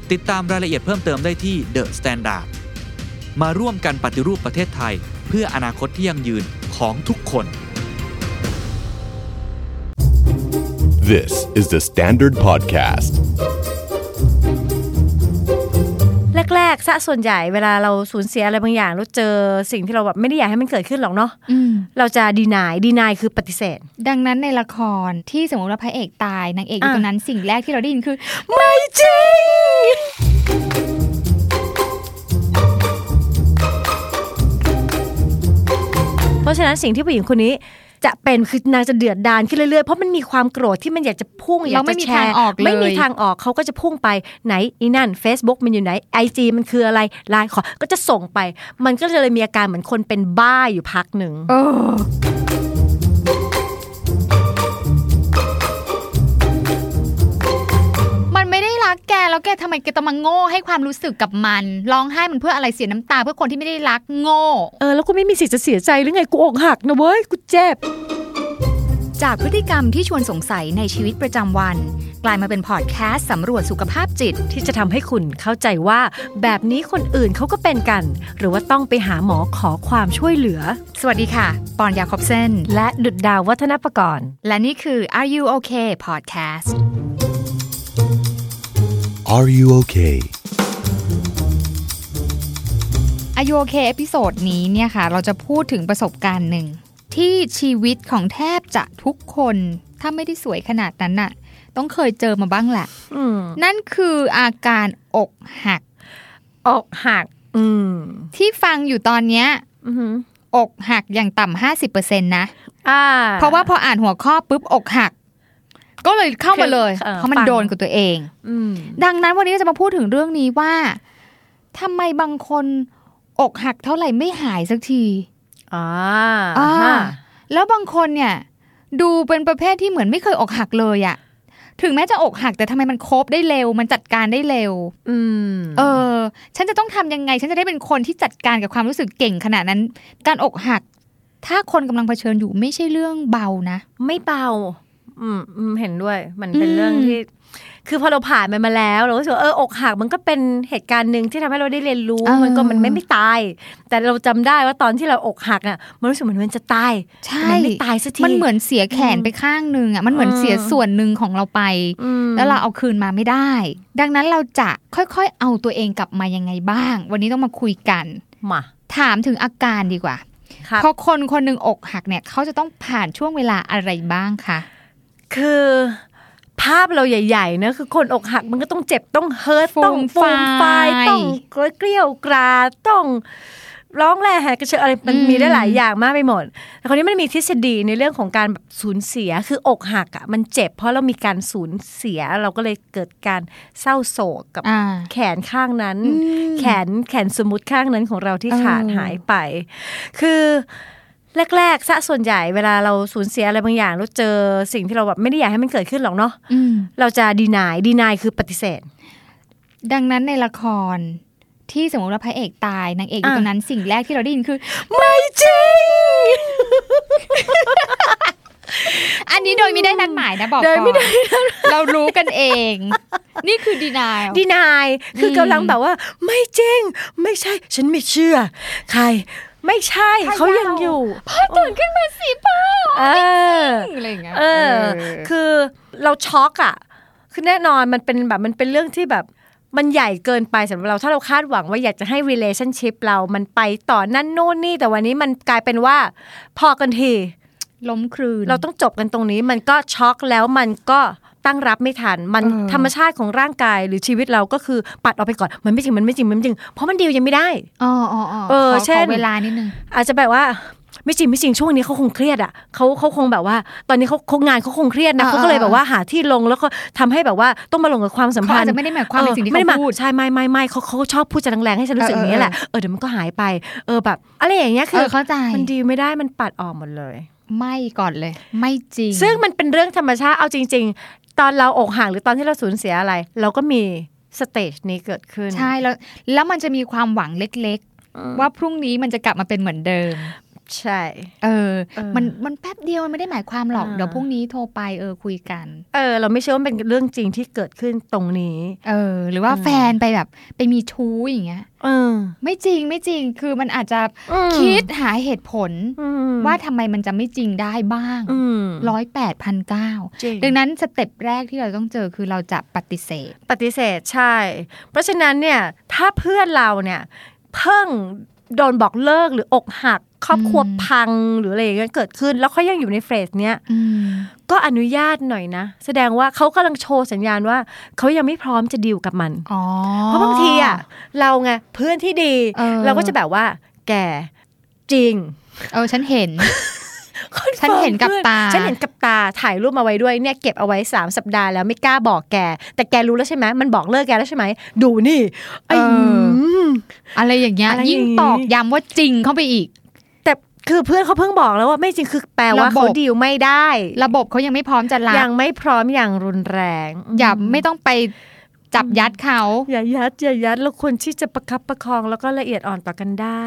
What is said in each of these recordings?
ิ ติดตามรายละเอียดเพิ่มเติมได้ที่ The Standard มาร่วมกันปฏิรูปประเทศไทย เพื่ออนาคตที่ยั่งยืนของทุกคน This is the Standard Podcast. แรกๆซะส่วนใหญ่เวลาเราสูญเสียอะไรบางอย่างแล้วเจอสิ่งที่เราแบบไม่ได้อยากให้มันเกิดขึ้นหรอกเนาะอืมเราจะดีนายดีนายคือปฏิเสธ ดังนั้นในละครที่สมมติว่าพระเอกตายนางเอกอยู่อะตรงนั้นสิ่งแรกที่เราได้ยินคือ ไม่จริงเพราะฉะนั้นสิ่งที่ผู้หญิงคนนี้ จะเป็นคือนางจะเดือดดานขึ้นเรื่อยๆ เพราะมันมีความโกรธที่มันอยากจะพุ่งอยากเราไม่จะมีแชทางร์ออกเลยไม่มีทางออกเขาก็จะพุ่งไปไหนอีนั่น Facebook มันอยู่ไหน IG มันคืออะไรไลน์ขอก็จะส่งไป มันก็เลยมีอาการเหมือนคนเป็นบ้าอยู่พักหนึ่งเแกแล้วแกทำไมแกต้องมาโง่ให้ความรู้สึกกับมันร้องไห้มันเพื่ออะไรเสียน้ำตา เพื่อคนที่ไม่ได้รักโง่เออแล้วกูไม่มีสิทธิ์จะเสียใจหรือไงกูอกหักนะเว้ยกูเจ็บจากพฤติกรรมที่ชวนสงสัยในชีวิตประจำวัน กลายมาเป็นพอดแคสต์สำรวจสุขภาพจิตที่จะทำให้คุณเข้าใจว่า แบบนี้คนอื่นเขาก็เป็นกัน หรือว่าต้องไปหาหมอขอความช่วยเหลือ สวัสดีค่ะ ปอนด์ ยาคอปเซ่นและดุจดาววัฒนปกรณ์ และนี่คือ Are You Okay Podcast Are you okay? Are You Okay episode นี้เนี่ยค่ะ เราจะพูดถึงประสบการณ์หนึ่ง ที่ชีวิตของแทบจะทุกคน ถ้าไม่ได้สวยขนาดนั้นน่ะ ต้องเคยเจอมาบ้างแหละอืมนั่นคืออาการอกหัก อกหักอืมที่ฟังอยู่ตอนเนี้ยอือหืออกหักอย่างต่ำห้าสิบเปอร์เซ็นต์นะอ่าเพราะว่าพออ่านหัวข้อปุ๊บอกหัก ก็เลยเข้ามาเลยคือเออเพราะมันฟัง โดนกับตัวเอง อืม ดังนั้นวันนี้เราจะมาพูดถึงเรื่องนี้ว่าทำไมบางคนอกหักเท่าไหร่ไม่หายสักที อ่าอ่า ฮะแล้วบางคนเนี่ยดูเป็นประเภทที่เหมือนไม่เคยอกหักเลยอะถึงแม้จะอกหักแต่ทำไมมันโคบได้เร็ว มันจัดการได้เร็ว อืมเออ ฉันจะต้องทำยังไง ฉันจะได้เป็นคนที่จัดการกับความรู้สึกเก่งขนาดนั้น การอกหัก ถ้าคนกำลังเผชิญอยู่ไม่ใช่เรื่องเบานะ ไม่เบา อืมอืมเห็นด้วย มันเป็นอืมเรื่องที่ คือพอเราผ่านมันมาแล้วเราก็รู้สึกว่าเอออกหักมันก็เป็นเหตุการณ์หนึ่งที่ทำให้เราได้เรียนรู้มันก็มันไม่ไม่ตาย แต่เราจำได้ว่าตอนที่เราอกหักน่ะมันรู้สึกเหมือนมันจะตายใช่มันไม่ตายสักทีมันเหมือนเสียแขนไปข้างหนึ่งอะมันเหมือนอืมเสียส่วนหนึ่งของเราไปอืมแล้วเราเอาคืนมาไม่ได้ ดังนั้นเราจะค่อยๆ เอาตัวเองกลับมายังไงบ้าง วันนี้ต้องมาคุยกันมาถามถึงอาการดีกว่าครับพอคนคนหนึ่งอกหักเนี่ยเขาจะต้องผ่านช่วงเวลาอะไรบ้างคะ คือภาพเราใหญ่ๆนะคือคนอกหักมันก็ต้องเจ็บต้องเฮิร์ตต้องฟูมไฟายต้องเกลียวกราดต้องร้องแหล่แหกกระเชออะไรมันอืมมีได้หลายอย่างมากไปหมด แต่คราวนี้มันมีทฤษฎีในเรื่องของการแบบสูญเสียคืออกหักอะมันเจ็บ เพราะเรามีการสูญเสียเราก็เลยเกิดการเศร้าโศกกับอ่าแขนข้างนั้นอืมแขนแขนสมมุติข้างนั้นของเราที่เออขาดหายไป คือ แรกๆซะส่วนใหญ่เวลาเราสูญเสียอะไรบางอย่างแล้วเจอสิ่งที่เราแบบไม่ได้อยากให้มันเกิดขึ้นหรอกเนาะอืมเราจะดีนายดีนายคือปฏิเสธ ดังนั้นในละครที่สมมติว่าพระเอกตายนางเอกอยู่อะตรงนั้นสิ่งแรกที่เราได้ยินคือ ไม่จริง อันนี้โดยไม่ได้นัดหมายนะบอกโดยไม่ได้ก่อนเรารู้กันเอง นี่คือดีนายดีนายคือมกำลังแบบว่า ไม่จริง ไม่ใช่ ฉันไม่เชื่อ ใคร ไม่ใช่เขายังอยู่พ่อตื่นขึ้นมาสิพ่อเอออะไรอย่างเงี้ยเออ คือเราช็อกอะคือแน่นอนมันเป็นแบบมันเป็นเรื่องที่แบบมันใหญ่เกินไปสำหรับเราถ้าเราคาดหวังว่าอยากจะให้ relationship เรามันไปต่อนั่นโน่นนี่ แต่วันนี้มันกลายเป็นว่า พอกันทีล้มคลืนเราต้องจบกันตรงนี้มันก็ช็อกแล้วมันก็ ตั้งรับไม่ทัน มันเออธรรมชาติของร่างกายหรือชีวิตเราก็คือปัดออกไปก่อน มันไม่จริง มันไม่จริง มันไม่จริง เพราะมันดีลยังไม่ได้อ๋ออ๋ออ๋อเออขเช่นขอเวลานิดนึงอาจจะแบบว่าไม่จริงไม่จริงช่วงนี้เขาคงเครียดอะเขาเขาคงแบบว่า ตอนนี้เขาเขางานเขาคงเครียดนะอ่าเขาก็เลยอ่าแบบว่าหาที่ลงแล้วก็ทำให้แบบว่าต้องมาลงกับความสัมเขาพันอาจธ์จะไม่ได้หมายความเป็นสิ่งที่ไม่เขาได้มาพูดใช่ไม่ไม่ไม่เขาเขาชอบพูดจะแรงๆให้ฉันรู้สึกเอออย่างนี้ยแหละเออเออเดี๋ยวมันก็หายไป เออแบบอะไรอย่างเงี้ยเอคืออเข้าใจมันดีลไม่ได้มันปัดออกหมดเลย ไม่ก่อนเลย ไม่จริง ซึ่งมันเป็นเรื่องธรรมชาติเอาจริง ๆ ตอนเราอกหักหรือตอนที่เราสูญเสียอะไร เราก็มีสเตจนี้เกิดขึ้น ใช่แล้วแล้วมันจะมีความหวังเล็ก ๆ ว่าพรุ่งนี้มันจะกลับมาเป็นเหมือนเดิม ใช่เออเออ มันมันแป๊บเดียวมันไม่ได้หมายความหรอกอ่าเดี๋ยวพรุ่งนี้โทรไปเออคุยกัน เออ เราไม่เชื่อว่าเป็นเรื่องจริงที่เกิดขึ้นตรงนี้ เออ หรือว่าเออแฟนไปแบบไปมีชู้อย่างเงี้ยเออ ไม่จริงไม่จริงคือมันอาจจะอืมคิดหาเหตุผลอืมว่าทำไมมันจะไม่จริงได้บ้างอืมร้อยแปดพันเก้าจริงดังนั้นสเต็ปแรกที่เราต้องเจอคือเราจะปฏิเสธ ปฏิเสธใช่ เพราะฉะนั้นเนี่ยถ้าเพื่อนเราเนี่ยเพิ่ง โดนบอกเลิกหรืออกหัก ครอบครัวอืมพังหรืออะไรอย่างเงี้ยเกิดขึ้น แล้วเขายังอยู่ในเฟสเนี้ยอืมก็อนุญาตหน่อยนะ แสดงว่าเขากำลังโชว์สัญญาณว่าเขายังไม่พร้อมจะดีลกับมันอ๋อเพราะบางทีอะเราไงเพื่อนที่ดีเออเราก็จะแบบว่า แกจริง เออฉันเห็น ฉันเห็นกับตา ฉันเห็นกับตาถ่ายรูปมาไว้ด้วยเนี่ยเก็บเอาไว้ 3 สัปดาห์แล้วไม่กล้าบอกแก แต่แกรู้แล้วใช่ไหมมันบอกเลิกแกแล้วใช่ไหมดูนี่ไอ้เออมอะไรอย่างเงี้ยอะไรอย่างงี้ยิ่งตอกย้ำว่าจริงเข้าไปอีก แต่คือเพื่อนเขาเพิ่งบอกแล้วว่าไม่จริงคือแปลว่าระบบเขาดีลไม่ได้ ระบบเขายังไม่พร้อมจะรับยังไม่พร้อมอย่างรุนแรงอย่าไม่ต้องไปจับยัดเขาอย่ายัดอย่ายัดแล้วควรที่จะประคับประคองแล้วก็ละเอียดอ่อนต่อกันได้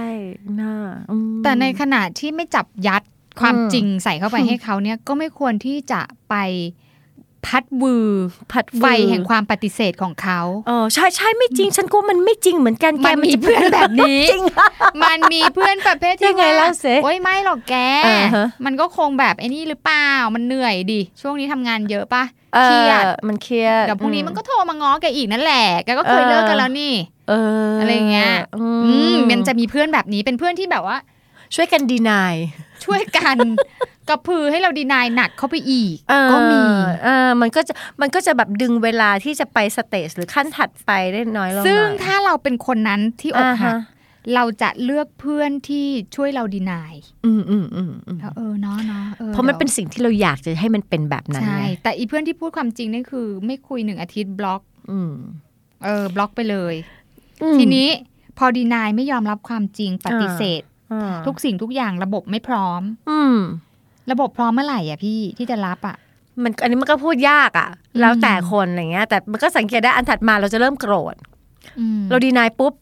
นะอืมแต่ในขณะที่ไม่จับยัด ความอืมจริงใส่เข้าไปให้เขาเนี่ยก็ไม่ควรที่จะไปพัดวือผัดไฟแห่งความปฏิเสธของเขาเออใช่ใช่ไม่จริง ฉันก็มันไม่จริงเหมือนกันแกมันมีจะเพื่อนแบบนี้จริงมันมีเพื่อนประเภทที่ยังไงว่าเล่าสิโอ๊ยไม่หรอกแกอ่าฮะมันก็คงแบบไอ้นี่หรือเปล่า มันเหนื่อยดิ ช่วงนี้ทำงานเยอะปะเอเครียอดมันเครียดเดี๋ยวพรุ่งนี้มันก็โทรมาง้อแกอีกนั่นแหละ แกก็เคยเลิกกันแล้วนี่ เออออะไรเงี้ยอือืมมันจะมีเพื่อนแบบนี้เป็นเพื่อนที่แบบว่า ช่วยกันดีนาย ช่วยกันกระพือให้เราดีนายหนักเข้าไปอีกก็มีเออมันก็จะมันก็จะแบบดึงเวลาที่จะไปสเตจหรือขั้นถัดไปได้น้อยลงซึ่งหน่อยถ้าเราเป็นคนนั้นที่อกหักอ่าฮะเราจะเลือกเพื่อนที่ช่วยเราดีนายอืมอืมอืมอืมเออเนาะเนาะออเพราะมันเป็นดี๋ยวสิ่งที่เราอยากจะให้มันเป็นแบบนั้นใช่ไงแต่อีเพื่อนที่พูดความจริงนี่คือ ไม่คุยหนึ่งอาทิตย์บล็อก อืมเออบล็อกไปเลยอืมทีนี้พอดีนายไม่ยอมรับความจริงปฏิเสธอ่า ทุกสิ่งทุกอย่างระบบไม่พร้อม อืมระบบพร้อมเมื่อไหร่อะพี่ที่จะรับอะมันอันนี้มันก็พูดยากอะอืมแล้วแต่คนอะไรเงี้ย แต่มันก็สังเกตได้อันถัดมาเราจะเริ่มโกรธอืมเราดีนายปุ๊บ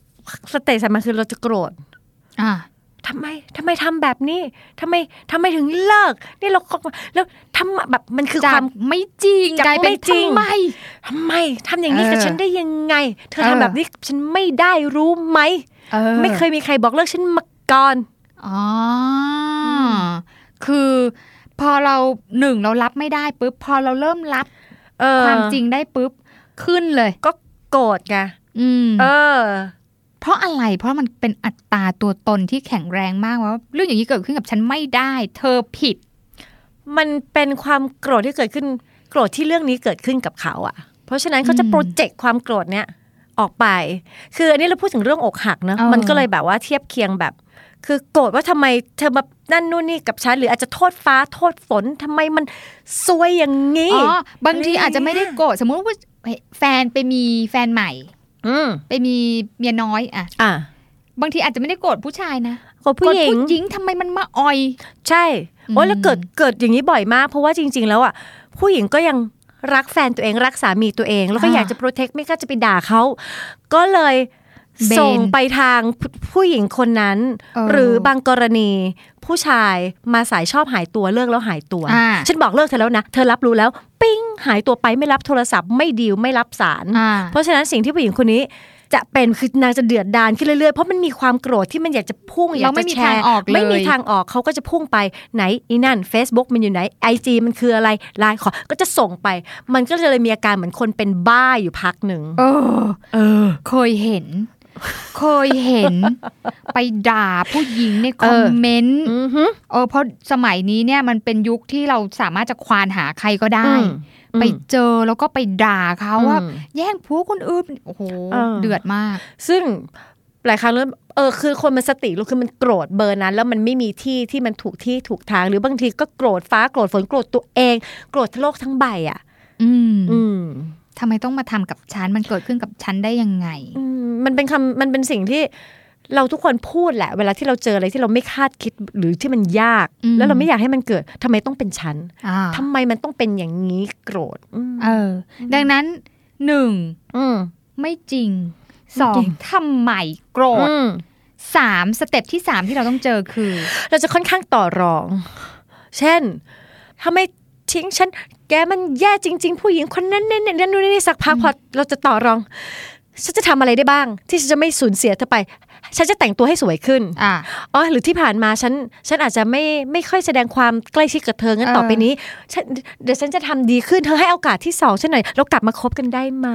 สเตจถัดมาคือเราจะโกรธอะทำไมทำไมทำแบบนี้ทำไมทำไมถึงเลิก นี่เราก็แล้วทำแบบมันคือคจากวามไม่จริงจากกลายเป็นไม่จริงทำไมทำไมทำอย่างนี้เออกับฉันได้ยังไง เธอเออทำแบบนี้ฉันไม่ได้รู้ไหมออไม่เคยมีใครบอกเลิกฉันมา ก่อนอ๋ออคือพอเราหนึ่งเรารับไม่ได้ปุ๊บพอเราเริ่มรับเออความจริงได้ปุ๊บขึ้นเลย ก็โกรธไงอืมเออ เพราะอะไร เพราะมันเป็นอัตราตัวตนที่แข็งแรงมากว่าเรื่องอย่างนี้เกิดขึ้นกับฉันไม่ได้ เธอผิด มันเป็นความโกรธที่เกิดขึ้น โกรธที่เรื่องนี้เกิดขึ้นกับเขาอะ เพราะฉะนั้นเขาจะอืมโปรเจกต์ความโกรธเนี้ยออกไป คืออันนี้เราพูดถึงเรื่องอกหักเนอะเออมันก็เลยแบบว่าเทียบเคียงแบบ คือโกรธว่าทำไมเธอมานั่นนู่นนี่กับฉันหรืออาจจะโทษฟ้าโทษฝนทำไมมันซวยอย่างนี้อ๋อบางทีอาจจะไม่ได้โกรธสมมุติว่าแฟนไปมีแฟนใหม่ อืมไปมีเมียน้อยอะอะบางทีอาจจะไม่ได้โกรธผู้ชายนะโกรธผู้หญิโกรธงผู้หญิงทำไมมันมาอ่อย ใช่โอ้ยอืมแล้วเกิดเกิดอย่างนี้บ่อยมาก เพราะว่าจริง ๆ แล้วอะผู้หญิงก็ยังรักแฟนตัวเองรักสามีตัวเอง แล้วก็อยากจะโปรเทคไม่กล้าจะไปด่าเขาก็เลย ส่งไปทางผู้ผู้หญิงคนนั้นเออหรือบางกรณีผู้ชายมาสายชอบหายตัวเลิกแล้วหายตัวอ่าฉันบอกเลิกเธอแล้วนะเธอรับรู้แล้วปิ้งหายตัวไปไม่รับโทรศัพท์ไม่ดีลไม่รับสารอ่าเพราะฉะนั้นสิ่งที่ผู้หญิงคนนี้จะเป็นคือนางจะเดือดดานขึ้นเรื่อยๆ เพราะมันมีความโกรธที่มันอยากจะพุ่งอยากเราไม่จะมีแชทางร์ออกเลยไม่มีทางออกเขาก็จะพุ่งไปไหนอีนั่น Facebook มันอยู่ไหน IG มันคืออะไรไลน์ขอก็จะส่งไป มันก็เลยมีอาการเหมือนคนเป็นบ้าอยู่พักหนึ่งเออ เออ เคยเห็น เคยเห็นไปด่าผู้หญิงในคเอออมเมนต์อือฮึเออเพราะสมัยนี้เนี่ยมันเป็นยุคที่เราสามารถจะควานหาใครก็ได้อืมไปเจอแล้วก็ไปด่าเขาว่าอืมแย่งผัวคนอื่นโอ้โหเออเดือดมาก ซึ่งหลายครั้งแล้วเออคือคนมันสติรู้คือมันโกรธเบอร์นั้น แล้วมันไม่มีที่ที่มันถูกที่ถูกทาง หรือบางทีก็โกรธฟ้าโกรธฝนโกรธตัวเอง โกรธโลกทั้งใบอะ อืมอืม ทำไมต้องมาทำกับฉันมันเกิดขึ้นกับฉันได้ยังไงอืมมันเป็นคำมันเป็นสิ่งที่เราทุกคนพูดแหละ เวลาที่เราเจออะไรที่เราไม่คาดคิดหรือที่มันยากอืมแล้วเราไม่อยากให้มันเกิดทำไมต้องเป็นฉันอ่าทำไมมันต้องเป็นอย่างนี้โกรธอืมเออ ดังนั้นหนึ่งอืมไม่จริงสอจริงงทำไมโกรธอืมสามสเต็ปที่สามที่เราต้องเจอคือ เราจะค่อนข้างต่อรอง เช่นทำไมทิ้งฉันแกมันแย่จริง ๆ ผู้หญิงคนนั้นเนี่ยเนี่ยนู่นนี่สักพักพอเราจะต่อรอง ฉันจะทำอะไรได้บ้าง ที่ฉันจะไม่สูญเสียเธอไป ฉันจะแต่งตัวให้สวยขึ้นอ่าอ๋อหรือที่ผ่านมาฉันฉันอาจจะไม่ไม่ค่อยแสดงความใกล้ชิดกับเธองั้นเออต่อไปนี้ฉันเดี๋ยวฉันจะทำดีขึ้นเธอให้โอกาสที่สองฉันหน่อยเรากลับมาคบกันได้ไหม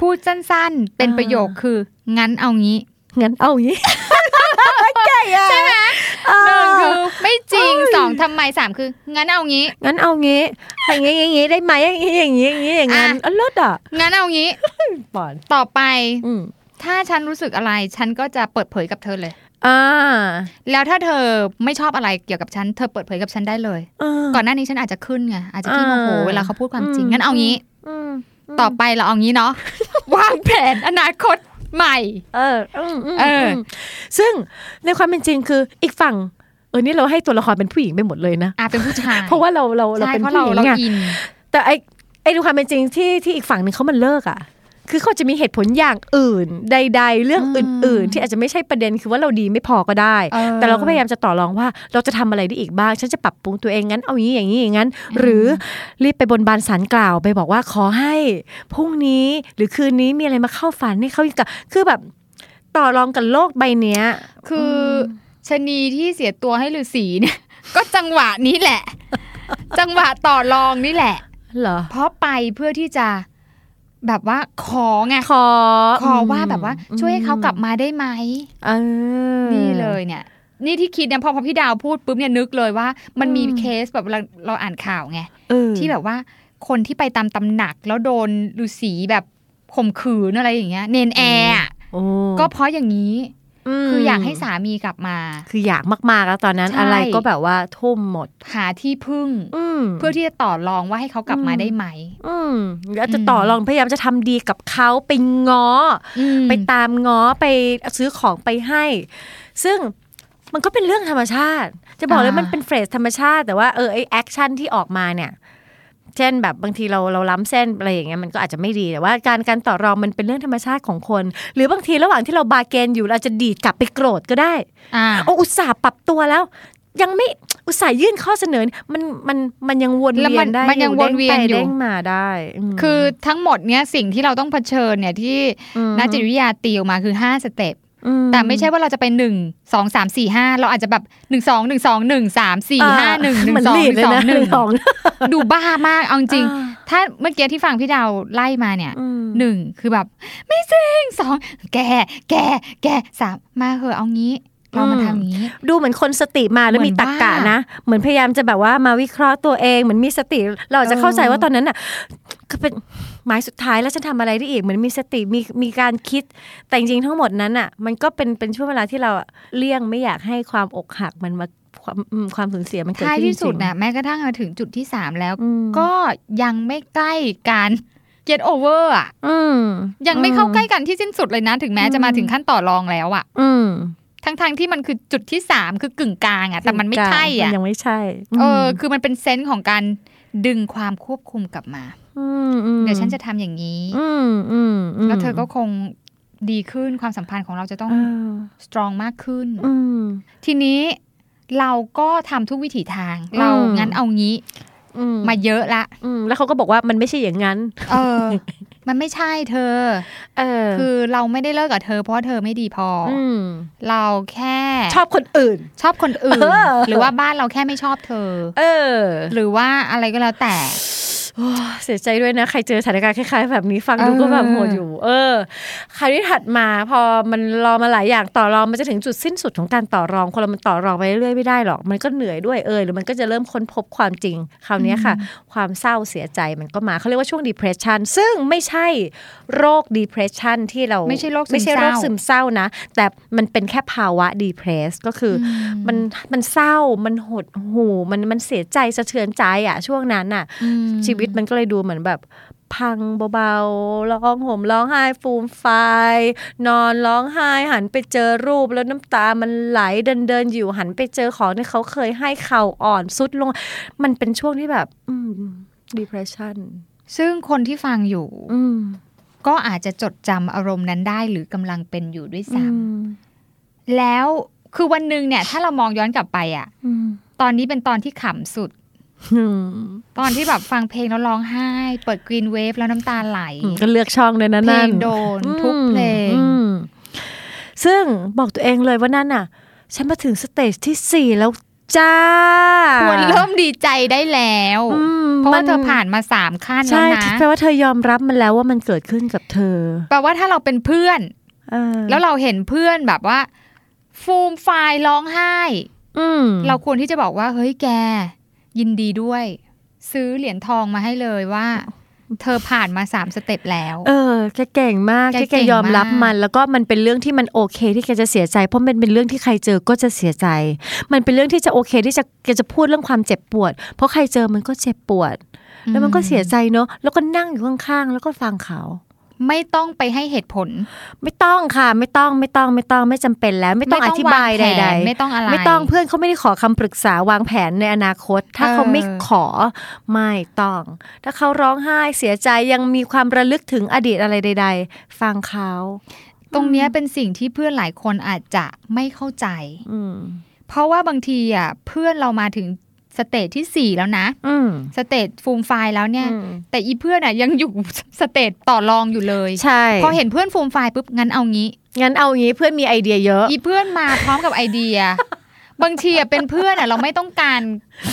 พูดสั้นๆ เป็นอ่าประโยคคือ งั้นเอางี้ งั้นเอา อย่างนี้ใช่ไหมหนึ่งคือไม่จริงสองทำไมสามคือ งั้นเอางี้ งั้นเอางี้อย่างงี้อย่างงี้ได้ไหมอย่างงี้อย่างงี้อย่างงี้อย่างงั้นอะอ๋อเลิศอะงั้นเอางี้ปอนต่อไปอืมถ้าฉันรู้สึกอะไร ฉันก็จะเปิดเผยกับเธอเลยอ่าแล้วถ้าเธอไม่ชอบอะไรเกี่ยวกับฉัน เธอเปิดเผยกับฉันได้เลยเออก่อนหน้านี้ฉันอาจจะขึ้นไงอาจจะขี้โมโหอ่าเวลาเขาพูดความจริงอืมงั้นเอางี้อืมต่อไปเราเอางี้เนาะวางแผนอนาคต ใหม่ เอออืมอืมเอออืมซึ่งในความเป็นจริงคืออีกฝั่งเออนี่เราให้ตัวละครเป็นผู้หญิงไปหมดเลยนะอะเป็นผู้ชายเพราะว่าเราเราเราใช่เป็นเพราะผู้เราหญิงเราไงอินแต่ไอไอดูความเป็นจริงที่ที่อีกฝั่งหนึ่งเขามันเลิกอะ คือเขาจะมีเหตุผลอย่างอื่นใด ๆ เรื่องอืมอื่น ๆ ที่อาจจะไม่ใช่ประเด็นคือว่าเราดีไม่พอก็ได้เออแต่เราก็พยายามจะต่อรองว่าเราจะทำอะไรได้อีกบ้าง ฉันจะปรับปรุงตัวเองงั้นเอาอย่างนี้อย่างนี้อย่างนั้น หรือรีบไปบนบานสารกล่าวไปบอกว่าขอให้พรุ่งนี้หรือคืนนี้มีอะไรมาเข้าฝันให้เขาอีกอะคือแบบต่อรองกับโลกใบเนี้ย คืออชะนีที่เสียตัวให้ฤาษีเนี่ย ก็จังหวะนี้แหละ จังหวะต่อรองนี่แหละเหรอเพราะไปเพื่อที่จะ แบบว่าขอไงขอขอว่าแบบว่า ช่วยให้เขากลับมาได้ไหมเออนี่เลยเนี่ย นี่ที่คิดเนี่ยพอพอพี่ดาวพูดปุ๊บเนี่ยนึกเลยว่า มันมีอืมเคสแบบเราเราอ่านข่าวไงเออที่แบบว่าคนที่ไปตามตำหนักแล้วโดนฤาษีแบบข่มขืนอะไรอย่างเงี้ย เนนแอร์อะโอ้ก็เพราะอย่างนี้ม คืออยากให้สามีกลับมา คืออยากมากๆแล้วตอนนั้นใช่อะไรก็แบบว่าทุ่มหมด หาที่พึ่งอืมเพื่อที่จะต่อรองว่าให้เขากลับมาอืมได้ไหม อืมแล้วจะอืมต่อรองพยายามจะทำดีกับเขาไปง้ออืมไปตามง้อไปซื้อของไปให้ ซึ่งมันก็เป็นเรื่องธรรมชาติ จะบอกเลยอ่ามัมันเป็น phase ธรรมชาติ แต่ว่าเออไอ้ action ที่ออกมาเนี่ย เช่นแบบบางทีเราเราล้ำเส้นอะไรอย่างเงี้ยมันก็อาจจะไม่ดีแต่ว่าการการต่อรองมันเป็นเรื่องธรรมชาติของคน หรือบางทีระหว่างที่เราบาร์เกนอยู่เราจะดีดกลับไปโกรธก็ได้อ่าโอ้อุตส่าห์ปรับตัวแล้ว ยังไม่อุตส่าห์ยื่นข้อเสนอมันมันมันยังวนแล้วเวีมัยนนได้มันยังวนเวียนอยู่เด้งไปเด้งมาได้มคือทั้งหมดเนี้ยสิ่งที่เราต้องเผชิญเนี่ยที่อืมนักจิตวิทยาตีออกมาคือ 5 สเต็ปอื แต่ไม่ใช่ว่าเราจะไปหนึ่งสองสามสี่ห้าเราอาจจะแบบหนึ่งสองหนึ่งสองหนึ่งสามสี่ห้าหนึ่งหนึ่เหมืงอนสองลีหดนึ่งเลยสองนะหนึ่งสองดูบ้ามากเอาจริงอ่าถ้าเมื่อกี้ที่ฟังพี่ดาวไล่มาเนี่ยอืมหนึ่งคือแบบ ไม่จริงสองแกแกแกสามมาเหอะเอางี้เรามาทำอย่างนี้ดูเหมือนคนสติมาแล้วเหมืมีอนตรรกะบ้านะ เหมือนพยายามจะแบบว่ามาวิเคราะห์ตัวเองเหมือนมีสติ เราอาจจะเข้าใจว่าตอนนั้นน่ะก็เป็น หมายสุดท้ายแล้วฉันทำอะไรได้อีกเหมือนมีสติมีมีการคิด แต่จริงๆทั้งหมดนั้นอะ มันก็เป็นเป็นช่วงเวลาที่เราอะเลี่ยงไม่อยากให้ความอกหักมันมาความอืมความสูญเสียมันเกิดท้ายขึ้นที่สุดจริงๆน่ะแม้กระทั่งมาถึงจุดที่สามแล้วอืมก็ยังไม่ใกล้การ get over อะอืมยังไม่เข้าใกล้กันที่สิ้นสุดเลยนะ ถึงแม้จะมาถึงขั้นต่อรองแล้วอะ อืมทั้งๆที่มันคือจุดที่สามคือกึ่งกลางอะแต่มันไม่ใช่มัอะนยังไม่ใช่ เออ คือมันเป็นเซนส์ของการดึงความควบคุมกลับมามอืม เดี๋ยวฉันจะทำอย่างนี้อืมอืมมแล้วเธอก็คงดีขึ้นความสัมพันธ์ของเราจะต้องเออสตรองมากขึ้นอืมทีนี้เราก็ทำทุกวิถีทาง เราอืมงั้นเอางี้อืมมาเยอะละอืมแล้วเขาก็บอกว่ามันไม่ใช่อย่างนั้น เออ มันไม่ใช่เธอ เออ คือเราไม่ได้เลิกกับเธอ เพราะว่าเธอไม่ดีพออมเราแค่ชอบคนอื่น ชอบคนอื่นเออหรือว่าบ้านเราแค่ไม่ชอบเธอ เออ หรือว่าอะไรก็แล้วแต่โอ้ เสียใจด้วยนะ ใครเจอสถานการณ์คล้ายๆ แบบนี้ฟังดูเออก็แบบโหดอยู่ เออ คราวนี้ถัดมาพอมันรอมาหลายอย่างต่อรองมันจะถึงจุดสิ้นสุดของการต่อรองคนเรามันต่อรองไปเรื่อยๆไม่ได้หรอก มันก็เหนื่อยด้วยเออหรือมันก็จะเริ่มค้นพบความจริง คราวนี้ค่ะ ความเศร้าเสียใจมันก็มาเขาเรียกว่าช่วง depression ซึ่งไม่ใช่โรค depression ที่เราไม่ใช่โรคซึมไม่ใช่โรคเศร้าซึมเศร้านะ แต่มันเป็นแค่ภาวะ depress ก็คืออมมันมันเศร้ามันหดหู่มันมันเสียใจสะเทือนใจอะช่วงนั้นอะอืมชีวิตมันก็เลยดูเหมือนแบบพังเบาๆ ร้องห่มร้องไห้ฟูมไฟายนอนร้องไห้หันไปเจอรูปแล้วน้ำตามันไหลเดินเดินๆอยู่หันไปเจอของที่เขาเคยให้เข่าอ่อนสุดลง มันเป็นช่วงที่แบบ อืม depression ซึ่งคนที่ฟังอยู่ อืมก็อาจจะจดจำอารมณ์นั้นได้หรือกำลังเป็นอยู่ด้วยอืซ้มำแล้วคือวันหนึ่งเนี่ย ถ้าเรามองย้อนกลับไปอะอืมตอนนี้เป็นตอนที่ขำสุดอืม ตอนที่แบบฟังเพลงแล้วร้องไห้ เปิด Green Wave แล้วน้ำตาไหล ก็เลือกช่องเลยนะเพลนั่งนโดนทุกเพลงอืมซึ่งบอกตัวเองเลยว่านั่นน่ะ ฉันมาถึง stage ที่สี่แล้วจ้าควรเริ่มดีใจได้แล้วอืมเพราะว่ามันเธอผ่านมาสามขั้นแล้วใช่นะแปลว่าเธอยอมรับมันแล้วว่ามันเกิดขึ้นกับเธอ แปลว่าถ้าเราเป็นเพื่อนเออแล้วเราเห็นเพื่อนแบบว่า ฟูมฟายร้องไห้อืมเราควรที่จะบอกว่า เฮ้ยแก ยินดีด้วย ซื้อเหรียญทองมาให้เลยว่า เธอผ่านมาสามสเต็ปแล้ว เออแกเก่งมากแกแกเก่แกงยอมรับมากมัน แล้วก็มันเป็นเรื่องที่มันโอเคที่แกจะเสียใจ เพราะมันเป็นเรื่องที่ใครเจอก็จะเสียใจ มันเป็นเรื่องที่จะโอเคที่จะแกจะพูดเรื่องความเจ็บปวด เพราะใครเจอมันก็เจ็บปวด แล้วมันก็เสียใจเนอะแล้วก็นั่งอยู่ข้างๆแล้วก็ฟังเขา ไม่ต้องไปให้เหตุผล ไม่ต้องค่ะ ไม่ต้องไม่ต้องไม่ต้องไม่จำเป็นแล้ว ไม่ต้องอธิบายไม่ต้องวางแผใดๆไม่ต้องอะไรไม่ต้องเพื่อนเขาไม่ได้ขอคำปรึกษาวางแผนในอนาคต ถ้าเออเขาไม่ขอไม่ต้อง ถ้าเขาร้องไห้เสียใจยังมีความระลึกถึงอดีตอะไรใด ๆ ฟังเขาตรงเนี้ยเป็นสิ่งที่เพื่อนหลายคนอาจจะไม่เข้าใจอืมเพราะว่าบางทีอะเพื่อนเรามาถึง stage ที่สี่แล้วนะอืม stage ฟูมฟายแล้วเนี่ยอืมแต่อีเพื่อนอะยังอยู่ stage ต่อรองอยู่เลยใช่พอเห็นเพื่อนฟูมฟายปุ๊บงั้นเอางี้ งั้นเอางี้เพื่อนมีไอเดียเยอะ อีเพื่อนมาพร้อมกับไอเดีย บางทีอะเป็นเพื่อนอะเราไม่ต้องการ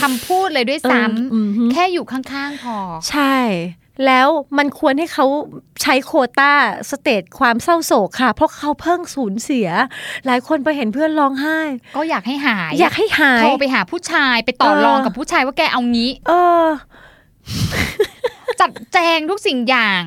คำพูดเลยด้วยซ้ำ อืมอืมแค่อยู่ข้างๆพอใช่ แล้วมันควรให้เขาใช้โควต้า stage ความเศร้าโศกค่ะ เพราะเขาเพิ่งสูญเสีย หลายคนไปเห็นเพื่อนร้องไห้ ก็อยากให้หาย อยากให้หายโทรไปหาผู้ชายไปต่อเออรองกับผู้ชายว่าแกเอางี้ เออ จัดแจงทุกสิ่งอย่าง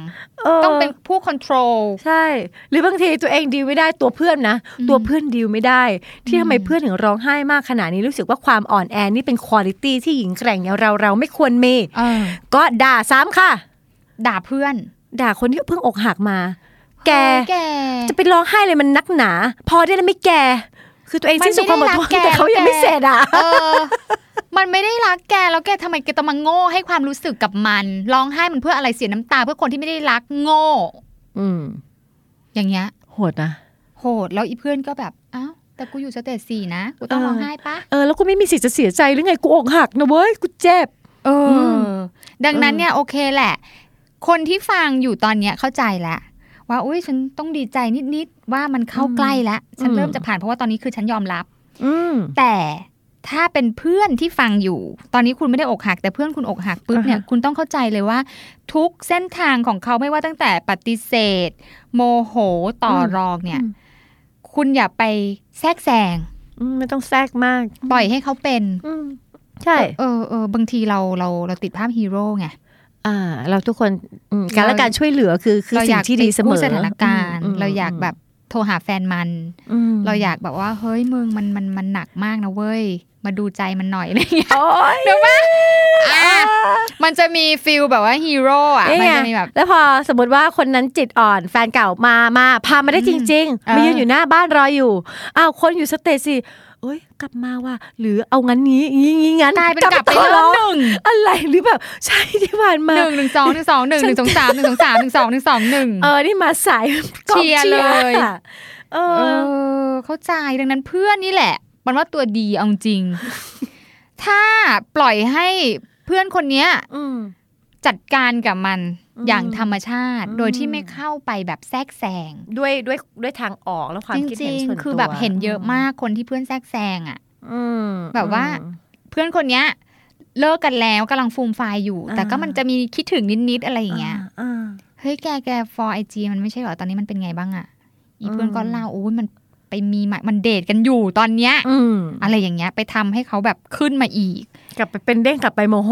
เออต้องเป็นผู้ control ใช่ หรือบางทีตัวเองดีลไม่ได้ตัวเพื่อนนะอืมตัวเพื่อนดีลไม่ได้ ที่ทำไมอืมเพื่อนถึงร้องไห้มากขนาดนี้รู้สึกว่าความอ่อนแอนี่เป็น quality ที่หญิงแกร่งอย่างเราเราไม่ควรมีเออก็ด่าซ้ำค่ะ ด่าเพื่อน ด่าคนที่เพิ่งอกหักมาแกเฮ้ยแก จะไปร้องไห้อะไรมันนักหนา พอได้แล้วไม่แก คือตัวเองมันสิ้นสุดความอดทนไม่ได้รักแกแต่เขายังไม่แกเสร็จอะเออมันไม่ได้รักแกแล้วแกทำไมแกต้องมาโง่ให้ความรู้สึกกับมันร้องไห้มันเพื่ออะไรเสียน้ำตา เพื่อคนที่ไม่ได้รักโง่ อืม อย่างเงี้ย โหดนะโหดแล้วอีเพื่อนก็แบบอ้าวแต่กูอยู่สเตจสี่นะกูต้องเออร้องไห้ปะเออแล้วกูไม่มีสิทธิ์จะเสียใจหรือไงกูอกหักนะเว้ยกูเจ็บเอออมดังนั้นเนี่ยโอเคแหละ คนที่ฟังอยู่ตอนเนี้ยเข้าใจแล้วว่าอุ้ยฉันต้องดีใจนิดๆว่ามันเข้าใกล้แล้วฉันเริ่มจะผ่านเพราะว่าตอนนี้คือฉันยอมรับ อืมแต่ถ้าเป็นเพื่อนที่ฟังอยู่ ตอนนี้คุณไม่ได้อกหัก แต่เพื่อนคุณอกหักปุ๊บเนี่ยอ่าฮะคุณต้องเข้าใจเลยว่า ทุกเส้นทางของเขาไม่ว่าตั้งแต่ปฏิเสธ โมโหต่ออรองเนี่ย คุณอย่าไปแทรกแซงอืมไม่ต้องแทรกมาก ปล่อยให้เขาเป็นอืมใช่ เออเออบางทีเราเราเราติดภาพฮีโร่ไง อ่า เราทุกคนอืมการและการช่วยเหลือคือคือเราอสิ่ยางกที่ดีเสมกู้อสถานการณ์อืมเราอยากแบบโทรหาแฟนมันอืมเราอยากแบบว่า เฮ้ยมึงมันมันมันหนักมากนะเว้ย มาดูใจมันหน่อยอะไรอย่างเงี้ยโอ้ยเดี๋ยวมาอะมันจะมีฟิลแบบว่าฮีโร่อะนี่มันไงจะมีแบบ แล้วพอสมมติว่าคนนั้นจิตอ่อนแฟนเก่ามามาพามาได้จริงเออๆมายืนอยู่หน้าบ้านรออยู่อ้าวคนอยู่สเตจสี่เอ้ยกลับมาว่ะหรือเอางั้นนี้งี้งี้งั้นกลายเป็นกลับไปขอเริ่ร้มองหนึ่งอะไรหรือแบบใช่ที่ผ่านมาหนึ่งหนึ่งสองหนึ่งสองหนึ่งหนึ่งสองสามหนึ่งสองสามหนึ่งสองหนึ่งสองหนึ่งเออนี่มาสายกองเชียร์เลยเอเอออ เข้าใจดังนั้นเพื่อนนี่แหละ มันว่าตัวดีเอาจริง ถ้าปล่อยให้เพื่อนคนเนี้ยอืมจัดการกับมัน อืมอย่างธรรมชาติอืมโดยที่ไม่เข้าไปแบบแทรกแซงด้วยด้วยด้วยทางออกแล้วความจคิดริเห็นงส่วนๆตัวคือแบบเห็นเยอะมากคนที่เพื่อนแทรกแซงอะอืมแบบว่าอืมเพื่อนคนเนี้ยเลิกกันแล้วกำลังฟูมไฟล์อยู่ แต่ก็อ่ามัมันจะมีคิดถึงนิดๆอะไรอย่างเงี้ยอ่าเฮ้ยแกแกฟอร์ไอจีมันไม่ใช่เหรอตอนนี้มันเป็นไงบ้างอะอีอืมเพื่อนก็เล่าโอ้ยมัน ไปมีใหม่มันเดทกันอยู่ตอนเนี้ยอืมอะไรอย่างเงี้ยไปทำให้เขาแบบขึ้นมาอีก กลับไปเป็นเด้งกลับไปโมโห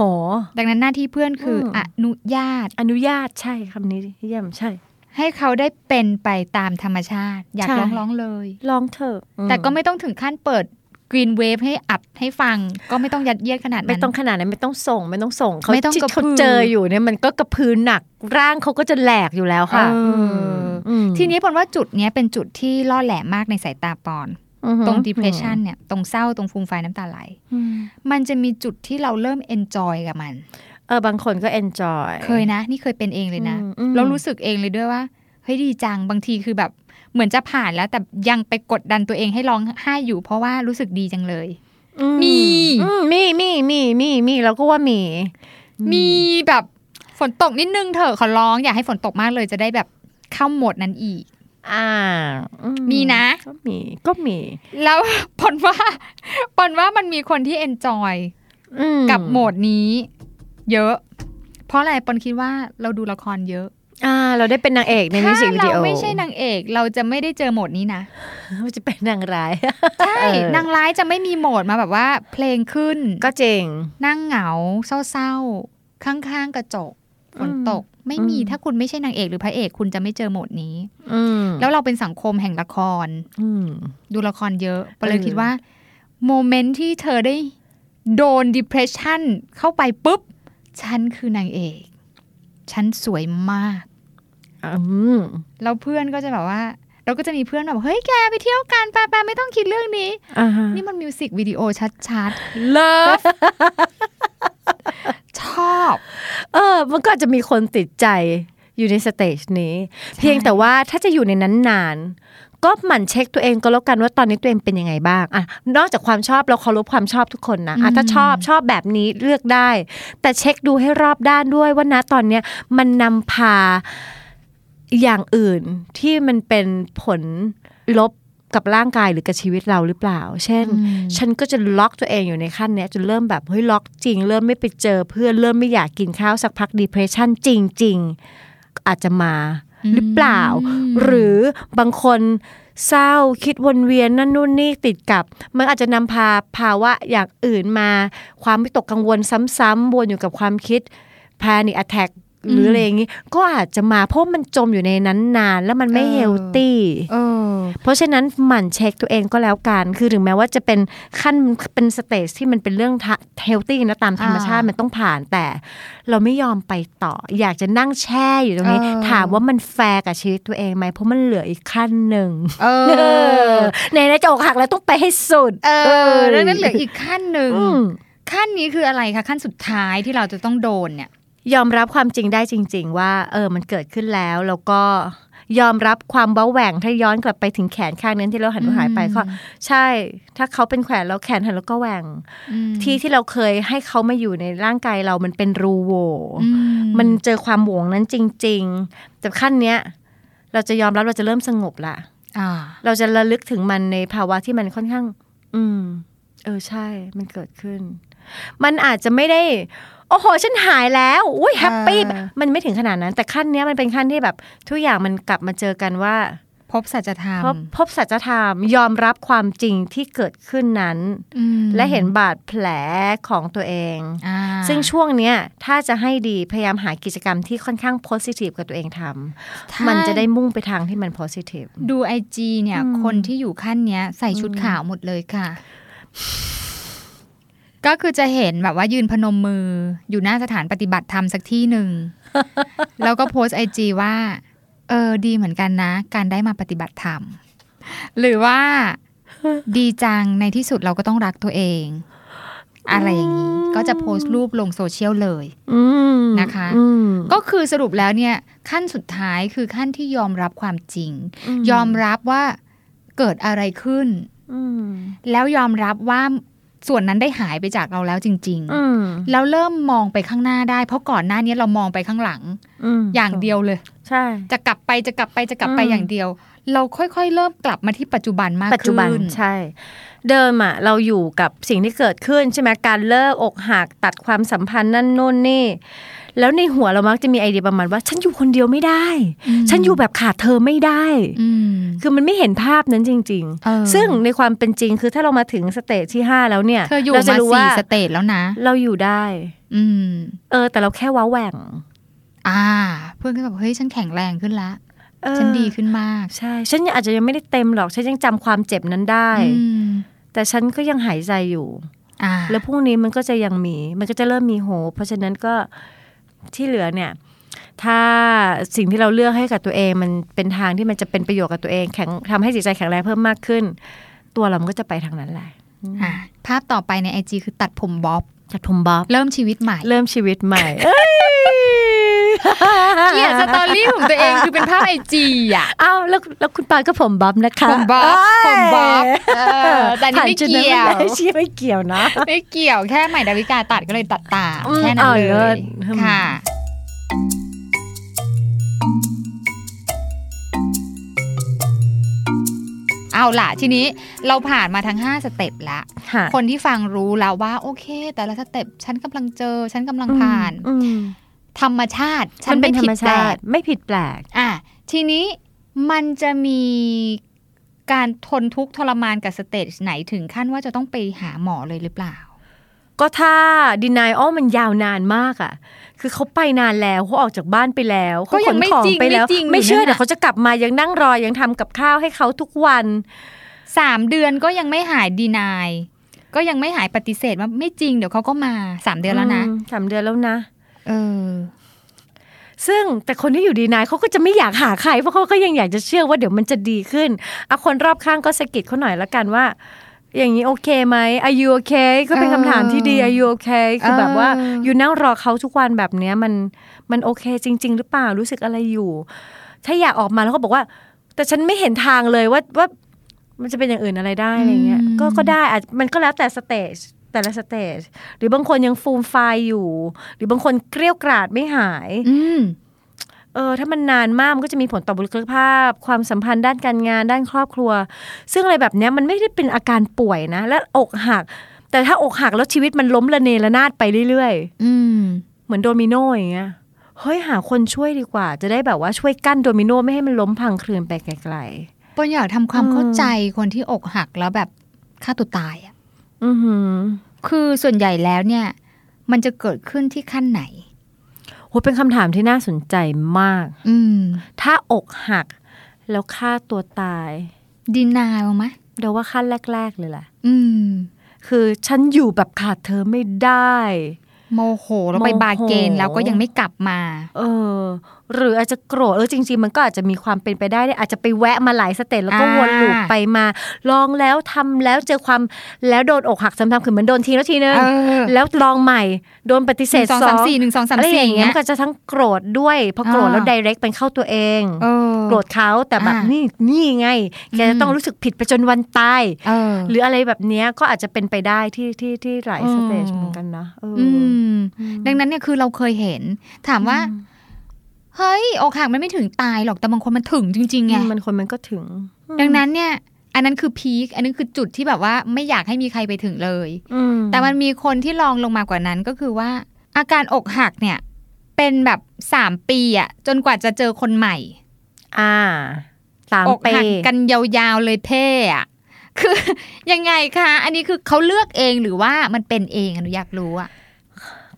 ดังนั้นหน้าที่เพื่อนคืออมอนุญาต อนุญาตใช่คำนี้เยี่ยมใช่ ให้เขาได้เป็นไปตามธรรมชาติ อยากใช่ร้องร้องเลยลองเถอะแต่ก็ไม่ต้องถึงขั้นเปิด กรีนเวฟให้อัดให้ฟัง ก็ไม่ต้องยัดเยียดขนาดนั้น ไม่ต้องขนาดนั้นไม่ต้องส่ง ไม่ต้องส่งเขาไม่ต้องที่กระพือเขาเจออยู่เนี่ยมันก็กระพือหนักร่างเขาก็จะแหลกอยู่แล้วค่ะเอออมทีนี้ปอนว่าจุดเนี้ยเป็นจุดที่ล่อแหลมมากในสายตาปอนอือฮึตรง depression เนี่ยตรงเศร้าตรงฟูมไฟน้ำตาไหลอืมมันจะมีจุดที่เราเริ่ม enjoy กับมัน เออบางคนก็ enjoy เคยนะ นี่เคยเป็นเองเลยนะอืมอืมเรารู้สึกเองเลยด้วยว่า เฮ้ยดีจังบางทีคือแบบ เหมือนจะผ่านแล้วแต่ยังไปกดดันตัวเองให้ร้องไห้อยู่ เพราะว่ารู้สึกดีจังเลยอืมีอืมมีมีมีมีมีเราก็ว่ามี มีแบบฝนตกนิดนึงเถอะขอร้องอยากให้ฝนตกมากเลยจะได้แบบเข้าโหมดนั้นอีก อ่าอืมีนะ ก็มีก็มี แล้วปอนว่าปอนว่ามันมีคนที่ enjoy อืมกับโหมดนี้ เยอะ เพราะอะไรปอนคิดว่าเราดูละครเยอะ อ่า เราได้เป็นนางเอกในมิวสิกวิถ้าดีเราโอไม่ใช่นางเอก เราจะไม่ได้เจอโหมดนี้นะเราจะเป็นนางร้ายใช่เออนางร้ายจะไม่มีโหมดมาแบบว่า เพลงขึ้น ก็จริงนั่งเหงาเศร้าๆข้างๆกระจกฝนตกไม่มีอืมถ้าคุณไม่ใช่นางเอกหรือพระเอกคุณจะไม่เจอโหมดนี้ อืมแล้วเราเป็นสังคมแห่งละคร อืมดูละครเยอะปะเลยเออคิดว่า moment ที่เธอได้โดน depression เข้าไปปุ๊บ ฉันคือนางเอก ฉันสวยมากอืมแล้วเพื่อนก็จะแบบว่า เราก็จะมีเพื่อนแบบเฮ้ยแกไปเที่ยวกันไปไปไม่ต้องคิดเรื่องนี้อ่าฮะนี่มันมิวสิกวิดีโอชัดๆ love ชอบ เออ มันก็อาจจะมีคนติดใจอยู่ใน stage นี้ เพียงแต่ว่าถ้าจะอยู่ในนั้นนาน ก็หมั่นเช็คตัวเองก็แล้วกันว่าตอนนี้ตัวเองเป็นยังไงบ้างอะนอกจากความชอบเราเคารพความชอบทุกคนนะอะอืมถ้าชอบชอบแบบนี้เลือกได้ แต่เช็คดูให้รอบด้านด้วยว่านะตอนเนี้ยมันนำพาอย่างอื่นที่มันเป็นผลลบกับร่างกายหรือกับชีวิตเราหรือเปล่า เช่น ฉันก็จะล็อกตัวเองอยู่ในขั้นเนี้ยจนเริ่มแบบเฮ้ยล็อกจริง เริ่มไม่ไปเจอเพื่อนเริ่มไม่อยากกินข้าวสักพัก depression จจริง ๆ อาจจะมาอืมหรือเปล่า หรือบางคนเศร้าคิดวนเวียนนั่นนู่นนี่ติดกับ มันอาจจะนำพาภาวะอย่างอื่นมา ความวิตกกังวลซ้ำๆวนอยู่กับความคิด panic attack หรืออะไรอย่างนี้ก็อาจจะมาเพราะมันจมอยู่ในนั้นนาน แล้วมันไม่เออ healthy เออเพราะฉะนั้นหมั่นเช็คตัวเองก็แล้วกัน คือถึงแม้ว่าจะเป็นขั้นเป็น stage ที่มันเป็นเรื่องhealthy นะตามธรรมชาติอ่ามัมันต้องผ่านแต่ เราไม่ยอมไปต่อ อยากจะนั่งแช่อยู่ตรงนี้เออถามว่ามันแฟร์กับชีวิตตัวเองไหมเพราะมันเหลืออีกขั้นหนึ่งเอเออในในจะอกหักแล้วต้องไปให้สุด เออแล้วนั้นเหลืออีกขั้นหนึ่งอืมขั้นนี้คืออะไรคะขั้นสุดท้ายที่เราจะต้องโดนเนี่ย ยอมรับความจริงได้จริง ๆ ว่า เออมันเกิดขึ้นแล้วแล้วก็ยอมรับความเว้าแหว่งถ้าย้อนกลับไปถึงแขนข้างนั้นที่เราหั่นหายไปก็ใช่ ถ้าเขาเป็นแขนแล้วแขนหันแล้วก็แหว่งอืมที่ที่เราเคยให้เขามาอยู่ในร่างกายเรามันเป็นรูโหวอืมันเจอความโหวงนั้นจริง ๆ แต่ขั้นเนี้ย เราจะยอมรับเราจะเริ่มสงบละอ่าเราจะระลึกถึงมันในภาวะที่มันค่อนข้าง อืม เออใช่ มันเกิดขึ้น มันอาจจะไม่ได้โอ้โหฉันหายแล้วอุ้ยแฮปปี้เออมันไม่ถึงขนาดนั้น แต่ขั้นเนี้ยมันเป็นขั้นที่แบบทุกอย่างมันกลับมาเจอกันว่า พบสัจธรรม พบพบสัจธรรมยอมรับความจริงที่เกิดขึ้นนั้นอืมและเห็นบาดแผลของตัวเองอ่าซึ่งช่วงเนี้ยถ้าจะให้ดีพยายามหากิจกรรมที่ค่อนข้าง positive กับตัวเองทำถ้ามันจะได้มุ่งไปทางที่มัน positive ดูไอจีเนี่ยอืมคนที่อยู่ขั้นเนี้ยใส่ชุดขาวหมดเลยค่ะ ก็คือจะเห็นแบบว่ายืนพนมมือ อยู่หน้าสถานปฏิบัติธรรมสักที่หนึ่ง แล้วก็โพสไอจีว่า เออ ดีเหมือนกันนะ การได้มาปฏิบัติธรรม หรือว่าดีจังในที่สุดเราก็ต้องรักตัวเอง อะไรอย่างนี้ ก็จะโพสต์รูปลงโซเชียลเลยอืมนะคะอืมก็คือสรุปแล้วเนี่ย ขั้นสุดท้ายคือขั้นที่ยอมรับความจริงอืมยอมรับว่าเกิดอะไรขึ้นอืมแล้วยอมรับว่า ส่วนนั้นได้หายไปจากเราแล้วจริงอืมๆแล้วเริ่มมองไปข้างหน้าได้ เพราะก่อนหน้านี้เรามองไปข้างหลังมอย่างเดียวเลย ใช่ จะกลับไปจะกลับไปจะกลับไปอืมอย่างเดียว เราค่อยๆ เริ่มกลับมาที่ปัจจุบันมากปัจจุบันขึ้นใช่ เดิมอะเราอยู่กับสิ่งที่เกิดขึ้นใช่ไหมการเลิกอกหักตัดความสัมพันธ์นั่นโน่นนี่ แล้วในหัวเรามักจะมีไอเดียประมาณว่า ฉันอยู่คนเดียวไม่ได้ ฉันอยู่แบบขาดเธอไม่ได้อืมคือมันไม่เห็นภาพนั้นจริงเออๆซึ่งในความเป็นจริงคือถ้าเรามาถึง stage ที่5แล้วเนี่ยเธออยู่เราจะมารู้ว่า stage สี่ว่าสเตจแล้วนะ เราอยู่ได้ อืมเออ แต่เราแค่เว้าแหว่งอ่า เพื่อนก็แบบเฮ้ยฉันแข็งแรงขึ้นละเออฉันดีขึ้นมาก ใช่ ฉันอาจจะยังไม่ได้เต็มหรอก ฉันยังจำความเจ็บนั้นได้อืมแต่ฉันก็ยังหายใจอยู่อ่าแล้วพรุ่งนี้มันก็จะยังมี มันก็จะเริ่มมี hope เพราะฉะนั้นก็ ที่เหลือเนี่ยถ้าสิ่งที่เราเลือกให้กับตัวเองมันเป็นทางที่มันจะเป็นประโยชน์กับตัวเองแข็งทำให้จิตใจแข็งแรงเพิ่มมากขึ้น ตัวเรามันก็จะไปทางนั้นแหละอะภาพต่อไปในไอจีคือตัดผมบ๊อบจัดผมบ๊อบเริ่มชีวิตใหม่ เริ่มชีวิตใหม่ เอ้ยเกลียดสตอรี่ของตัวเองคือเป็นภาพไอจีอะอ้าวแล้วแล้วคุณปอยก็ผมบ๊อบนะคะผมบ๊อบเอ้ยผมบ๊อบเออแต่นี่ไม่ผ่าจุดนั้นเกี่ยวไม่ได้ชี้ไม่เกี่ยวนะ ไม่เกี่ยวแค่ใหม่ดาวิกาตัดก็เลยตัดตามอืมแค่นั้นเอาเลยเลิศอืมค่ะเอาล่ะทีนี้เราผ่านมาทั้ง 5 step แล้วค่ะคนที่ฟังรู้แล้วว่าโอเค แต่ละ step ฉันกำลังเจอ ฉันกำลังผ่านอืม ธรรมชาติมันเป็นธรรมชาติฉันนเป็ไม่นธรผิดมแปลกไม่ผิดแปลกอะทีนี้มันจะมีการทนทุกข์ทรมานกับสเตจไหนถึงขั้นว่าจะต้องไปหาหมอเลยหรือเปล่า ก็ถ้า denial มันยาวนานมากอะ คือเขาไปนานแล้วเขาออกจากบ้านไปแล้วก็เขายัขงนไม่ของจริงไปแล้ว ไม่จริงไม่เชื่ออยู่นั่นน่ะเดี๋ยวเขาจะกลับมายังนั่งรอยังทำกับข้าวให้เขาทุกวันสามเดือนก็ยังไม่หายดีนาย ก็ยังไม่หายปฏิเสธว่าไม่จริงเดี๋ยวเขาก็มาสามเดือนแล้วนะมสามเดือนแล้วนะ เออซึ่งแต่คนที่อยู่ดีนายเขาก็จะไม่อยากหาใครเพราะเขาก็ยังอยากจะเชื่อว่าเดี๋ยวมันจะดีขึ้นเอาคนรอบข้างก็สะกิดเขาหน่อยละกันว่า อย่างนี้โอเคไหม Are you okay ก็เป็นคำถามที่ดี Are you okay คือแบบว่าเออออยู่นั่งรอเขาทุกวันแบบเนี้ยมันมันโอเคจริง ๆ หรือเปล่ารู้สึกอะไรอยู่ ถ้าอยากออกมาแล้วก็บอกว่า แต่ฉันไม่เห็นทางเลยว่าว่ามันจะเป็นอย่างอื่นอะไรได้อะไรเงี้ยก็ก็ได้อาจมันก็แล้วแต่ stage แต่ละ stage หรือบางคนยังฟูมฟายอยู่ หรือบางคนเกรี้ยวกราดไม่หายอืมเออถ้ามันนานมากมันก็จะมีผลต่อบุคลิกภาพ ความสัมพันธ์ด้านการงานด้านครอบครัว ซึ่งอะไรแบบเนี้ยมันไม่ได้เป็นอาการป่วยนะ และอกหัก แต่ถ้าอกหักแล้วชีวิตมันล้มระเนระนาดไปเรื่อยอืมๆเหมือนโดมิโนอย่างเงี้ยเฮ้ยหาคนช่วยดีกว่า จะได้แบบว่าช่วยกั้นโดมิโนไม่ให้มันล้มพังคลืนไปไกลปนอยากทำความอืมเข้าใจคนที่อกหักแล้วแบบฆ่าตัวตายอะๆอือหือ คือส่วนใหญ่แล้วเนี่ย มันจะเกิดขึ้นที่ขั้นไหนโหเป็นคำถามที่น่าสนใจมาก อืม ถ้าอกหัก แล้วฆ่าตัวตาย denial มั้งไหมเดี๋ยวว่าขั้นแรก ๆ เลยแหละอืม คือฉันอยู่แบบขาดเธอไม่ได้ โมโหแล้วไปโมโห bargain แล้วก็ยังไม่กลับมา เออ หรืออาจจะโกรธเออจริง ๆ มันก็อาจจะมีความเป็นไปได้ได้อาจจะไปแวะมาหลาย stage แล้วก็อ่าวน loop ไปมา ลองแล้วทำแล้วเจอความแล้วโดนอกหักซ้ำๆคือเหมือนโดนทีแล้วทีนึงเออแล้วลองใหม่โดนปฏิหเสนึ่ธงสองสามสี่หนึ่งสองสามอะไรอสี่ย่างเงี้ยเงี้มัยนก็จะทั้งโกรธด้วยพอโกรธอ่าแล้วไดเรกเป็นเข้าตัวเองเออโกรธเขาแต่แบบอ่านี่นี่ไงแกจะต้องรู้สึกผิดไปจนวันตายเออหรืออะไรแบบเนี้ยก็อาจจะเป็นไปได้ที่ที่ที่หลายอืมสเตจเหมือนกันนะเออออืมดังนั้นเนี่ยคือเราเคยเห็นถามว่า เฮ้ยอกหักมันไม่ถึงตายหรอกแต่บางคนมันถึงจริงๆไงมันคนมันก็ถึง ดังนั้นเนี่ย อันนั้นคือพีคอันนั้นคือจุดที่แบบว่าไม่อยากให้มีใครไปถึงเลยอืมแต่มันมีคนที่ลองลงมากว่านั้นก็คือว่า อาการอกหักเนี่ย เป็นแบบสามปีอะจนกว่าจะเจอคนใหม่ อ่าสามอกปีหักกันยาวๆเลยเพ่อะคือยังไงคะ อันนี้คือเขาเลือกเองหรือว่ามันเป็นเองอะหนูอยากรู้อะ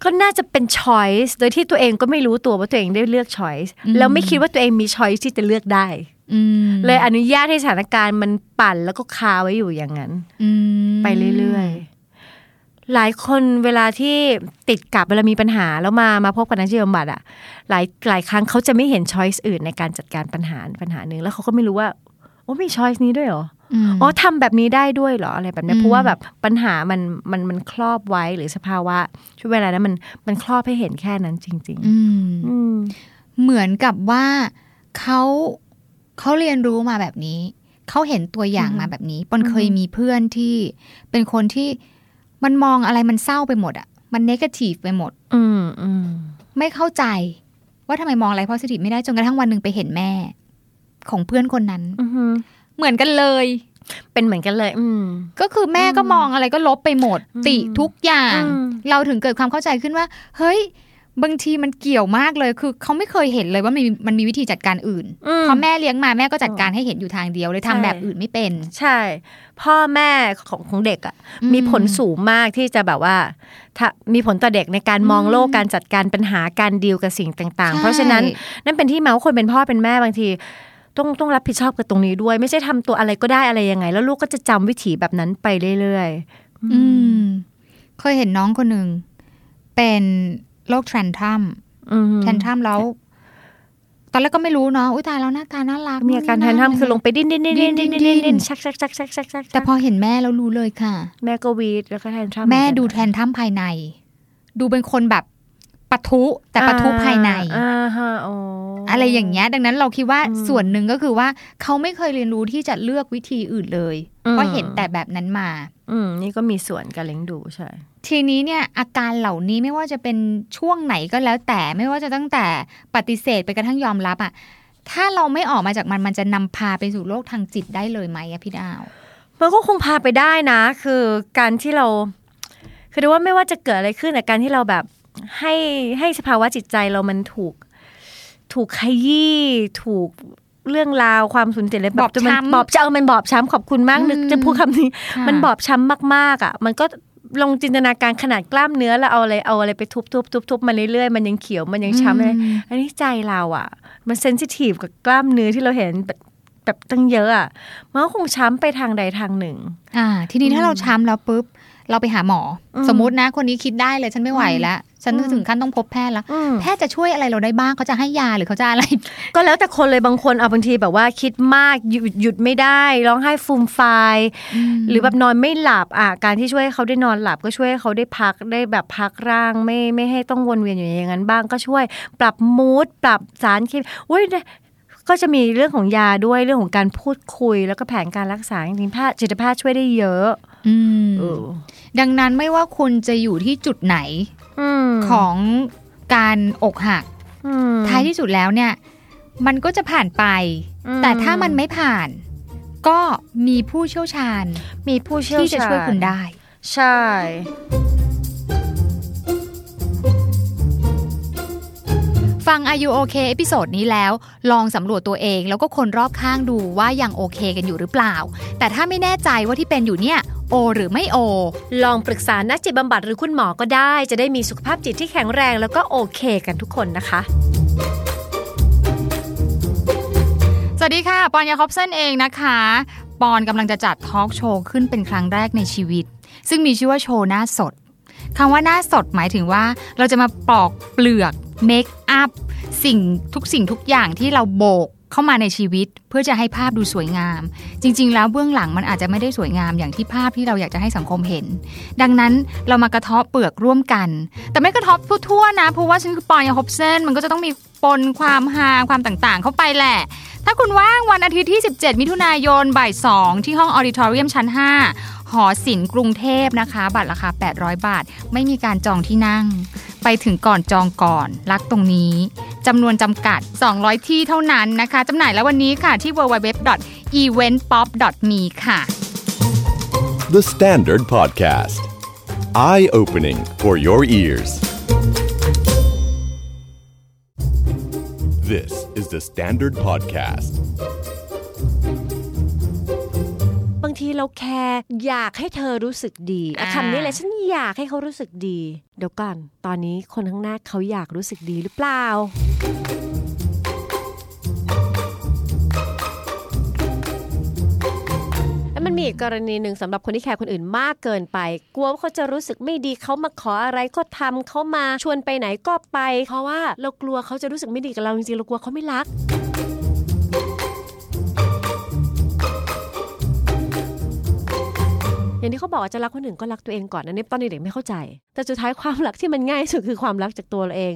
ก็น่าจะเป็น choice โดยที่ตัวเองก็ไม่รู้ตัวว่าตัวเองได้เลือก choice แล้วไม่คิดว่าตัวเองมี choice ที่จะเลือกได้อืมเลยอนุญาตให้สถานการณ์มันปั่นแล้วก็คาไว้อยู่อย่างนั้นอืมไปเรื่อยๆ หลายคนเวลาที่ติดกับเวลามีปัญหาแล้วมามาพบกับนักจิตบำบัดอะหลายหลายครั้งเขาจะไม่เห็นช้อยส์อื่นในการจัดการปัญหาปัญหาหนึ่งแล้วเขาก็ไม่รู้ว่า โอ้มีช้อยส์นี้ด้วยเหรออืมอ๋อทำแบบนี้ได้ด้วยเหรออะไรแบบนี้อืมเพราะว่าแบบปัญหามันมันมันครอบไว้หรือสภาวะช่วงเวลานั้นมันมันครอบให้เห็นแค่นั้นจริงอืมๆอืมเหมือนกับว่าเขาเขาเรียนรู้มาแบบนี้เขาเห็นตัวอย่างมาแบบนี้ปอนเคยมีเพื่อนที่เป็นคนที่มันมองอะไรมันเศร้าไปหมดอะมันเนกาทีฟไปหมด อืมอืมไม่เข้าใจว่าทำไมมองอะไร positive ไม่ได้จนกระทั่งวันหนึ่งไปเห็นแม่ ของเพื่อนคนนั้นอือฮึเหมือนกันเลย เป็นเหมือนกันเลย อืมก็คือแม่ก็มองอะไรก็ลบไปหมดอืมติทุกอย่างอืมเราถึงเกิดความเข้าใจขึ้นว่า เฮ้ย บางทีมันเกี่ยวมากเลย คือเขาไม่เคยเห็นเลยว่ามันมีมันมีวิธีจัดการอื่นอืมพอแม่เลี้ยงมาแม่ก็จัดการให้เห็นอยู่ทางเดียวเลยทำใช่แบบอื่นไม่เป็น ใช่ พ่อแม่ของของเด็กอะ่ะอืมมีผลสูงมากที่จะแบบว่าถ้ามีผลต่อเด็กในการมองอืมโลกการจัดการปัญหาการดีลกับสิ่งต่างๆใช่เพราะฉะนั้นนั่นเป็นที่มาว่าคนเป็นพ่อเป็นแม่บางที ต้องต้องรับผิดชอบกับตรงนี้ด้วย ไม่ใช่ทำตัวอะไรก็ได้อะไรยังไง แล้วลูกก็จะจำวิถีแบบนั้นไปเรื่อยอืมเคยเห็นน้องคนหนึ่งเป็นโรค tantrum ๆอืม tantrum แล้วตอนแรกก็ไม่รู้เนาะอุ้ยตายแล้วหน้าตาน่ารักมีอาการ tantrum คือลงไปดิ้นดิ้นดิ้นดิ้นดิ้นดิ้นดิ้ดิ้นนชักชักชักชักชักชักแต่พอเห็นแม่แล้วรู้เลยค่ะ แม่ก็วี้ดแล้วก็ tantrum แม่ดู tantrum ภายใน ดูเป็นคนแบบ ปะทุแต่ปะทุภายในอ่าฮะโอ้อะไรอย่างเงี้ย ดังนั้นเราคิดว่าอืมส่วนหนึ่งก็คือว่าเขาไม่เคยเรียนรู้ที่จะเลือกวิธีอื่นเลยอืมเพราะเห็นแต่แบบนั้นมา อืมนี่ก็มีส่วนการเลี้ยงดูใช่ ทีนี้เนี่ยอาการเหล่านี้ไม่ว่าจะเป็นช่วงไหนก็แล้วแต่ไม่ว่าจะตั้งแต่ปฏิเสธไปกระทั่งยอมรับอะถ้าเราไม่ออกมาจากมันมันจะนำพาไปสู่โรคทางจิตได้เลยไหมอะพี่ดาวมันก็คงพาไปได้นะ คือการที่เรา คือดูว่าไม่ว่าจะเกิดอะไรขึ้นแต่การที่เราแบบ ให้ให้สภาวะจิตใจเรามันถูก ถูกขยี้ถูกเรื่องราวความสูญเสียอะไรแบบบอบจนมันช้ำบอบช้ำมันบอบช้ำขอบคุณมากนึกอืมจะพูดคำนี้ค่ะมันบอบช้ำมากๆ อะ มันก็ลองจินตนาการขนาดกล้ามเนื้อแล้วเอาอะไรเอาอะไรไปทุบทุบทุบทุบมันเรื่อยๆ มันยังเขียวมันยังช้ำเลยอืมอันนี้ใจเราอะ มันเซนซิทีฟกับกล้ามเนื้อที่เราเห็นแบบแบบตั้งเยอะอะมันก็คงช้ำไปทางใดทางหนึ่ง อ่า ทีนี้ถ้าเราช้ำแล้วปุ๊บ เราไปหาหมออมสมมุตินะ คนนี้คิดได้เลยฉันไม่ไหวแล้วฉันอืมถึงขั้นต้องพบแพทย์แล้วอืมแพทย์จะช่วยอะไรเราได้บ้างเขาจะให้ยาหรือเขาจะอะไร ก็แล้วแต่คนเลยบางคนเอาบางทีแบบว่าคิดมากหยุดหยุดไม่ได้ร้องไห้ฟูมฟายหรือแบบนอนไม่หลับอะการที่ช่วยให้เขาได้นอนหลับก็ช่วยให้เขาได้พักได้แบบพักร่างไม่ไม่ให้ต้องวนเวียนอยู่อย่างนั้นบ้างก็ช่วย ปรับมูดปรับสารเคมีอุ้ยก็จะมีเรื่องของยาด้วยเรื่องของการพูดคุย แล้วก็แผนการรักษาจริงๆแพทย์จิตแพทย์ช่วยได้เยอะอืมเออดังนั้นไม่ว่าคุณจะอยู่ที่จุดไหนอืมของการอกหักอืมท้ายที่สุดแล้วเนี่ย มันก็จะผ่านไปอืมแต่ถ้ามันไม่ผ่าน ก็มีผู้เชี่ยวชาญ มีผู้เชี่ยวที่จะชาญช่วยคุณได้ ใช่ ฟัง Are You OK episode นี้แล้ว ลองสำรวจตัวเองแล้วก็คนรอบข้างดูว่ายังโอเคกันอยู่หรือเปล่า แต่ถ้าไม่แน่ใจว่าที่เป็นอยู่เนี่ยโอหรือไม่โอ ลองปรึกษานักจิตบำบัดหรือคุณหมอก็ได้ จะได้มีสุขภาพจิตที่แข็งแรงแล้วก็โอเคกันทุกคนนะคะ สวัสดีค่ะ ปอนยาคอบเซนเองนะคะ ปอนกำลังจะจัดทอล์กโชว์ขึ้นเป็นครั้งแรกในชีวิต ซึ่งมีชื่อว่าโชว์หน้าสดคำว่าหน้าสดหมายถึงว่าเราจะมาปอกเปลือก เมคอัพสิ่งทุกสิ่งทุกอย่างที่เราโบกเข้ามาในชีวิตเพื่อจะให้ภาพดูสวยงาม จริง ๆ แล้วเบื้องหลังมันอาจจะไม่ได้สวยงามอย่างที่ภาพที่เราอยากจะให้สังคมเห็น ดังนั้นเรามากระเทาะเปลือกร่วมกัน แต่ไม่กระทบทั่วๆนะเพราะว่าฉันคือปอยฮอบเซนมันก็จะต้องมีปนความฮาความต่างๆ เข้าไปแหละ ถ้าคุณว่างวันอาทิตย์ที่ 17 มิถุนายนบ่าย 2 ที่ห้องออดิทอเรียมชั้น 5 หอศิลป์กรุงเทพนะคะ บัตรราคา 800 บาท ไม่มีการจองที่นั่ง ไปถึงก่อนจองก่อน รักตรงนี้จำนวนจำกัด 200 ที่เท่านั้นนะคะจำหน่ายแล้ววันนี้ค่ะที่ www.eventpop.me ค่ะ The Standard Podcast. Eye opening for your ears. This is the Standard Podcast. บางทีเราแคร์อยากให้เธอรู้สึกดีอะอ่า คำนี้เลยฉันอยากให้เขารู้สึกดี เดี๋ยวก่อน ตอนนี้คนข้างหน้าเขาอยากรู้สึกดีหรือเปล่า มันมีอีกกรณีหนึ่งสำหรับคนที่แคร์คนอื่นมากเกินไป กลัวว่าเขาจะรู้สึกไม่ดีเขามาขออะไรก็ทำเขามาชวนไปไหนก็ไป เพราะว่าเรากลัวเขาจะรู้สึกไม่ดีกับเราจริงๆเรากลัวเขาไม่รักอย่างที่เขาบอกจะรักคนอื่นก็รักตัวเองก่อนอันนี้ตอนเด็กๆไม่เข้าใจ แต่สุดท้ายความรักที่มันง่ายสุดคือความรักจากตัวเราเอง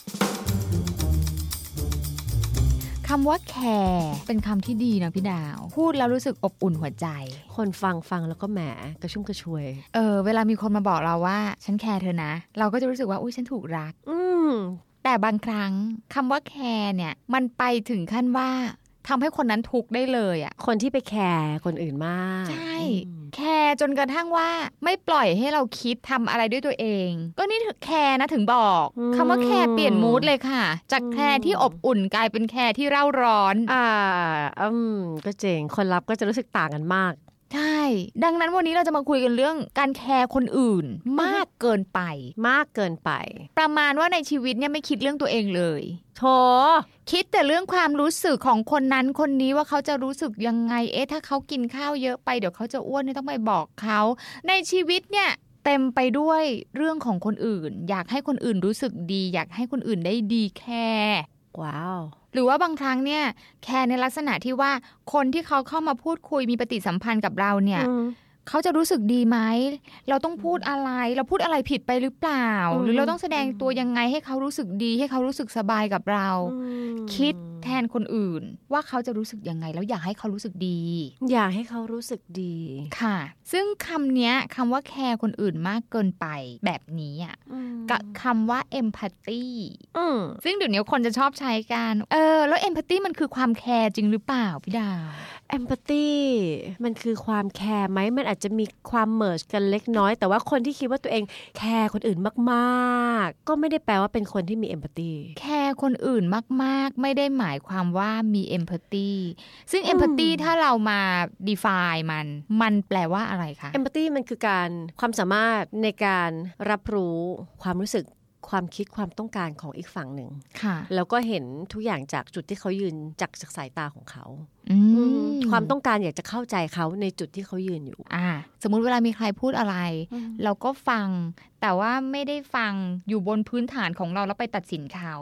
คำว่าแคร์เป็นคำที่ดีนะพี่ดาว พูดแล้วรู้สึกอบอุ่นหัวใจ คนฟังฟังแล้วก็แหมกระชุ่มกระชวย เออ เวลามีคนมาบอกเราว่า ฉันแคร์เธอนะ เราก็จะรู้สึกว่าอุ้ยฉันถูกรัก อืมแต่บางครั้งคำว่าแคร์เนี่ย มันไปถึงขั้นว่า ทำให้คนนั้นทุกข์ได้เลยอะ่ะ คนที่ไปแคร์คนอื่นมาก ใช่ แคร์จนกระทั่งว่าไม่ปล่อยให้เราคิดทำอะไรด้วยตัวเอง ก็นี่แคร์นะถึงบอกคำว่าแคร์เปลี่ยน mood เลยค่ะ จากแคร์ที่อบอุ่นกลายเป็นแคร์ที่เร่าร้อน อ่าอืมก็เจ๋งคนรับก็จะรู้สึกต่างกันมาก ใช่ ดังนั้นวันนี้เราจะมาคุยกันเรื่องการแคร์คนอื่นมากเกินไป มากเกินไป ประมาณว่าในชีวิตเนี่ยไม่คิดเรื่องตัวเองเลยโถคิดแต่เรื่องความรู้สึกของคนนั้นคนนี้ว่าเขาจะรู้สึกยังไง เอ๊ะถ้าเขากินข้าวเยอะไปเดี๋ยวเขาจะอ้วนเนี่ยต้องไปบอกเขา ในชีวิตเนี่ยเต็มไปด้วยเรื่องของคนอื่น อยากให้คนอื่นรู้สึกดี อยากให้คนอื่นได้ดีแคร์ ว้าว หรือว่าบางครั้งเนี่ยแคร์ในลักษณะที่ว่าคนที่เขาเข้ามาพูดคุยมีปฏิสัมพันธ์กับเราเนี่ยอืม เขาจะรู้สึกดีไหม เราต้องพูดอะไร เราพูดอะไรผิดไปหรือเปล่าอืมหรือเราต้องแสดงตัวยังไงให้เขารู้สึกดี ให้เขารู้สึกสบายกับเรา คิดแทนคนอื่น ว่าเขาจะรู้สึกยังไง แล้วอยากให้เขารู้สึกดี อยากให้เขารู้สึกดีค่ะ ซึ่งคำเนี้ยคำว่าแคร์คนอื่นมากเกินไปแบบนี้อะกับคำว่า empathy อืมซึ่งเดี๋ยวนี้คนจะชอบใช้กันเออแล้ว empathy มันคือความแคร์จริงหรือเปล่าพี่ดาว empathy มันคือความแคร์ไหมมันอาจจะมีความ merge กันเล็กน้อย แต่ว่าคนที่คิดว่าตัวเองแคร์คนอื่นมากๆ ก็ไม่ได้แปลว่าเป็นคนที่มี empathy แคร์คนอื่นมากๆ ไม่ได้หมายความว่ามี empathy ซึ่ง empathy ถ้าเรามา define มัน มันแปลว่าอะไรคะเอมพัตตีมันคือการความสามารถในการรับรู้ความรู้สึกความคิดความต้องการของอีกฝั่งหนึ่งค่ะแล้วก็เห็นทุกอย่างจากจุดที่เขายืนจากจากสายตาของเขาอืมความต้องการอยากจะเข้าใจเขาในจุดที่เขายืนอยู่ อ่า สมมุติเวลามีใครพูดอะไร เราก็ฟัง แต่ว่าไม่ได้ฟังอยู่บนพื้นฐานของเราแล้วไปตัดสินเขา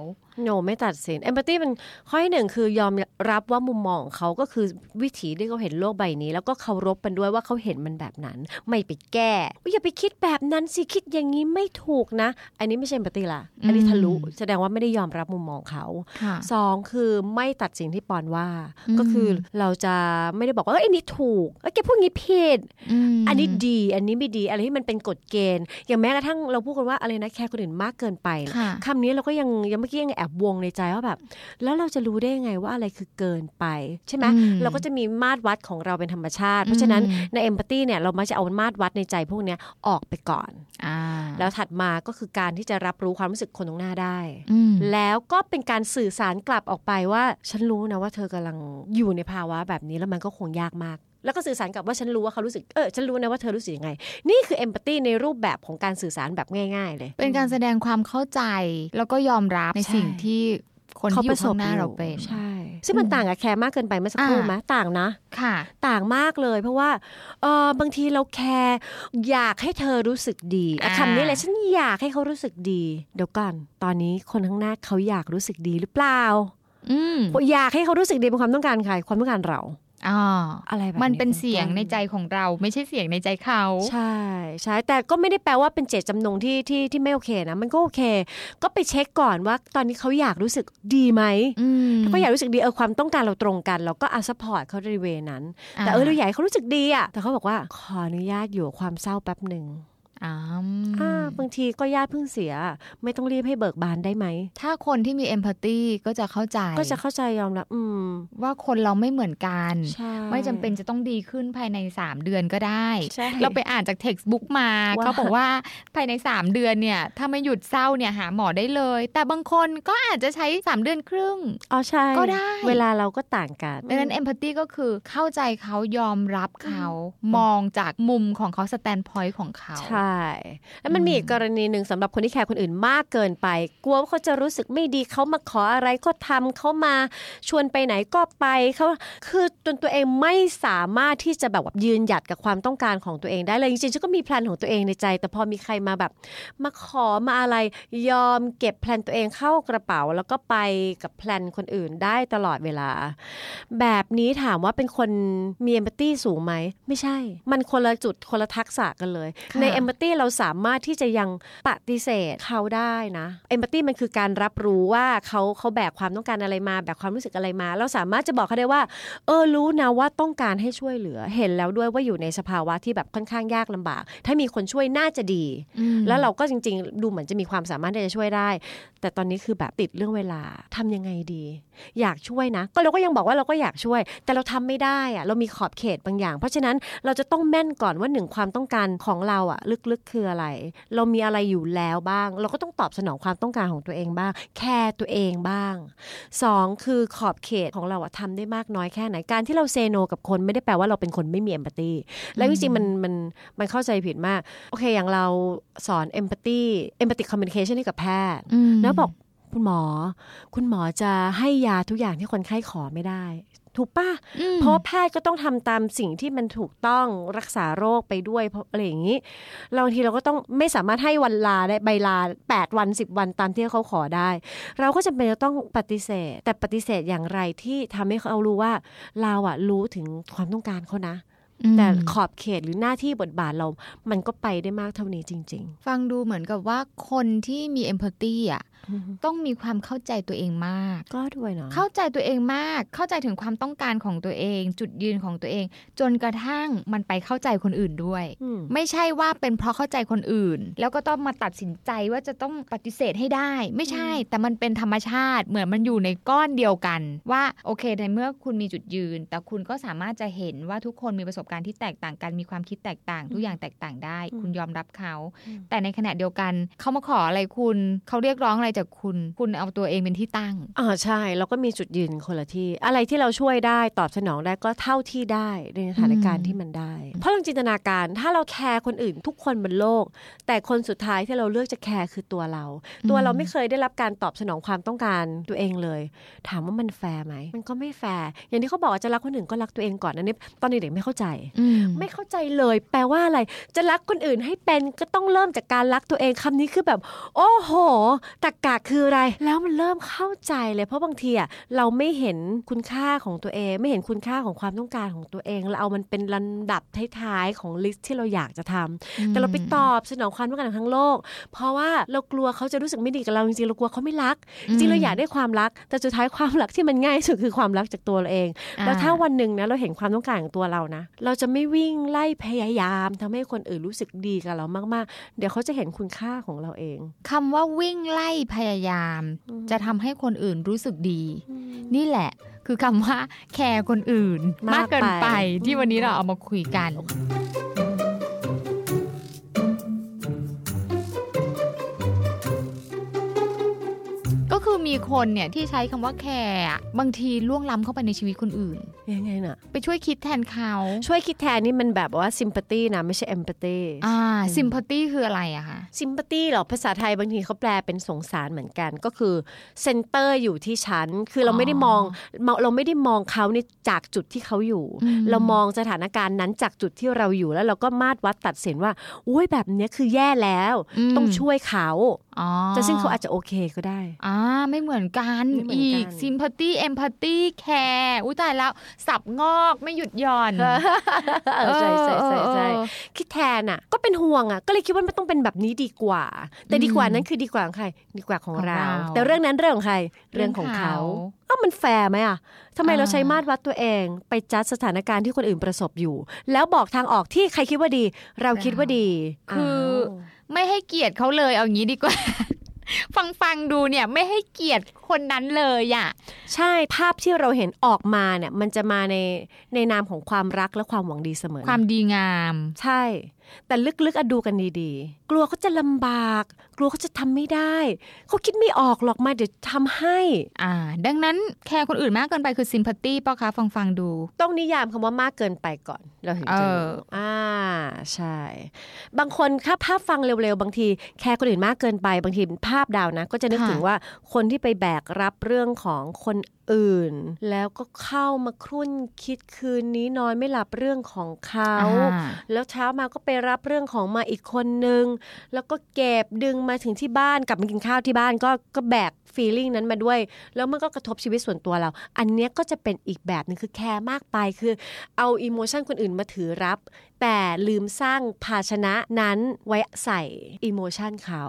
โนไม่ตัดสินเอมพัตตีมันข้อที่หนึ่งคือยอมรับว่ามุมมองของเขาก็คือวิถีที่เขาเห็นโลกใบนี้ แล้วก็เคารพมันด้วยว่าเขาเห็นมันแบบนั้น ไม่ไปแก้อุ๊ยอย่าไปคิดแบบนั้นสิคิดอย่างนี้ไม่ถูกนะ อันนี้ไม่ใช่เอมพัตตีละอันนี้ทะลุแสดงว่าไม่ได้ยอมรับมุมมองเขาค่ะสองคือไม่ตัดสิ่งที่ปอนว่าอืมก็คือเราจะไม่ได้บอกว่าเอ้ยอันนี้ถูกเอ้ยแกพูดงี้ผิดมอันนี้ดี อันนี้ไม่ดีอะไรที่มันเป็นกฎเกณฑ์ อย่างแม้กระทั่งเราพูดกันว่าอะไรนะแคร์คนอื่นมากเกินไปนะค่ะคำนี้เราก็ยังยังเมื่อกี้ยังแอบวงในใจว่าแบบ แล้วเราจะรู้ได้ยังไงว่าอะไรคือเกินไปใช่ไหมอืมเราก็จะมีมาตรวัดของเราเป็นธรรมชาติ เพราะฉะนั้นอืมในเอมพัตตีเนี่ยเรามักจะเอามาตรวัดในใจพวกเนี้ยออกไปก่อนอ่าแล้วถัดมาก็คือการที่จะรับรู้ความรู้สึกคนตรงหน้าได้อืมแล้วก็เป็นการสื่อสารกลับออกไปว่า ฉันรู้นะว่าเธอกำลังอยู่ในภาวะแบบนี้แล้วมันก็คงยากมาก แล้วก็สื่อสารกลับว่าฉันรู้ว่าเขารู้สึกเออฉันรู้นะว่าเธอรู้สึกยังไง นี่คือเอมพัตตีในรูปแบบของการสื่อสารแบบง่าย ๆ เลย เป็นการแสดงความเข้าใจแล้วก็ยอมรับในใช่สิ่งที่คนที่อยู่ข้างหน้าเราเป็นใช่ ซึ่งมันต่างกับแคร์มากเกินไปเมื่อสักครู่อ่าไหมต่างนะค่ะ ต่างมากเลย เพราะว่าเออบางทีเราแคร์อยากให้เธอรู้สึกดีอะอ่าคำนี้เลยฉันอยากให้เขารู้สึกดี เดี๋ยวก่อนตอนนี้คนข้างหน้าเขาอยากรู้สึกดีหรือเปล่า อืมอยากให้เขารู้สึกดีเป็นความต้องการใครความต้องการเราอ๋ออะไรแบบมันเป็นต้เสียงในใจของเรา ไม่ใช่เสียงในใจเขา ใช่ใช่แต่ก็ไม่ได้แปลว่าเป็นเจตจำนงที่ที่ที่ไม่โอเคนะ มันก็โอเค ก็ไปเช็คก่อนว่าตอนนี้เขาอยากรู้สึกดีไหมอืมถ้าเขาอยากรู้สึกดีเออความต้องการเราตรงกัน เราก็อา support เขาใน way นั้น แต่เออเราอยากให้เขารู้สึกดีอะแต่เขาบอกว่าขออนุญาตอยู่กับความเศร้าแป๊บหนึ่ง อ่าอ่าบางทีก็ญาติเพิ่งเสีย ไม่ต้องรีบให้เบิกบานได้ไหม ถ้าคนที่มีเอมพัตตีก็จะเข้าใจ ก็จะเข้าใจยอมรับอืม ว่าคนเราไม่เหมือนกันใช่ไม่จำเป็นจะต้องดีขึ้นภายใน 3 เดือนก็ได้ใช่เราไปอ่านจากเท็กซ์บุ๊กมาว่าเขาบอกว่าภายใน 3 เดือนเนี่ย ถ้าไม่หยุดเศร้าเนี่ยหาหมอได้เลย แต่บางคนก็อาจจะใช้ 3 เดือนครึ่งอ๋อใช่ก็ได้ เวลาเราก็ต่างกันดังนั้นเอมพัตตีก็คือเข้าใจเขายอมรับเขามองจากมุมของเขาสstandpoint ของเขาใช่แล้วมันมีอีกกรณีหนึ่งสำหรับคนที่แคร์คนอื่นมากเกินไป กลัวว่าเขาจะรู้สึกไม่ดีเขามาขออะไรก็ทำเขามาชวนไปไหนก็ไปเขาคือจนตัวเองไม่สามารถที่จะแบบว่ายืนหยัดกับความต้องการของตัวเองได้เลยจริงๆฉันก็มี plan ของตัวเองในใจ แต่พอมีใครมาแบบ มาขอมาอะไรยอมเก็บ plan ตัวเองเข้ากระเป๋า แล้วก็ไปกับ plan คนอื่นได้ตลอดเวลา แบบนี้ถามว่าเป็นคนมีเอมพัตตีสูงไหมไม่ใช่ มันคนละจุดคนละทักษะกันเลยค่ะในเอมพัตตีเราสามารถที่จะยังปฏิเสธเขาได้นะเอมพัตตีมันคือการรับรู้ว่าเขาเขาแบกความต้องการอะไรมา แบกความรู้สึกอะไรมา เราสามารถจะบอกเขาได้ว่า เออรู้นะว่าต้องการให้ช่วยเหลือ เห็นแล้วด้วยว่าอยู่ในสภาวะที่แบบค่อนข้างยากลำบาก ถ้ามีคนช่วยน่าจะดีอืมแล้วเราก็จริง ๆ ดูเหมือนจะมีความสามารถที่จะช่วยได้ แต่ตอนนี้คือแบบติดเรื่องเวลาทำยังไงดี อยากช่วยนะ ก็เราก็ยังบอกว่าเราก็อยากช่วย แต่เราทำไม่ได้อะเรามีขอบเขตบางอย่าง เพราะฉะนั้นเราจะต้องแม่นก่อนว่าหนึ่งความต้องการของเราอะลึกๆคืออะไร เรามีอะไรอยู่แล้วบ้าง เราก็ต้องตอบสนองความต้องการของตัวเองบ้าง แคร์ตัวเองบ้างสองคือขอบเขตของเราอะทำได้มากน้อยแค่ไหน การที่เราเซโนกับคนไม่ได้แปลว่าเราเป็นคนไม่มีเอมพัตตีแล้วจริงๆมันมันมันเข้าใจผิดมาก โอเค อย่างเราสอนเอมพัตตีเอมพัตติคอมมิวนิเคชันให้กับแพทย์อืมแล้วบอกคุณหมอ คุณหมอจะให้ยาทุกอย่างที่คนไข้ขอไม่ได้ ถูกปะอืมเพราะว่าแพทย์ก็ต้องทำตามสิ่งที่มันถูกต้องรักษาโรคไปด้วยเพราะอะไรอย่างนี้เราบางทีเราก็ต้องไม่สามารถให้วันลาได้ใบลา 8 วัน 10 วันตามที่เขาขอได้ เราก็จำเป็นจะต้องปฏิเสธ แต่ปฏิเสธอย่างไรที่ทำให้เขารู้ว่าเราอะรู้ถึงความต้องการเขานะแต่ขอบเขตหรือหน้าที่บทบาทเรา มันก็ไปได้มากเท่านี้จริงฟังดูเหมือนกับว่าคนที่มีเอมพัตตีอะ ต้องมีความเข้าใจตัวเองมากๆก็ด้วยเนาะเข้าใจตัวเองมาก เข้าใจถึงความต้องการของตัวเอง จุดยืนของตัวเอง จนกระทั่งมันไปเข้าใจคนอื่นด้วยอืมไม่ใช่ว่าเป็นเพราะเข้าใจคนอื่น แล้วก็ต้องมาตัดสินใจว่าจะต้องปฏิเสธให้ได้ ไม่ใช่ แต่มันเป็นธรรมชาติเหมือนมันอยู่ในก้อนเดียวกัน ว่าโอเคในเมื่อคุณมีจุดยืน แต่คุณก็สามารถจะเห็นว่าทุกคนมีประสบการณ์ที่แตกต่างกันมีความคิดแตกต่างทุกอย่างแตกต่างได้ คุณยอมรับเขา แต่ในขณะเดียวกันเขามาขออะไรคุณเขาเรียกร้องอะไรจากคุณ คุณเอาตัวเองเป็นที่ตั้งอ่าใช่เราก็มีจุดยืนคนละที่ อะไรที่เราช่วยได้ตอบสนองได้ก็เท่าที่ได้ในสถานการณ์ที่มันได้ เพราะลองจินตนาการถ้าเราแคร์คนอื่นทุกคนบนโลก แต่คนสุดท้ายที่เราเลือกจะแคร์คือตัวเรา ตัวเราไม่เคยได้รับการตอบสนองความต้องการตัวเองเลย ถามว่ามันแฟร์ไหมมันก็ไม่แฟร์อย่างที่เขาบอกว่าจะรักคนอื่นก็รักตัวเองก่อนอันนี้ตอนเด็กๆไม่เข้าใจอืมไม่เข้าใจเลย แปลว่าอะไร จะรักคนอื่นให้เป็นก็ต้องเริ่มจากการรักตัวเองคำนี้คือแบบ โอ้โหตรรกะคืออะไร แล้วมันเริ่มเข้าใจเลย เพราะบางทีอะเราไม่เห็นคุณค่าของตัวเอง ไม่เห็นคุณค่าของความต้องการของตัวเองเราเอามันเป็นลำดับท้ายๆของ list ที่เราอยากจะทำแต่เราไปตอบสนองความต้องการของทั้งโลก เพราะว่าเรากลัวเขาจะรู้สึกไม่ดีกับเราจริงๆเรากลัวเขาไม่รัก จริงๆเราอยากได้ความรัก แต่สุดท้ายความรักที่มันง่ายที่สุดคือความรักจากตัวเราเองอ่าแล้วถ้าวันหนึ่งนะเราเห็นความต้องการของตัวเรานะ เราจะไม่วิ่งไล่พยายามทำให้คนอื่นรู้สึกดีกับเรามากๆ เดี๋ยวเขาจะเห็นคุณค่าของเราเองคำว่าวิ่งไล่พยายาม จะทำให้คนอื่นรู้สึกดี นี่แหละ คือคำว่าแคร์คนอื่นมามากกเกินไปไปที่วันนี้เราเอามาคุยกัน มีคนเนี่ยที่ใช้คำว่าแคร์อะบางทีล่วงล้ำเข้าไปในชีวิตคนอื่น ยังไงน่ะ ไปช่วยคิดแทนเขา ช่วยคิดแทนนี่มันแบบว่า sympathy นะไม่ใช่ empathy อ่าซิมพัตตี้คืออะไรอะคะ sympathy เหรอภาษาไทยบางทีเขาแปลเป็นสงสารเหมือนกันก็คือ center อยู่ที่ฉัน คือเราไม่ได้มองเราเราไม่ได้มองเขาในจากจุดที่เขาอยู่อืมเรามองสถานการณ์นั้นจากจุดที่เราอยู่แล้วเราก็มาดวัดตัดสินว่าอุ้ยแบบเนี้ยคือแย่แล้ว ต้องช่วยเขาอ๋อแต่ซึ่งเขาอาจจะโอเคก็ได้อ่าไม่ไม่เหมือนกันไม่เหมือนกันอีก sympathy empathy care อุ้ยตายแล้วสับงอกไม่หยุดหย่อนเออใช่ใช่ใช่ใช่เออคิดแทนอะ ก็เป็นห่วงอะ ก็เลยคิดว่ามันต้องเป็นแบบนี้ดีกว่า แต่ดีกว่านั้นคือดีกว่าของใครดีกว่าของของเราเรา แต่เรื่องนั้นเรื่องของใครเรื่องของเขาเอ้ามันแฟร์ไหมอะทำไมอ่าเราใช้มาตรวัดตัวเอง ไปจัดสถานการณ์ที่คนอื่นประสบอยู่ แล้วบอกทางออกที่ใครคิดว่าดี เราคิดว่าดี คือาวไม่ให้เกียรติเขาเลยเอางี้ดีกว่า ฟังฟังๆดูเนี่ยไม่ให้เกียรติคนนั้นเลยอะใช่ภาพที่เราเห็นออกมาเนี่ยมันจะมาในในนามของความรักและความหวังดีเสมอ ความดีงาม ใช่ แต่ลึกๆอะดูกันดีๆ กลัวเขาจะลำบาก กลัวเขาจะทำไม่ได้ เขาคิดไม่ออกหรอกมาเดี๋ยวทำให้ อ่า ดังนั้นแคร์คนอื่นมากเกินไปคือ sympathy ป่ะคะฟังฟังๆดู ต้องนิยามคำว่ามากเกินไปก่อนเราถึงจะเออรู้อ่าใช่ บางคนถ้าภาพฟังเร็วๆ บางทีแคร์คนอื่นมากเกินไปบางทีภาพดาวนะ ก็จะนึกถึงว่าคนที่ไปแบกรับเรื่องของคนอื่น แล้วก็เข้ามาครุ่นคิดคืนนี้นอนไม่หลับเรื่องของเขาอ่าแล้วเช้ามาก็ไปรับเรื่องของมาอีกคนนึง แล้วก็เก็บดึงมาถึงที่บ้านกลับมากินข้าวที่บ้านก็ก็แบก feeling นั้นมาด้วย แล้วมันก็กระทบชีวิตส่วนตัวเรา อันเนี้ยก็จะเป็นอีกแบบหนึงคือแคร์มากไปคือเอา emotion คนอื่นมาถือรับ แต่ลืมสร้างภาชนะนั้นไว้ใส่ emotion เขา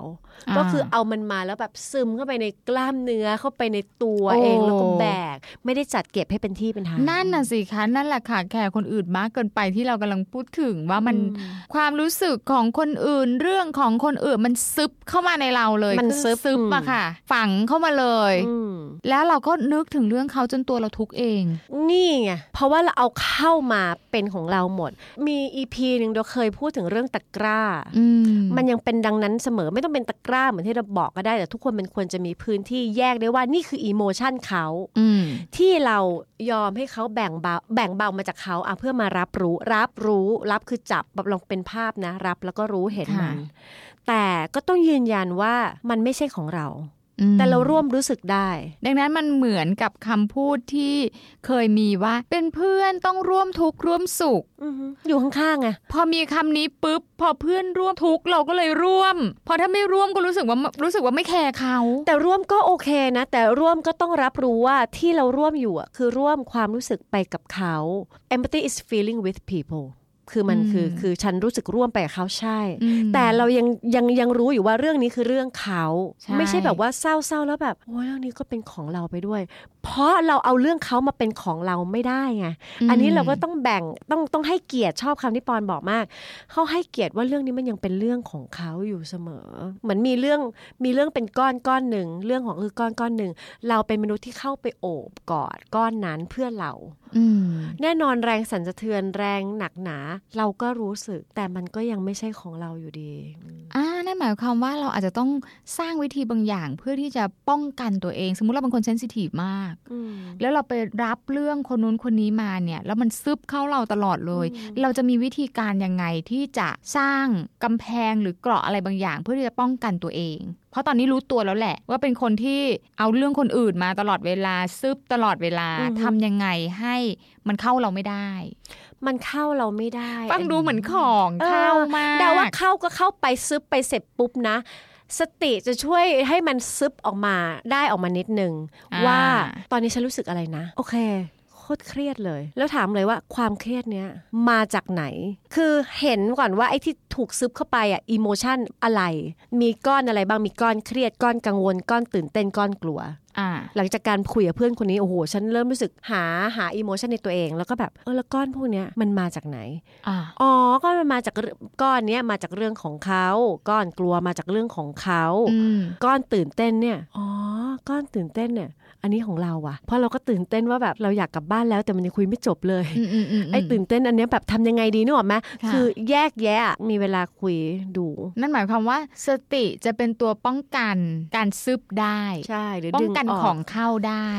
อ่าก็คือเอามันมาแล้วแบบซึมเข้าไปในกล้ามเนื้อเข้าไปในตัวโอ้เองแล้วก็แบก ไม่ได้จัดเก็บให้เป็นที่เป็นทางนั่นน่ะสิคะนั่นแหละค่ะแคร์คนอื่นมากเกินไปที่เรากำลังพูดถึงว่ามันอืมความรู้สึกของคนอื่นเรื่องของคนอื่นมันซึบเข้ามาในเราเลยมันคือซึบซึบอืมอะค่ะ ฝังเข้ามาเลยอืมแล้วเราก็นึกถึงเรื่องเขาจนตัวเราทุกข์เอง นี่ไงเพราะว่าเราเอาเข้ามาเป็นของเราหมด มีอีพีหนึ่งเราเคยพูดถึงเรื่องตะกร้าอืมมันยังเป็นดังนั้นเสมอไม่ต้องเป็นตะกร้าเหมือนที่เราบอกก็ได้ แต่ทุกคนมันควรจะมีพื้นที่แยกได้ว่านี่คืออีโมชันเขาอืมที่เรายอมให้เขาแบ่งเบาแบ่งเบามาจากเขาอะเพื่อมารับรู้ รับรู้รับคือจับแบบลองเป็นภาพนะ รับแล้วก็รู้เห็นมันค่ะแต่ก็ต้องยืนยันว่ามันไม่ใช่ของเราอืม แต่เราร่วมรู้สึกได้ ดังนั้นมันเหมือนกับคำพูดที่เคยมีว่า เป็นเพื่อนต้องร่วมทุกข์ร่วมสุขอือหืออยู่ข้างๆไงพอมีคำนี้ปุ๊บพอเพื่อนร่วมทุกข์เราก็เลยร่วม พอถ้าไม่ร่วมก็รู้สึกว่ารู้สึกว่าไม่แคร์เขา แต่ร่วมก็โอเคนะ แต่ร่วมก็ต้องรับรู้ว่าที่เราร่วมอยู่อะคือร่วมความรู้สึกไปกับเขา empathy is feeling with people คือมันอืมคือคือฉันรู้สึกร่วมไปกับเขาใช่อืมแต่เรายังยังยังรู้อยู่ว่าเรื่องนี้คือเรื่องเขาใช่ไม่ใช่แบบว่าเศร้าๆแล้วแบบโอ้ยเรื่องนี้ก็เป็นของเราไปด้วยเพราะเราเอาเรื่องเขามาเป็นของเราไม่ได้ไง อันนี้เราก็ต้องแบ่งต้องต้องให้เกียรติชอบคำที่ปอนบอกมาก เขาให้เกียรติว่าเรื่องนี้มันยังเป็นเรื่องของเขาอยู่เสมอ เหมือนมีเรื่องมีเรื่องเป็นก้อนก้อนหนึ่งเรื่องของคือก้อนก้อนหนึ่งเราเป็นมนุษย์ที่เข้าไปโอบกอดก้อนนั้นเพื่อเราอืมแน่นอนแรงสั่นสะเทือนแรงหนักหนา เราก็รู้สึก แต่มันก็ยังไม่ใช่ของเราอยู่ดีอ่านั่นหมายความว่าเราอาจจะต้องสร้างวิธีบางอย่างเพื่อที่จะป้องกันตัวเอง สมมุติเราเป็นคนเซนซิทีฟมากอืมแล้วเราไปรับเรื่องคนนู้นคนนี้มาเนี่ยแล้วมันซึบเข้าเราตลอดเลย เราจะมีวิธีการยังไงที่จะสร้างกำแพงหรือเกราะอะไรบางอย่าง เพื่อที่จะป้องกันตัวเอง เพราะตอนนี้รู้ตัวแล้วแหละ ว่าเป็นคนที่เอาเรื่องคนอื่นมาตลอดเวลาซึบตลอดเวลาอือฮึทำยังไงให้มันเข้าเราไม่ได้ มันเข้าเราไม่ได้ ฟังดูเหมือนของเออเข้ามาแต่ว่าเข้าก็เข้าไปซึบไปเสร็จปุ๊บนะ สติจะช่วยให้มันซึบออกมาได้ออกมานิดนึงว่าตอนนี้ฉันรู้สึกอะไรนะ โอเคโค ตรเครียดเลย แล้วถามเลยว่าความเครียดเนี้ยมาจากไหน คือเห็นก่อนว่าไอ้ที่ถูกซึบเข้าไปอะอิโมชันอะไร มีก้อนอะไรบ้างมีก้อนเครียดก้อนกังวลก้อนตื่นเต้นก้อนกลัวอ่าหลังจากการคุยกับเพื่อนคนนี้โอ้โหฉันเริ่มรู้สึกหาหาอิโมชันในตัวเอง แล้วก็แบบเออแล้วก้อนพวกเนี้ยมันมาจากไหนอ่าอ๋อก็มันมาจากเรื่องก้อนเนี้ยมาจากเรื่องของเขาก้อนกลัวมาจากเรื่องของเขาอืมก้อนตื่นเต้นเนี่ยอ๋อก้อนตื่นเต้นเนี่ย อันนี้ของเราอะเพราะเราก็ตื่นเต้นว่าแบบเราอยากกลับบ้านแล้วแต่มันยังคุยไม่จบเลยอืมอืมอืมไอ้ตื่นเต้นอันเนี้ยแบบทำยังไงดีนึกออกไหมค่ะคือแยกแยะมีเวลาคุยดู นั่นหมายความว่าสติจะเป็นตัวป้องกันการซึบได้ใช่หรือป้อดึงงกันอขออกงเข้าได้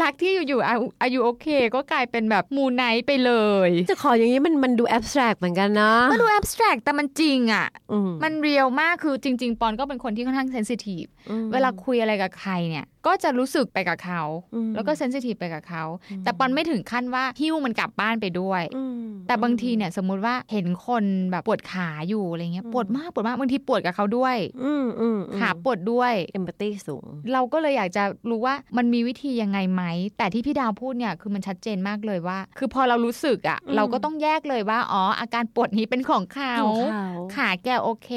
รักที่อยู่ๆอาอายุโอเค ก็กลายเป็นแบบมูไนท์ไปเลย จะขออย่างนี้มันมันดูแอบสแตรกเหมือนกันนะมันดูแอบสแตรกแต่มันจริงอะอืมมันเรียลมากคือจริง ๆ ปอนก็เป็นคนที่ค่อนข้างเซนซิทีฟอืมเวลาคุยอะไรกับใครเนี่ย ก็จะรู้สึกไปกับเขาอืมแล้วก็เซนซิทีฟไปกับเขา แต่ปอนไม่ถึงขั้นว่าหิ้วมันกลับบ้านไปด้วยอืมแต่บางทีเนี่ยสมมุติว่าเห็นคนแบบปวดขาอยู่อะไรเงี้ยปวดมากปวดมากบางทีปวดกับเขาด้วยอืมอืมขาปวดด้วยเอมพัตตีสูง เราก็เลยอยากจะรู้ว่ามันมีวิธียังไงไหม แต่ที่พี่ดาวพูดเนี่ยคือมันชัดเจนมากเลยว่า คือพอเรารู้สึกอะ่ะอืมเราก็ต้องแยกเลยว่าอ๋ออาการปวดนี้เป็นของเขาของเขาขาแกโอเค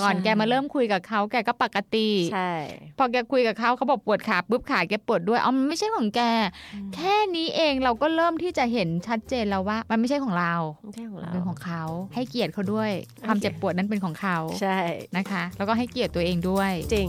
ก่อนใช่แกมาเริ่มคุยกับเขาแกก็ปกติใช่พอแกคุยกับเขาเขาบอกปวดขาปุ๊บขาแกปวดด้วยอ๋อมันไม่ใช่ของแก แค่นี้เองเราก็เริ่มที่จะเห็นชัดเจนแล้วว่า มันไม่ใช่ของเราไม่ใช่ของมันเราเป็นของเขาให้เกียรติเขาด้วย ความเจ็บปวดนั้นเป็นของเขาใช่นะคะ แล้วก็ให้เกียรติตัวเองด้วยจริง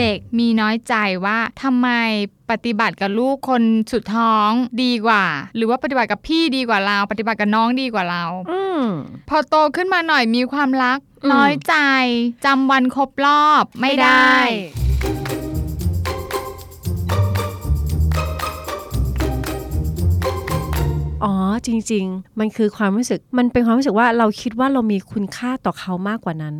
เด็กมีน้อยใจว่าทำไมปฏิบัติกับลูกคนสุดท้องดีกว่า หรือว่าปฏิบัติกับพี่ดีกว่าเรา ปฏิบัติกับน้องดีกว่าเราอืมพอโตขึ้นมาหน่อยมีความรักอืมน้อยใจจำวันครบรอบไม่ได้อ๋อจริง ๆ มันคือความรู้สึก มันเป็นความรู้สึกว่าเราคิดว่าเรามีคุณค่าต่อเขามากกว่านั้น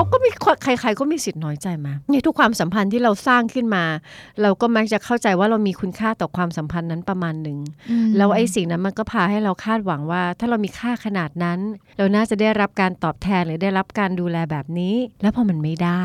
เขาก็มีใครๆก็มีสิทธิ์น้อยใจมาในทุกความสัมพันธ์ที่เราสร้างขึ้นมา เราก็มักจะเข้าใจว่าเรามีคุณค่าต่อความสัมพันธ์นั้นประมาณหนึ่งแล้วไอ้สิ่งนั้นมันก็พาให้เราคาดหวังว่า ถ้าเรามีค่าขนาดนั้น เราน่าจะได้รับการตอบแทนหรือได้รับการดูแลแบบนี้ แล้วพอมันไม่ได้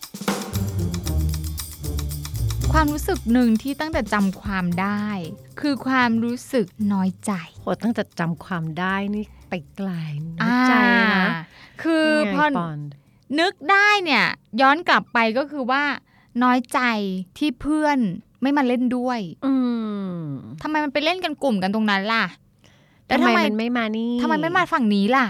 ความรู้สึกหนึ่งที่ตั้งแต่จำความได้ คือความรู้สึกน้อยใจโหตั้งแต่จำความได้นี่ไปไกลน้อยใจนะอ่าคือยังไงพอปอนนึกได้เนี่ยย้อนกลับไปก็คือว่า น้อยใจที่เพื่อนไม่มาเล่นด้วย อืมทำไมมันไปเล่นกันกลุ่มกันตรงนั้นล่ะแต่ทำทำไมไมมันไม่มานี่ทำไมไม่มาฝั่งนี้ล่ะอ่า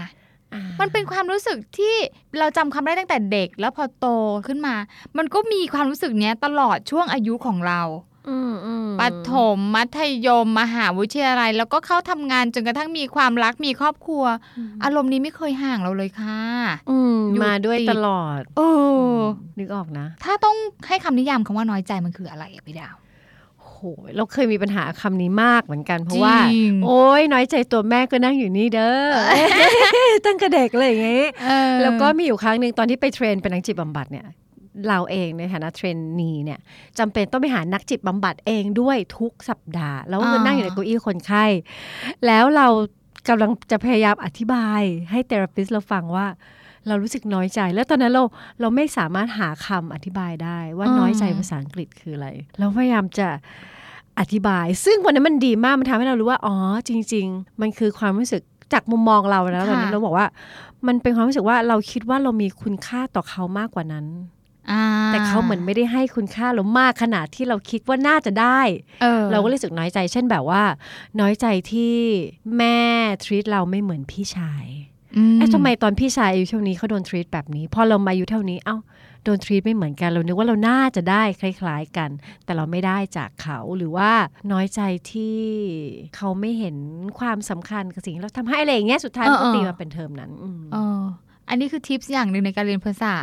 มันเป็นความรู้สึกที่เราจำความได้ตั้งแต่เด็ก แล้วพอโตขึ้นมา มันก็มีความรู้สึกเนี้ยตลอดช่วงอายุของเราอืมอืมปฐมมัธยม มหาวิทยาลัย แล้วก็เข้าทำงานจนกระทั่งมีความรักมีครอบครัว อารมณ์นี้ไม่เคยห่างเราเลยค่ะอืมอยู่มาด้วยติดตลอด เออนึกออกนะ ถ้าต้องให้คำนิยามคำว่าน้อยใจมันคืออะไรอะพี่ดาวโหเราเคยมีปัญหาคำนี้มากเหมือนกัน เพราะว่าจริงโอ้ยน้อยใจตัวแม่ก็นั่งอยู่นี่เด้อตั้งกระเด็กเลยอย่างงี้แล้วก็มีอยู่ครั้งหนึ่งตอนที่ไปเทรนเป็นนักจิตบำบัดเนี่ยเราเองในฐานะเทรนนีเนี่ยจำเป็นต้องไปหานักจิตบำบัดเองด้วยทุกสัปดาห์ แล้วก็อ่านั่งอยู่ในเก้าอี้คนไข้ แล้วเรากำลังจะพยายามอธิบายให้เทอราปิสเราฟังว่าเรารู้สึกน้อยใจ แล้วตอนนั้นเราเราไม่สามารถหาคำอธิบายได้ว่าน้อยใจภาษาอังกฤษคืออะไร เราพยายามจะ อธิบาย ซึ่งวันนั้นมันดีมากมันทำให้เรารู้ว่าอ๋อจริง ๆ มันคือความรู้สึกจากมุมมองเรานะตอนนั้นเราบอกว่า มันเป็นความรู้สึกว่าเราคิดว่าเรามีคุณค่าต่อเขามากกว่านั้นอ่าแต่เขาเหมือนไม่ได้ให้คุณค่าเรามากขนาดที่เราคิดว่าน่าจะได้เออเราก็เลยรู้สึกน้อยใจ เช่นแบบว่า น้อยใจที่แม่ทรีตเราไม่เหมือนพี่ชายอืมเอ๊ะทำไมตอนพี่ชายอายุเท่านี้เขาโดนทรีตแบบนี้ พอเรามาอายุเท่านี้ เอ้า โดนทรีตไม่เหมือนกันเรานึกว่าเราน่าจะได้คล้ายๆกัน แต่เราไม่ได้จากเขาหรือว่าน้อยใจที่เขาไม่เห็นความสำคัญกับสิ่งที่เราทำให้อะไรอย่างเงี้ยสุดท้ายมันก็ตีมาเป็นเทอมนั้นอืมเอออันนี้คือทิปส์อย่างหนึ่งในการเรียนภาษา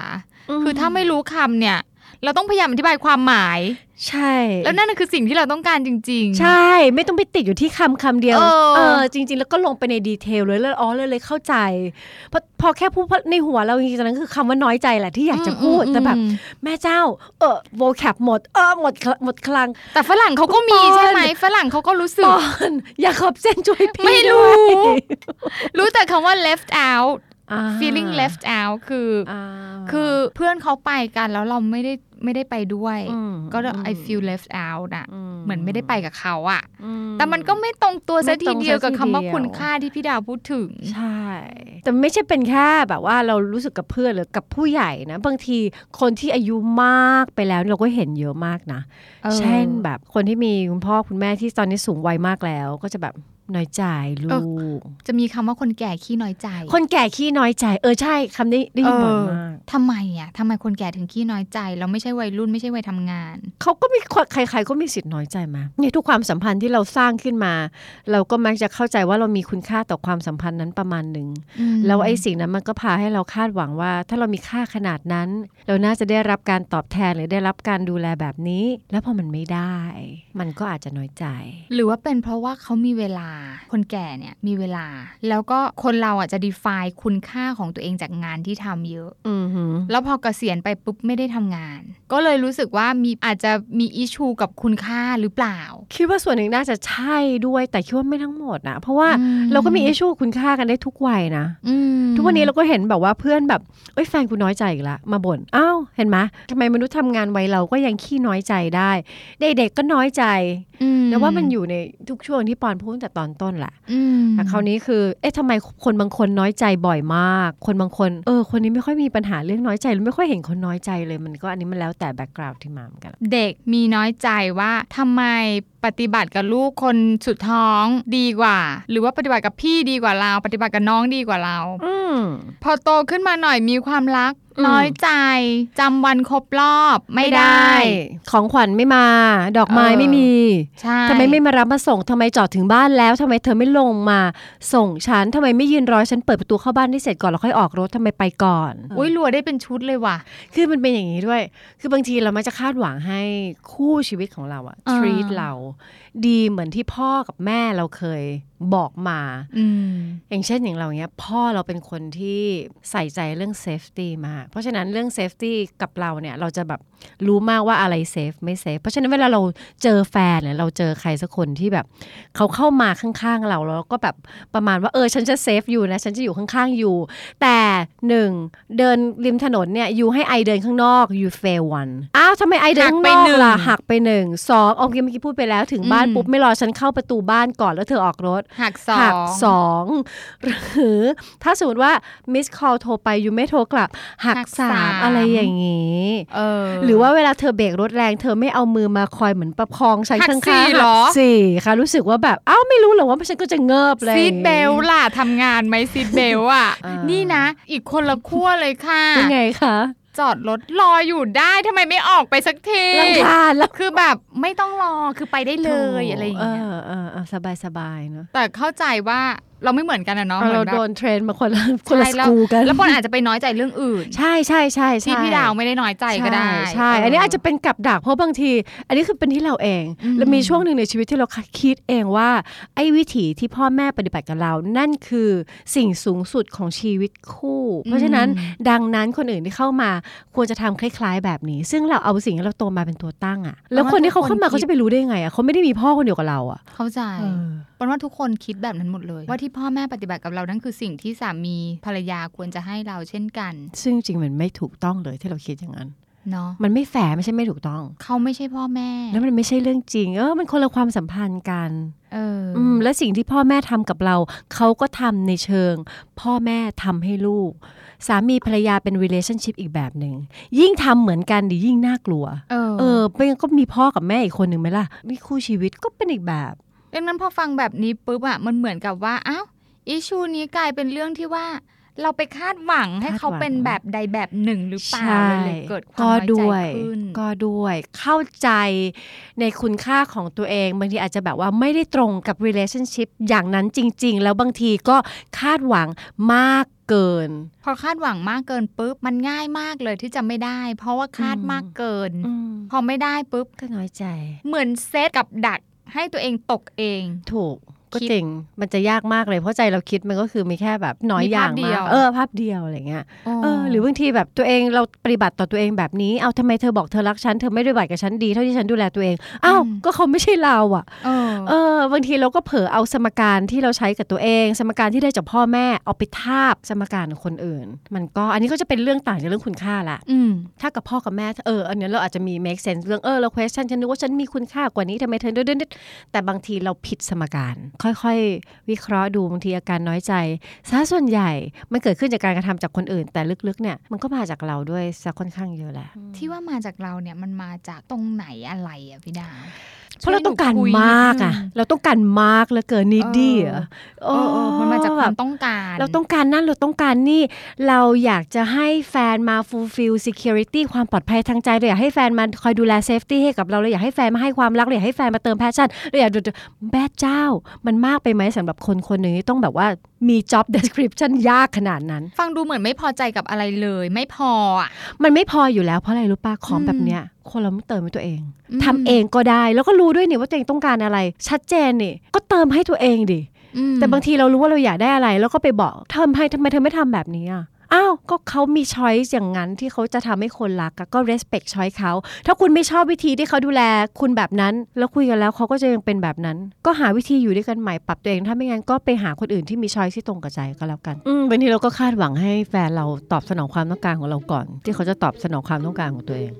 คือถ้าไม่รู้คำเนี่ย เราต้องพยายามอธิบายความหมาย ใช่ แล้วนั่นนะคือสิ่งที่เราต้องการจริง ๆ ใช่ ไม่ต้องไปติดอยู่ที่คำคำเดียว เออ จริง ๆ แล้วก็ลงไปในดีเทลเลยแล้วอ๋อเลยเลยเข้าใจเพราะพอแค่พูดในหัวเราจริงๆตอนนั้นคือคำว่าน้อยใจแหละที่อยากจะพูดอืมแต่แบบอืมแม่เจ้า เออโวแคปหมด เออหมดคหมดคลัง แต่ฝรั่งเขาก็มีปอนใช่ไหมฝรั่งเขาก็รู้สึปกอนอย่าขอบเส้นช่วยพี่ไม่รู้ด้วยรู้แต่คำว่า left out อ่า feeling left out คือออ่าคือเพื่อนเขาไปกันแล้วเราไม่ได้ไม่ได้ไปด้วยอืมก็อืม I feel left out อะอืเหมือนไม่ได้ไปกับเขาอะอืแต่มันก็ไม่ตรงตัวไม่ซะทีตรงเดียวกับซะทีคำว่าเดียวคุณค่าที่พี่ดาวพูดถึง ใช่ แต่ไม่ใช่เป็นแค่แบบว่าเรารู้สึกกับเพื่อนหรือกับผู้ใหญ่นะ บางทีคนที่อายุมากไปแล้วเราก็เห็นเยอะมากนะเออเช่นแบบคนที่มีคุณพ่อคุณแม่ที่ตอนนี้สูงวัยมากแล้วก็จะแบบ น้อยใจลูก จะมีคำว่าคนแก่ขี้น้อยใจ คนแก่ขี้น้อยใจ เออใช่คำนี้ได้ยินบ่อยมากทำไมอะทำไมคนแก่ถึงขี้น้อยใจ เราไม่ใช่วัยรุ่นไม่ใช่วัยทำงาน เขาก็มีคนใครๆก็มีสิทธิ์น้อยใจมาในทุกความสัมพันธ์ที่เราสร้างขึ้นมา เราก็มักจะเข้าใจว่าเรามีคุณค่าต่อความสัมพันธ์นั้นประมาณหนึ่งอืมแล้วไอ้สิ่งนั้นมันก็พาให้เราคาดหวังว่า ถ้าเรามีค่าขนาดนั้น เราน่าจะได้รับการตอบแทนหรือได้รับการดูแลแบบนี้ แล้วพอมันไม่ได้ มันก็อาจจะน้อยใจ หรือว่าเป็นเพราะว่าเขามีเวลาคนแก่เนี่ยมีเวลา แล้วก็คนเราอะจะ define คุณค่าของตัวเองจากงานที่ทำเยอะอือหือแล้วพอเกษียณไปปุ๊บไม่ได้ทำงาน ก็เลยรู้สึกว่ามีอาจจะมีอิชูกับคุณค่าหรือเปล่า คิดว่าส่วนหนึ่งน่าจะใช่ด้วยแต่คิดว่าไม่ทั้งหมดนะเพราะว่าอืมเราก็มีอิชชูคุณค่ากันได้ทุกวัยนะอืมทุกวันนี้เราก็เห็นแบบว่าเพื่อนแบบเอ้ยแฟนกูน้อยใจอีกละมาบ่นอ้าวเห็นไหมทำไมมนุษย์ทำงานไวเราก็ยังขี้น้อยใจได้ เด็กๆก็น้อยใจอืมแล้วว่ามันอยู่ในทุกช่วงที่ปอนพูดตั้งแต่ตอนต้นแหละอืมแต่คราวนี้คือ เอ๊ะทำไมคนบางคนน้อยใจบ่อยมาก คนบางคน เออ คนนี้ไม่ค่อยมีปัญหาเรื่องน้อยใจหรือไม่ค่อยเห็นคนน้อยใจเลย มันก็อันนี้มันแล้วแต่แบ็กกราวด์ที่มาเหมือนกัน เด็กมีน้อยใจว่าทำไมปฏิบัติกับลูกคนสุดท้องดีกว่า หรือว่าปฏิบัติกับพี่ดีกว่าเรา ปฏิบัติกับน้องดีกว่าเราอืมพอโตขึ้นมาหน่อยมีความรักอืมน้อยใจจำวันครบรอบไม่ได้ของขวัญไม่มา ดอกไม้เออไม่มีใช่ทำไมไม่มารับมาส่งทำไมจอดถึงบ้านแล้วทำไมเธอไม่ลงมา ส่งฉันทำไมไม่ยืนรอฉันเปิดประตูเข้าบ้านได้เสร็จก่อนแล้วค่อยออกรถทำไมไปก่อนอุ้ยรัวได้เป็นชุดเลยว่ะคือมันเป็นอย่างนี้ด้วย คือบางทีเรามักจะคาดหวังให้คู่ชีวิตของเราอะอ่า treat เรา Yeah. ดีเหมือนที่พ่อกับแม่เราเคยบอกมาอืมอย่างเช่นอย่างเราเนี้ย พ่อเราเป็นคนที่ใส่ใจเรื่อง safety มากเพราะฉะนั้นเรื่อง safety กับเราเนี่ย เราจะแบบรู้มากว่าอะไร safe ไม่ safe เพราะฉะนั้นเวลาเราเจอแฟนเนี่ยเราเจอใครสักคนที่แบบ เขาเข้ามาข้างๆเราแล้วก็แบบประมาณว่าเออฉันจะ safe อยู่นะ ฉันจะอยู่ข้างๆอยู่ แต่หนึ่งเดินริมถนนเนี่ยยูให้ไอเดินข้างนอก you fail one อ้าวทำไมไอเดินข้างนอกหักไปหนึ่งล่ะหักไปหนึ่งสองโอเคเมื่อกี้พูดไปแล้วถึงบ้านอืมปุ๊บไม่รอฉันเข้าประตูบ้านก่อนแล้วเธอออกรถหักสอหักงสองหรือถ้าสมมติว่า missed call โทรไป you ไม่โทรกลับหักหักสาสามมอะไรอย่างนี้เออหรือว่าเวลาเธอเบรกรถแรงเธอไม่เอามือมาคอยเหมือนประคองฉันหักข้างสี่ๆเหรอหักสี่ค่ะรู้สึกว่าแบบเอ้าไม่รู้เหรอว่าฉันก็จะเงิบเลย seatbeltล่ะทำงานไหม seatbelt อะอ่านี่นี่นะ อีกคนละขั้วเลยค่ะยังไงคะ จอดรถรออยู่ได้ทำไมไม่ออกไปสักทีรำคาญแล้วคือแบบไม่ต้องรอคือไปได้เลยอะไรอย่างเงี้ยเออเออเออสบายสบายๆเนอะแต่เข้าใจว่า เราไม่เหมือนกันอะเนาะเราหมือนแบบโดนเทรนมาคนละคนละใช่สแล้วกูกันแล้วปอนอาจจะไปน้อยใจเรื่องอื่น ใช่ใช่ใช่ใช่ที่พี่ดาวไม่ได้น้อยใจก็ได้ใช่ใช่ อันนี้อาจจะเป็นกับดักเพราะบางที อันนี้คือเป็นที่เราเองอืมแล้วมีช่วงหนึ่งในชีวิตที่เราคิดเองว่า ไอ้วิถีที่พ่อแม่ปฏิบัติกับเรา นั่นคือสิ่งสูงสุดของชีวิตคู่ เพราะฉะนั้นดังนั้นคนอื่นที่เข้ามาควรจะทำคล้าย ๆ แบบนี้ ซึ่งเราเอาสิ่งที่เราโตมาเป็นตัวตั้งอะแล้วคนที่เขาเข้ามาเขาจะไปรู้ได้ยังไงอะเขาไม่ได้มีพ่อคนเดียวกับเราอะเข้าใจเออปอนว่าทุกคนคิดแบบนั้นหมดเลยว่าที่พ่อแม่ปฏิบัติกับเรานั่นคือสิ่งที่สามีภรรยาควรจะให้เราเช่นกัน ซึ่งจริงๆมันไม่ถูกต้องเลยที่เราคิดอย่างนั้นเนาะมันไม่แฝงไม่ใช่ไม่ถูกต้อง เขาไม่ใช่พ่อแม่ แล้วมันไม่ใช่เรื่องจริง เออมันคนละความสัมพันธ์กันเออออืมและสิ่งที่พ่อแม่ทำกับเรา เขาก็ทำในเชิง พ่อแม่ทำให้ลูก สามีภรรยาเป็น relationship อีกแบบหนึ่ง ยิ่งทำเหมือนกันดียิ่งน่ากลัว เออเออไม่งั้นก็มีพ่อกับแม่อีกคนหนึ่งไหมล่ะนี่คู่ชีวิตก็เป็นอีกแบบ ดังนั้นพอฟังแบบนี้ปุ๊บอะมันเหมือนกับว่าอ้าวอิชูนี้กลายเป็นเรื่องที่ว่า เราไปคาดหวังให้เขาคาดหวังเป็นแบบใดแบบหนึ่งหรือเปล่าใช่เลยเลยเกิดความก็น้อยใจด้วยขึ้นก็ด้วยเข้าใจในคุณค่าของตัวเองบางทีอาจจะแบบว่าไม่ได้ตรงกับ relationship อย่างนั้นจริง ๆ แล้วบางทีก็คาดหวังมากเกิน พอคาดหวังมากเกินปุ๊บมันง่ายมากเลยที่จะไม่ได้ เพราะว่าคาดอืมมากเกินอืมพอไม่ได้ปุ๊บก็น้อยใจ เหมือนเซตกับดัก ให้ตัวเองตกเอง ถูก ก็คิดจริงมันจะยากมากเลยเพราะใจเราคิดมันก็คือมีแค่แบบน้อยมีอย่าภางพเดีมายวกเออภาพเดียวอะไรเงี้ยโเออหรือบางทีแบบตัวเองเราปฏิบัติต่อตัวเองแบบนี้เอาทำไมเธอบอกเธอรักฉันเธอไม่ได้ปฏิบัติกับฉันดีเท่าที่ฉันดูแลตัวเองอ้าวอืมก็เขาไม่ใช่เราอะเออเออบางทีเราก็เผลอเอาสมการที่เราใช้กับตัวเอง สมการที่ได้จากพ่อแม่เอาไปทาบสมการของคนอื่น มันก็อันนี้ก็จะเป็นเรื่องต่างจากเรื่องคุณค่าละอืมถ้ากับพ่อกับแม่เอออันเนี้ยเราอาจจะมี make sense เรื่องเออเรา question ฉันนึกว่าฉันมีคุณค่ากว่านี้ทำไมเธอเดินแต่บางทีเราผิดสมการค่อยๆ วิเคราะห์ดูบางทีอาการน้อยใจซะส่วนใหญ่มันเกิดขึ้นจากการกระทำจากคนอื่น แต่ลึกๆเนี่ยมันก็มาจากเราด้วยซะค่อนข้างเยอะแหละที่ว่ามาจากเราเนี่ยมันมาจากตรงไหนอะไรอะพี่ดาว เพราะเราต้องการช่วยหนูคุยมากอะนิดนึงเราต้องการมากเหลือเกินนิดดี้เอออะเออเออมันมาจากความต้องการ เราต้องการนั่นเราต้องการนี่ เราอยากจะให้แฟนมา fulfill security ความปลอดภัยทางใจเราอยากให้แฟนมาคอยดูแล safety ให้กับเราเราอยากให้แฟนมาให้ความรักเราอยากให้แฟนมาเติม passion เราอยากดูแม่เจ้า มันมากไปไหมสำหรับคนคนหนึ่งที่ต้องแบบว่ามี job description ยากขนาดนั้น ฟังดูเหมือนไม่พอใจกับอะไรเลย ไม่พออะมันไม่พออยู่แล้วเพราะอะไรรู้ป่ะของอืมแบบเนี้ย คนเราต้องเติมให้ตัวเองอืมทำเองก็ได้แล้วก็รู้ด้วยนี่ว่าตัวเองต้องการอะไร ชัดเจนนี่ก็เติมให้ตัวเองดิอืมแต่บางทีเรารู้ว่าเราอยากได้อะไร แล้วก็ไปบอกเธอให้ทำไมเธอไม่ทำแบบนี้อะอ้าวก็เขามีช้อยส์อย่างนั้นที่เขาจะทำให้คนรักอะก็ respect ช้อยเขา ถ้าคุณไม่ชอบวิธีที่เขาดูแลคุณแบบนั้น แล้วคุยกันแล้วเขาก็จะยังเป็นแบบนั้น ก็หาวิธีอยู่ด้วยกันใหม่ปรับตัวเองถ้าไม่งั้นก็ไปหาคนอื่นที่มีช้อยส์ที่ตรงกับใจก็แล้วกันอืมบางทีเราก็คาดหวังให้แฟนเราตอบสนองความต้องการของเราก่อน ที่เขาจะตอบสนองความต้องการของตัวเอง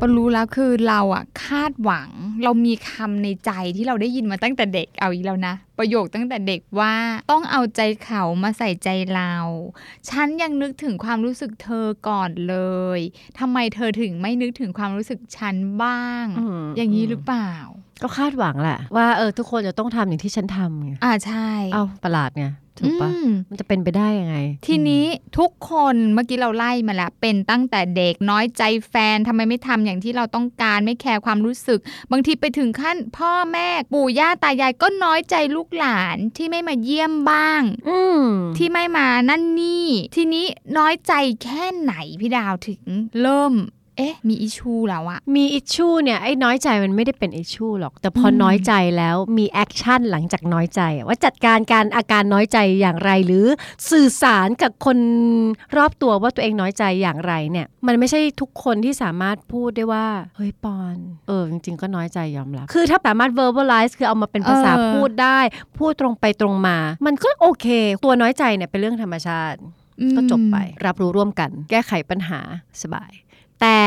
ปนรู้แล้วคือเราอะคาดหวัง เรามีคำในใจที่เราได้ยินมาตั้งแต่เด็กเอาอีกแล้วนะ ประโยคตั้งแต่เด็กว่าต้องเอาใจเขามาใส่ใจเรา ฉันยังนึกถึงความรู้สึกเธอก่อนเลยทำไมเธอถึงไม่นึกถึงความรู้สึกฉันบ้างอืมอย่างนี้หรือเปล่า ก็คาดหวังแหละว่าเออทุกคนจะต้องทำอย่างที่ฉันทำไงอ่าใช่เอาประหลาดไงถูกปะอืมมันจะเป็นไปได้ยังไง ทีนี้ทุกคนเมื่อกี้เราไล่มาแล้วเป็นตั้งแต่เด็กน้อยใจแฟนทำไมไม่ทำอย่างที่เราต้องการไม่แคร์ความรู้สึก บางทีไปถึงขั้นพ่อแม่ปู่ย่าตายายก็น้อยใจลูกหลานที่ไม่มาเยี่ยมบ้างอืมที่ไม่มานั่นนี่ ทีนี้น้อยใจแค่ไหนพี่ดาวถึงเริ่ม เอ๊ะ มี issue แล้วอะมี issue เนี่ยไอ้น้อยใจมันไม่ได้เป็น issue หรอก แต่พออมน้อยใจแล้วมี action หลังจากน้อยใจอะว่าจัดการการอาการน้อยใจอย่างไร หรือสื่อสารกับคนรอบตัวว่าตัวเองน้อยใจอย่างไรเนี่ย มันไม่ใช่ทุกคนที่สามารถพูดได้ว่า เฮ้ยปอนเออจริงๆก็น้อยใจยอมรับ คือถ้าสามารถ verbalize คือเอามาเป็นภาษาเออพูดได้ พูดตรงไปตรงมา มันก็โอเค ตัวน้อยใจเนี่ยเป็นเรื่องธรรมชาติ ก็จบไป รับรู้ร่วมกัน แก้ไขปัญหาสบาย แต่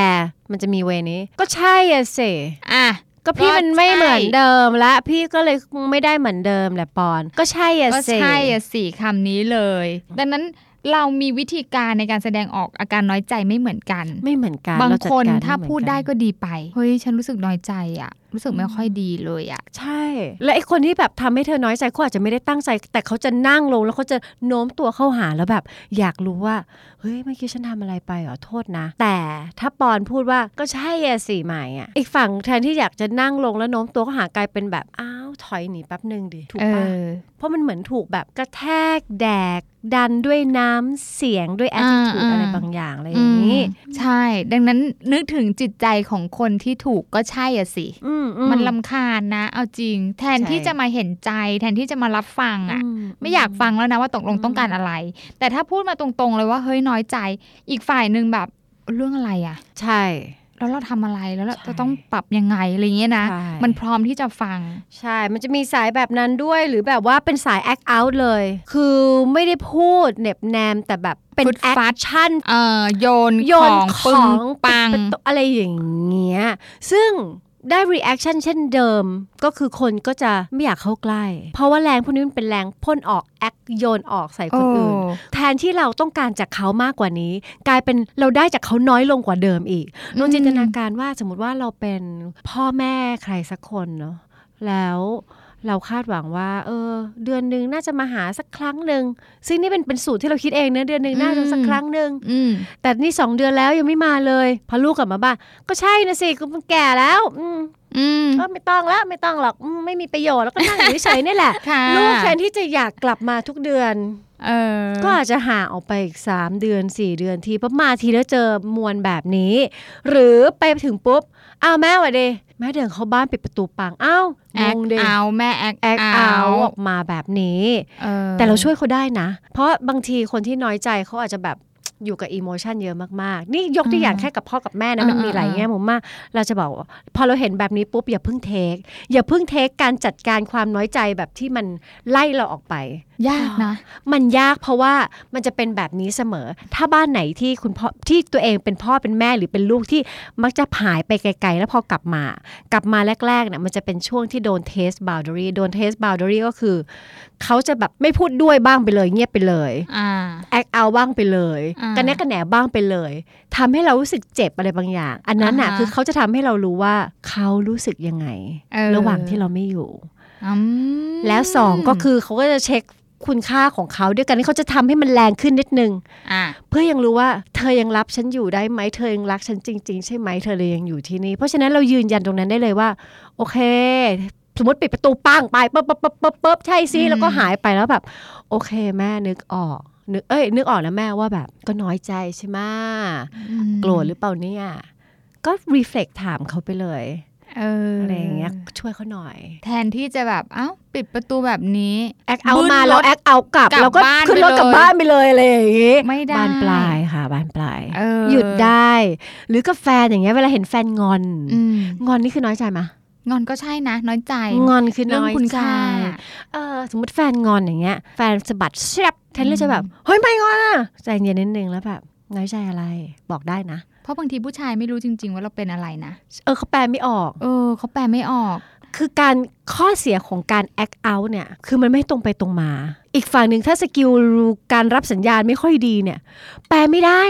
มันจะมีเวนี้ ก็ใช่อะสิอะก็พี่ก็มันไม่ใช่เหมือนเดิมละ พี่ก็เลยคงไม่ได้เหมือนเดิมแหละปอน ก็ใช่อะก็สิใช่อะสี่คำนี้เลย ดังนั้นเรามีวิธีการในการแสดงออกอาการน้อยใจไม่เหมือนกัน ไม่เหมือนกัน บางเรจัคนกรถ้าม่เหมือนพูดกันได้ก็ดีไป เฮ้ย ฉันรู้สึกน้อยใจอะ รู้สึกไม่ค่อยดีเลยอะใช่ และไอ้คนที่แบบทำให้เธอน้อยใจเขาอาจจะไม่ได้ตั้งใจ แต่เขาจะนั่งลงแล้วเขาจะโน้มตัวเข้าหาแล้วแบบ อยากรู้ว่าเฮ้ยเมื่อกี้ฉันทำอะไรไปเหรอโทษนะ แต่ถ้าปอนพูดว่าก็ใช่อะสิใหม่อะอีกฝั่งแทนที่อยากจะนั่งลงแล้วโน้มตัวเข้าหากลายเป็นแบบอ้าวถอยหนีแป๊บหนึ่งดิถูกเอปะอเพราะมันเหมือนถูกแบบกระแทกแดกดันด้วยน้ำเสียงด้วย attitude อ่าอะไรบางอย่างอะไรอย่างนี้อืมใช่ ดังนั้นนึกถึงจิตใจของคนที่ถูกก็ใช่อะสิ อือืมันลำคาญนะ เอาจริง แทนใช่ที่จะมาเห็นใจ แทนที่จะมารับฟังอะอืไม่อยากฟังแล้วนะว่าตกลงอืมต้องการอะไร แต่ถ้าพูดมาตรงๆเลยว่าเฮ้ยน้อยใจ อีกฝ่ายหนึ่งแบบเรื่องอะไรอะใช่แล้วเราทำอะไรแล้วเราใช่จะต้องปรับยังไงอะไรเงี้ยนะใช่มันพร้อมที่จะฟัง ใช่ มันจะมีสายแบบนั้นด้วยหรือแบบว่าเป็นสาย act out เลย คือไม่ได้พูดเหน็บแนมแต่แบบเป็นฟุดฟัด action เอ่อโยนโยขนองขปึองงปังเป็นตัวอะไรอย่างเงี้ย ซึ่ง ได้ reaction เช่นเดิม ก็คือคนก็จะไม่อยากเข้าใกล้ เพราะว่าแรงพวกนี้มันเป็นแรงพ่นออกแอคโยนออกใส่คนอื่นโอ้แทนที่เราต้องการจากเขามากกว่านี้ กลายเป็นเราได้จากเขาน้อยลงกว่าเดิมอีกลองจินตนาการว่าสมมติว่าเราเป็นพ่อแม่ใครสักคนเนาะแล้ว เราคาดหวังว่า เออ เดือนหนึ่งน่าจะมาหาสักครั้งหนึ่งซึ่งนี่เป็นเป็นสูตรที่เราคิดเองนะเดือนหนึ่งน่าจะสักครั้งหนึ่งอืมแต่นี่สองเดือนแล้วยังไม่มาเลยพอลูกกลับมาบ้านก็ใช่นะสิกูมันแก่แล้ว อืมอืมก็ไม่ต้องแล้วไม่ต้องหรอกอืมไม่มีประโยชน์แล้วก็นั่งอยู่เฉยๆนี่แหละค่ะลูกแทนที่จะอยากกลับมาทุกเดือนเออ ก็อาจจะห่างออกไปอีก 3 เดือน 4 เดือนทีเพราะมาทีแล้วเจอมวลแบบนี้ หรือไปถึงปุ๊บอ้าวแม่หวัดดีแม่เดินเข้าบ้านปิดประตูปังอ้าวแองคงดิเอาแม่แอคแอคเอาออกมาแบบนี้ออแต่เราช่วยเขาได้นะ เพราะบางทีคนที่น้อยใจเขาอาจจะแบบอยู่กับอีโมชันเยอะมากๆ นี่ยกตัวอย่างแค่กับพ่อกับแม่นะ มันมีหลายแง่มุมมาก เราจะบอกว่าพอเราเห็นแบบนี้ปุ๊บอย่าเพิ่งเทค อย่าเพิ่งเทคการจัดการความน้อยใจแบบที่มันไล่เราออกไป ยากนะ มันยากเพราะว่ามันจะเป็นแบบนี้เสมอ ถ้าบ้านไหนที่คุณพ่อที่ตัวเองเป็นพ่อเป็นแม่หรือเป็นลูกที่มักจะหายไปไกล ๆ แล้วพอกลับมา กลับมาแรกๆเนี่ยมันจะเป็นช่วงที่โดนเทสบ o ว d ด r y โดนเทสบ o ว d ด r y ก็คือ เขาจะแบบไม่พูดด้วยบ้างไปเลย เงียบไปเลยอ่าแอคเอาบ้างไปเลยอ่ากันแนกกันแหนบ้างไปเลยทำให้เรารู้สึกเจ็บอะไรบางอย่าง อันนั้นน่ะอ่าฮะคือเขาจะทำให้เรารู้ว่าเขารู้สึกยังไงเออระหว่างที่เราไม่อยู่อืมแล้วสองก็คือเขาก็จะเช็ค คุณค่าของเขาด้วยกันที่เขาจะทำให้มันแรงขึ้นนิดนึงอะเพื่อยังรู้ว่าเธอยังรับฉันอยู่ได้ไหมเธอยังรักฉันจริง ๆ ใช่ไหมเธอเลยยังอยู่ที่นี่ เพราะฉะนั้นเรายืนยันตรงนั้นได้เลยว่า โอเค สมมติปิดประตูปังไปปุ๊บปุ๊บปุ๊บปุ๊บปุ๊บใช่สิแล้วก็หายไปแล้วแบบ โอเคแม่นึกออกนึกเอ้ยนึกออกแล้วแม่ว่าแบบก็น้อยใจใช่ไหมโกรธหรือเปล่าเนี่ยก็รีเฟล็กถามเขาไปเลยเอออะไรอย่างเงี้ยช่วยเขาหน่อย แทนที่จะแบบเอ้าปิดประตูแบบนี้แอคเอาบึ้นมาแล้วรถแอคเอากลับกลับแล้วก็บ้านขึ้นรถไปเลยกลับบ้านไปเลยอะไรอย่างงี้ไม่ได้บานปลายค่ะบานปลายเออหยุดได้ หรือกับแฟนอย่างเงี้ยเวลาเห็นแฟนงอนอืมงอนนี่คือน้อยใจไหมงอนก็ใช่นะ น้อยใจ งอนคือเรื่องน้อยคุณใจค่าเออสมมติแฟนงอนอย่างเงี้ย แฟนสะบัดแซบแทนเลยจะแบบเฮ้ยไม่งอนอะใจเย็นนิดนึงแล้วแบบน้อยใจอะไรบอกได้นะ เพราะบางทีผู้ชายไม่รู้จริง ๆ ว่าเราเป็นอะไรนะ เออเขาแปลไม่ออก เออเขาแปลไม่ออก คือการข้อเสียของการ act out เนี่ย คือมันไม่ตรงไปตรงมา อีกฝั่งหนึ่งถ้า skill การรับสัญญาณไม่ค่อยดีเนี่ย แปลไม่ได้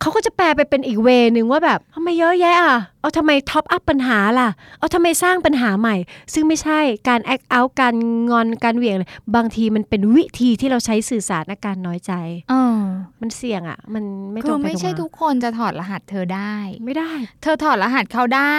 เขาก็จะแปลไปเป็นอีก way นึงว่าแบบทำไมเยอะแยะอะ เอาทำไม top up ปัญหาล่ะ เอาทำไมสร้างปัญหาใหม่ ซึ่งไม่ใช่การ act out การงอนการเหวี่ยงเลยบางทีมันเป็นวิธีที่เราใช้สื่อสารอาการน้อยใจเออมันเสี่ยงอะ มันไม่ตคืรองไปตรงมาไม่ใช่ทุกคนจะถอดรหัสเธอได้ ไม่ได้ เธอถอดรหัสเขาได้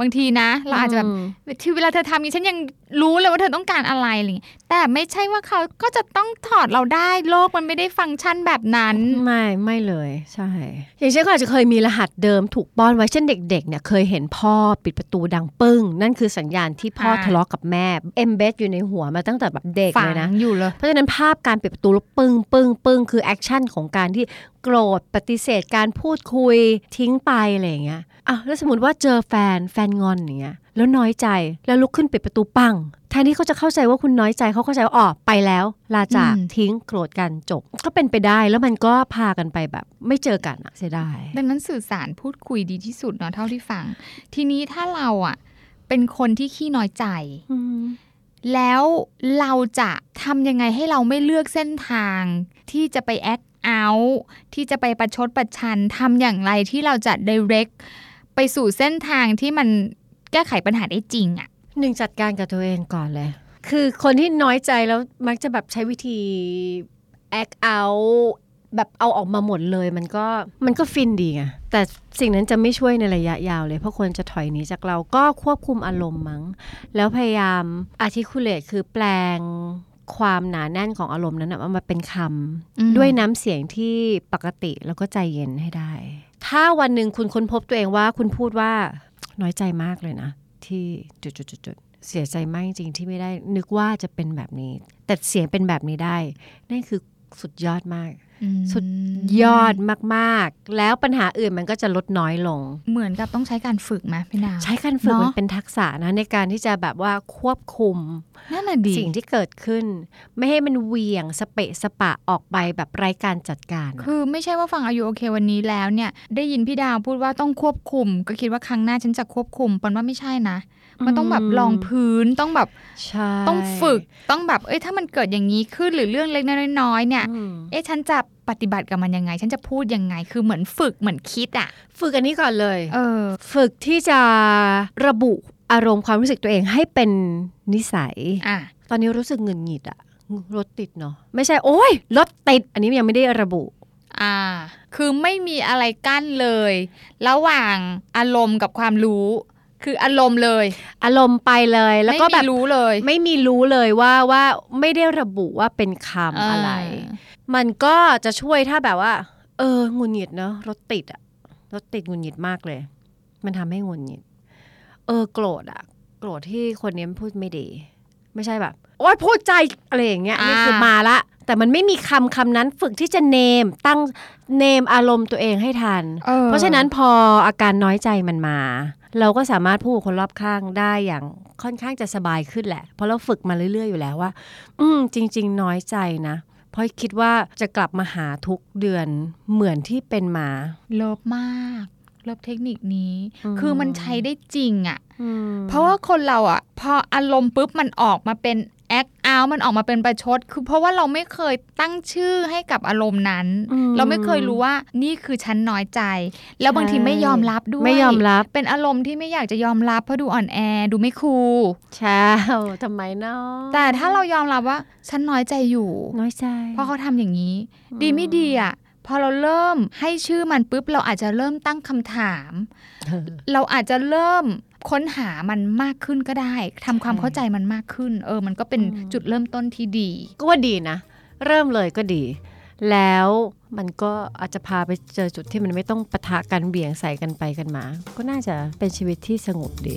บางทีนะ เราอาจจะแบบที่เวลาเธอทำอย่างนี้ฉันยังรู้เลยว่าเธอต้องการอะไรอะไรอย่างงี้แต่ไม่ใช่ว่าเขาก็จะต้องถอดเราได้โลกมันไม่ได้ฟังก์ชันแบบนั้น ไม่ไม่เลยใช่ อย่างเช่นก็อาจจะเคยมีรหัสเดิมถูกป้อนไว้เช่นเด็กๆเนี่ยเคยเห็นพ่อปิดประตูดังปึ้ง นั่นคือสัญญาณที่พ่ออ่าทะเลาะกับแม่ embed อยู่ในหัวมาตั้งแต่แบบเด็กเลยนะฝังอยู่เลยเพราะฉะนั้นภาพการปิดประตูแล้วปึ้งปึ้งปึ้งคือ action ของการที่โกรธปฏิเสธการพูดคุยทิ้งไปอะไรอย่างเงี้ย อะแล้วสมมติว่าเจอแฟนแฟนงอนอย่างเงี้ยแล้วน้อยใจแล้วลุกขึ้นปิดประตูปังแทนที่เขาจะเข้าใจว่าคุณน้อยใจเขาเข้าใจว่าอ๋อไปแล้ว ลาจากอืมทิ้งโกรธกันจบ ก็เป็นไปได้แล้วมันก็พากันไปแบบ ไม่เจอกันอะเสียดายดังนั้นสื่อสารพูดคุยดีที่สุดเนาะเท่าที่ฟัง ทีนี้ถ้าเราอะเป็นคนที่ขี้น้อยใจอืมแล้วเราจะทำยังไงให้เราไม่เลือกเส้นทางที่จะไปแอคเอาท์ที่จะไปประชดประชันทำอย่างไรที่เราจะ direct ไปสู่เส้นทางที่มันแก้ไขปัญหาได้จริงอะ่ะหนึ่งจัดการกับตัวเองก่อนเลย คือคนที่น้อยใจแล้วมักจะแบบใช้วิธี act out แบบเอาออกมาหมดเลยมันก็มันก็ฟินดีไงแต่สิ่งนั้นจะไม่ช่วยในระยะยาวเลย เพราะคนจะถอยหนีจากเราก็ควบคุมอารมณ์มั้ง แล้วพยายาม articulate คือแปลง ความหนาแน่นของอารมณ์นั้นนะเอามาเป็นคอืมำด้วยน้ำเสียงที่ปกติแล้วก็ใจเย็นให้ได้ ถ้าวันหนึ่งคุณค้นพบตัวเองว่าคุณพูดว่าน้อยใจมากเลยนะ ที่จุดๆๆๆเสียใจมากจริงๆที่ไม่ได้นึกว่าจะเป็นแบบนี้ แต่เสียงเป็นแบบนี้ได้ นั่นคือสุดยอดมากอืม สุดยอดมากๆ แล้วปัญหาอื่นมันก็จะลดน้อยลง เหมือนกับต้องใช้การฝึกไหมพี่ดาวใช้การฝึกเนอะมันเป็นทักษะนะในการที่จะแบบว่าควบคุมนั่นน่ะดีสิ่งที่เกิดขึ้น ไม่ให้มันเหวี่ยงสเปะสปะออกไปแบบไร้การจัดการอะคือไม่ใช่ว่าฟังอายุโอเควันนี้แล้วเนี่ย ได้ยินพี่ดาวพูดว่าต้องควบคุม ก็คิดว่าครั้งหน้าฉันจะควบคุมปอนว่าไม่ใช่นะ มันต้องแบบลองพื้นต้องแบบใช่ต้องฝึกต้องแบบ เอ้ยถ้ามันเกิดอย่างนี้ขึ้นหรือเรื่องเล็กน้อยๆเนี่ยอืมเอ๊ะฉันจะปฏิบัติกับมันยังไง ฉันจะพูดยังไงคือเหมือนฝึกเหมือนคิดอะฝึกอันนี้ก่อนเลยเออฝึกที่จะระบุอารมณ์ความรู้สึกตัวเองให้เป็นนิสัยอะตอนนี้รู้สึกหงุดหงิดอะรถติดเนาะไม่ใช่โอ้ยรถติดอันนี้ยังไม่ได้ระบุอ่า คือไม่มีอะไรกั้นเลย ระหว่างอารมณ์กับความรู้ คืออารมณ์เลย อารมณ์ไปเลย แล้วก็ไม่แบมีบรู้เลย ไม่มีรู้เลยว่าว่าไม่ได้ระบุว่าเป็นคำอะไร มันก็จะช่วยถ้าแบบว่า เออหงุดหงิดเนาะรถติดอะรถติดหงุดหงิดมากเลย มันทำให้หงุดหงิด เออโกรธอะโกรธที่คนนี้พูดไม่ดี ไม่ใช่แบบโอ๊ยพูดใจอะไรอย่างเงี้ยอ่านี่นี่คือมาละแต่มันไม่มีคำคำนั้นฝึกที่จะเนมตั้งเนมอารมณ์ตัวเองให้ทันออเพราะฉะนั้นพออาการน้อยใจมันมา เราก็สามารถพูดกับคนรอบข้างได้อย่างค่อนข้างจะสบายขึ้นแหละ เพราะเราฝึกมาเรื่อยๆอยู่แล้วว่า อืมจริง ๆ น้อยใจนะเพราะคิดว่าจะกลับมาหาทุกเดือนเหมือนที่เป็นมา love มาก love เทคนิคนี้อืมคือมันใช้ได้จริงอะ่ะอืมเพราะว่าคนเราอะ่ะ พออารมณ์ปุ๊บมันออกมาเป็น act out มันออกมาเป็นประชด คือเพราะว่าเราไม่เคยตั้งชื่อให้กับอารมณ์นั้นอืมเราไม่เคยรู้ว่านี่คือฉันน้อยใจ แล้วบางทีไม่ยอมรับด้วยไม่ยอมรับ เป็นอารมณ์ที่ไม่อยากจะยอมรับเพราะดูอ่อนแอดูไม่คูลใช่ทำไมเนาะแต่ถ้าเรายอมรับว่าฉันน้อยใจอยู่ น้อยใจ เพราะเขาทำอย่างนี้ ดีไม่ดีอะพอเราเริ่มให้ชื่อมันปุ๊บเราอาจจะเริ่มตั้งคำถาม เราอาจจะเริ่ม ค้นหามันมากขึ้นก็ได้ทำความเข้าใจมันมากขึ้น เออ มันก็เป็นอืมจุดเริ่มต้นที่ดี ก็ว่าดีนะ เริ่มเลยก็ดี แล้วมันก็อาจจะพาไปเจอจุดที่มันไม่ต้องปะทะกันเบี่ยงใส่กันไปกันมา ก็น่าจะเป็นชีวิตที่สงบดี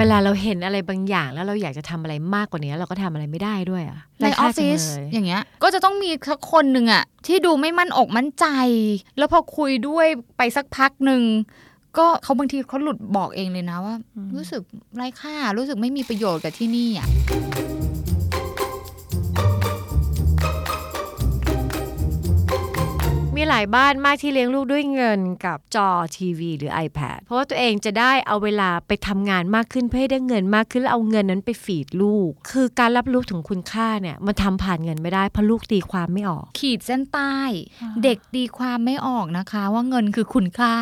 เวลาเราเห็นอะไรบางอย่างแล้วเราอยากจะทำอะไรมากกว่านี้ เราก็ทำอะไรไม่ได้ด้วยอะในออฟฟิศไร้ค่าจังเลยอย่างเงี้ย ก็จะต้องมีสักคนหนึ่งอะที่ดูไม่มั่นอกมั่นใจ แล้วพอคุยด้วยไปสักพักหนึ่งก็เขาบางทีเขาหลุดบอกเองเลยนะว่า รู้สึกไร้ค่ารู้สึกไม่มีประโยชน์กับที่นี่อะ มีหลายบ้านมากที่เลี้ยงลูกด้วยเงินกับจอทีวีหรือ iPad เพราะว่าตัวเองจะได้เอาเวลาไปทำงานมากขึ้นเพื่อได้เงินมากขึ้นแล้วเอาเงินนั้นไปฟีดลูก คือการรับรู้ถึงคุณค่าเนี่ยมันทำผ่านเงินไม่ได้เพราะลูกตีความไม่ออก ขีดเส้นใต้ เด็กตีความไม่ออกนะคะ ว่าเงินคือคุณค่า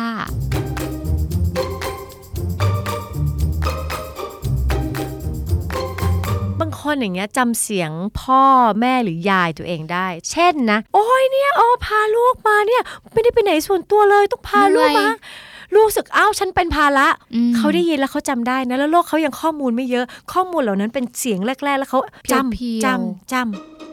คนอย่างเงี้ยจำเสียงพ่อแม่หรือยายตัวเองได้ เช่นนะ โอ้ยเนี่ยโอ้พาลูกมาเนี่ยไม่ได้ไปไหนส่วนตัวเลยต้องพาลูกเหนื่มาอยลูกรู้สึกอ้าวฉันเป็นภาระอืมเขาได้ยินแล้วเขาจำได้นะแล้วโลกเขายังข้อมูลไม่เยอะข้อมูลเหล่านั้นเป็นเสียงแรก ๆ แล้วเขาจเพียวๆำจำจำ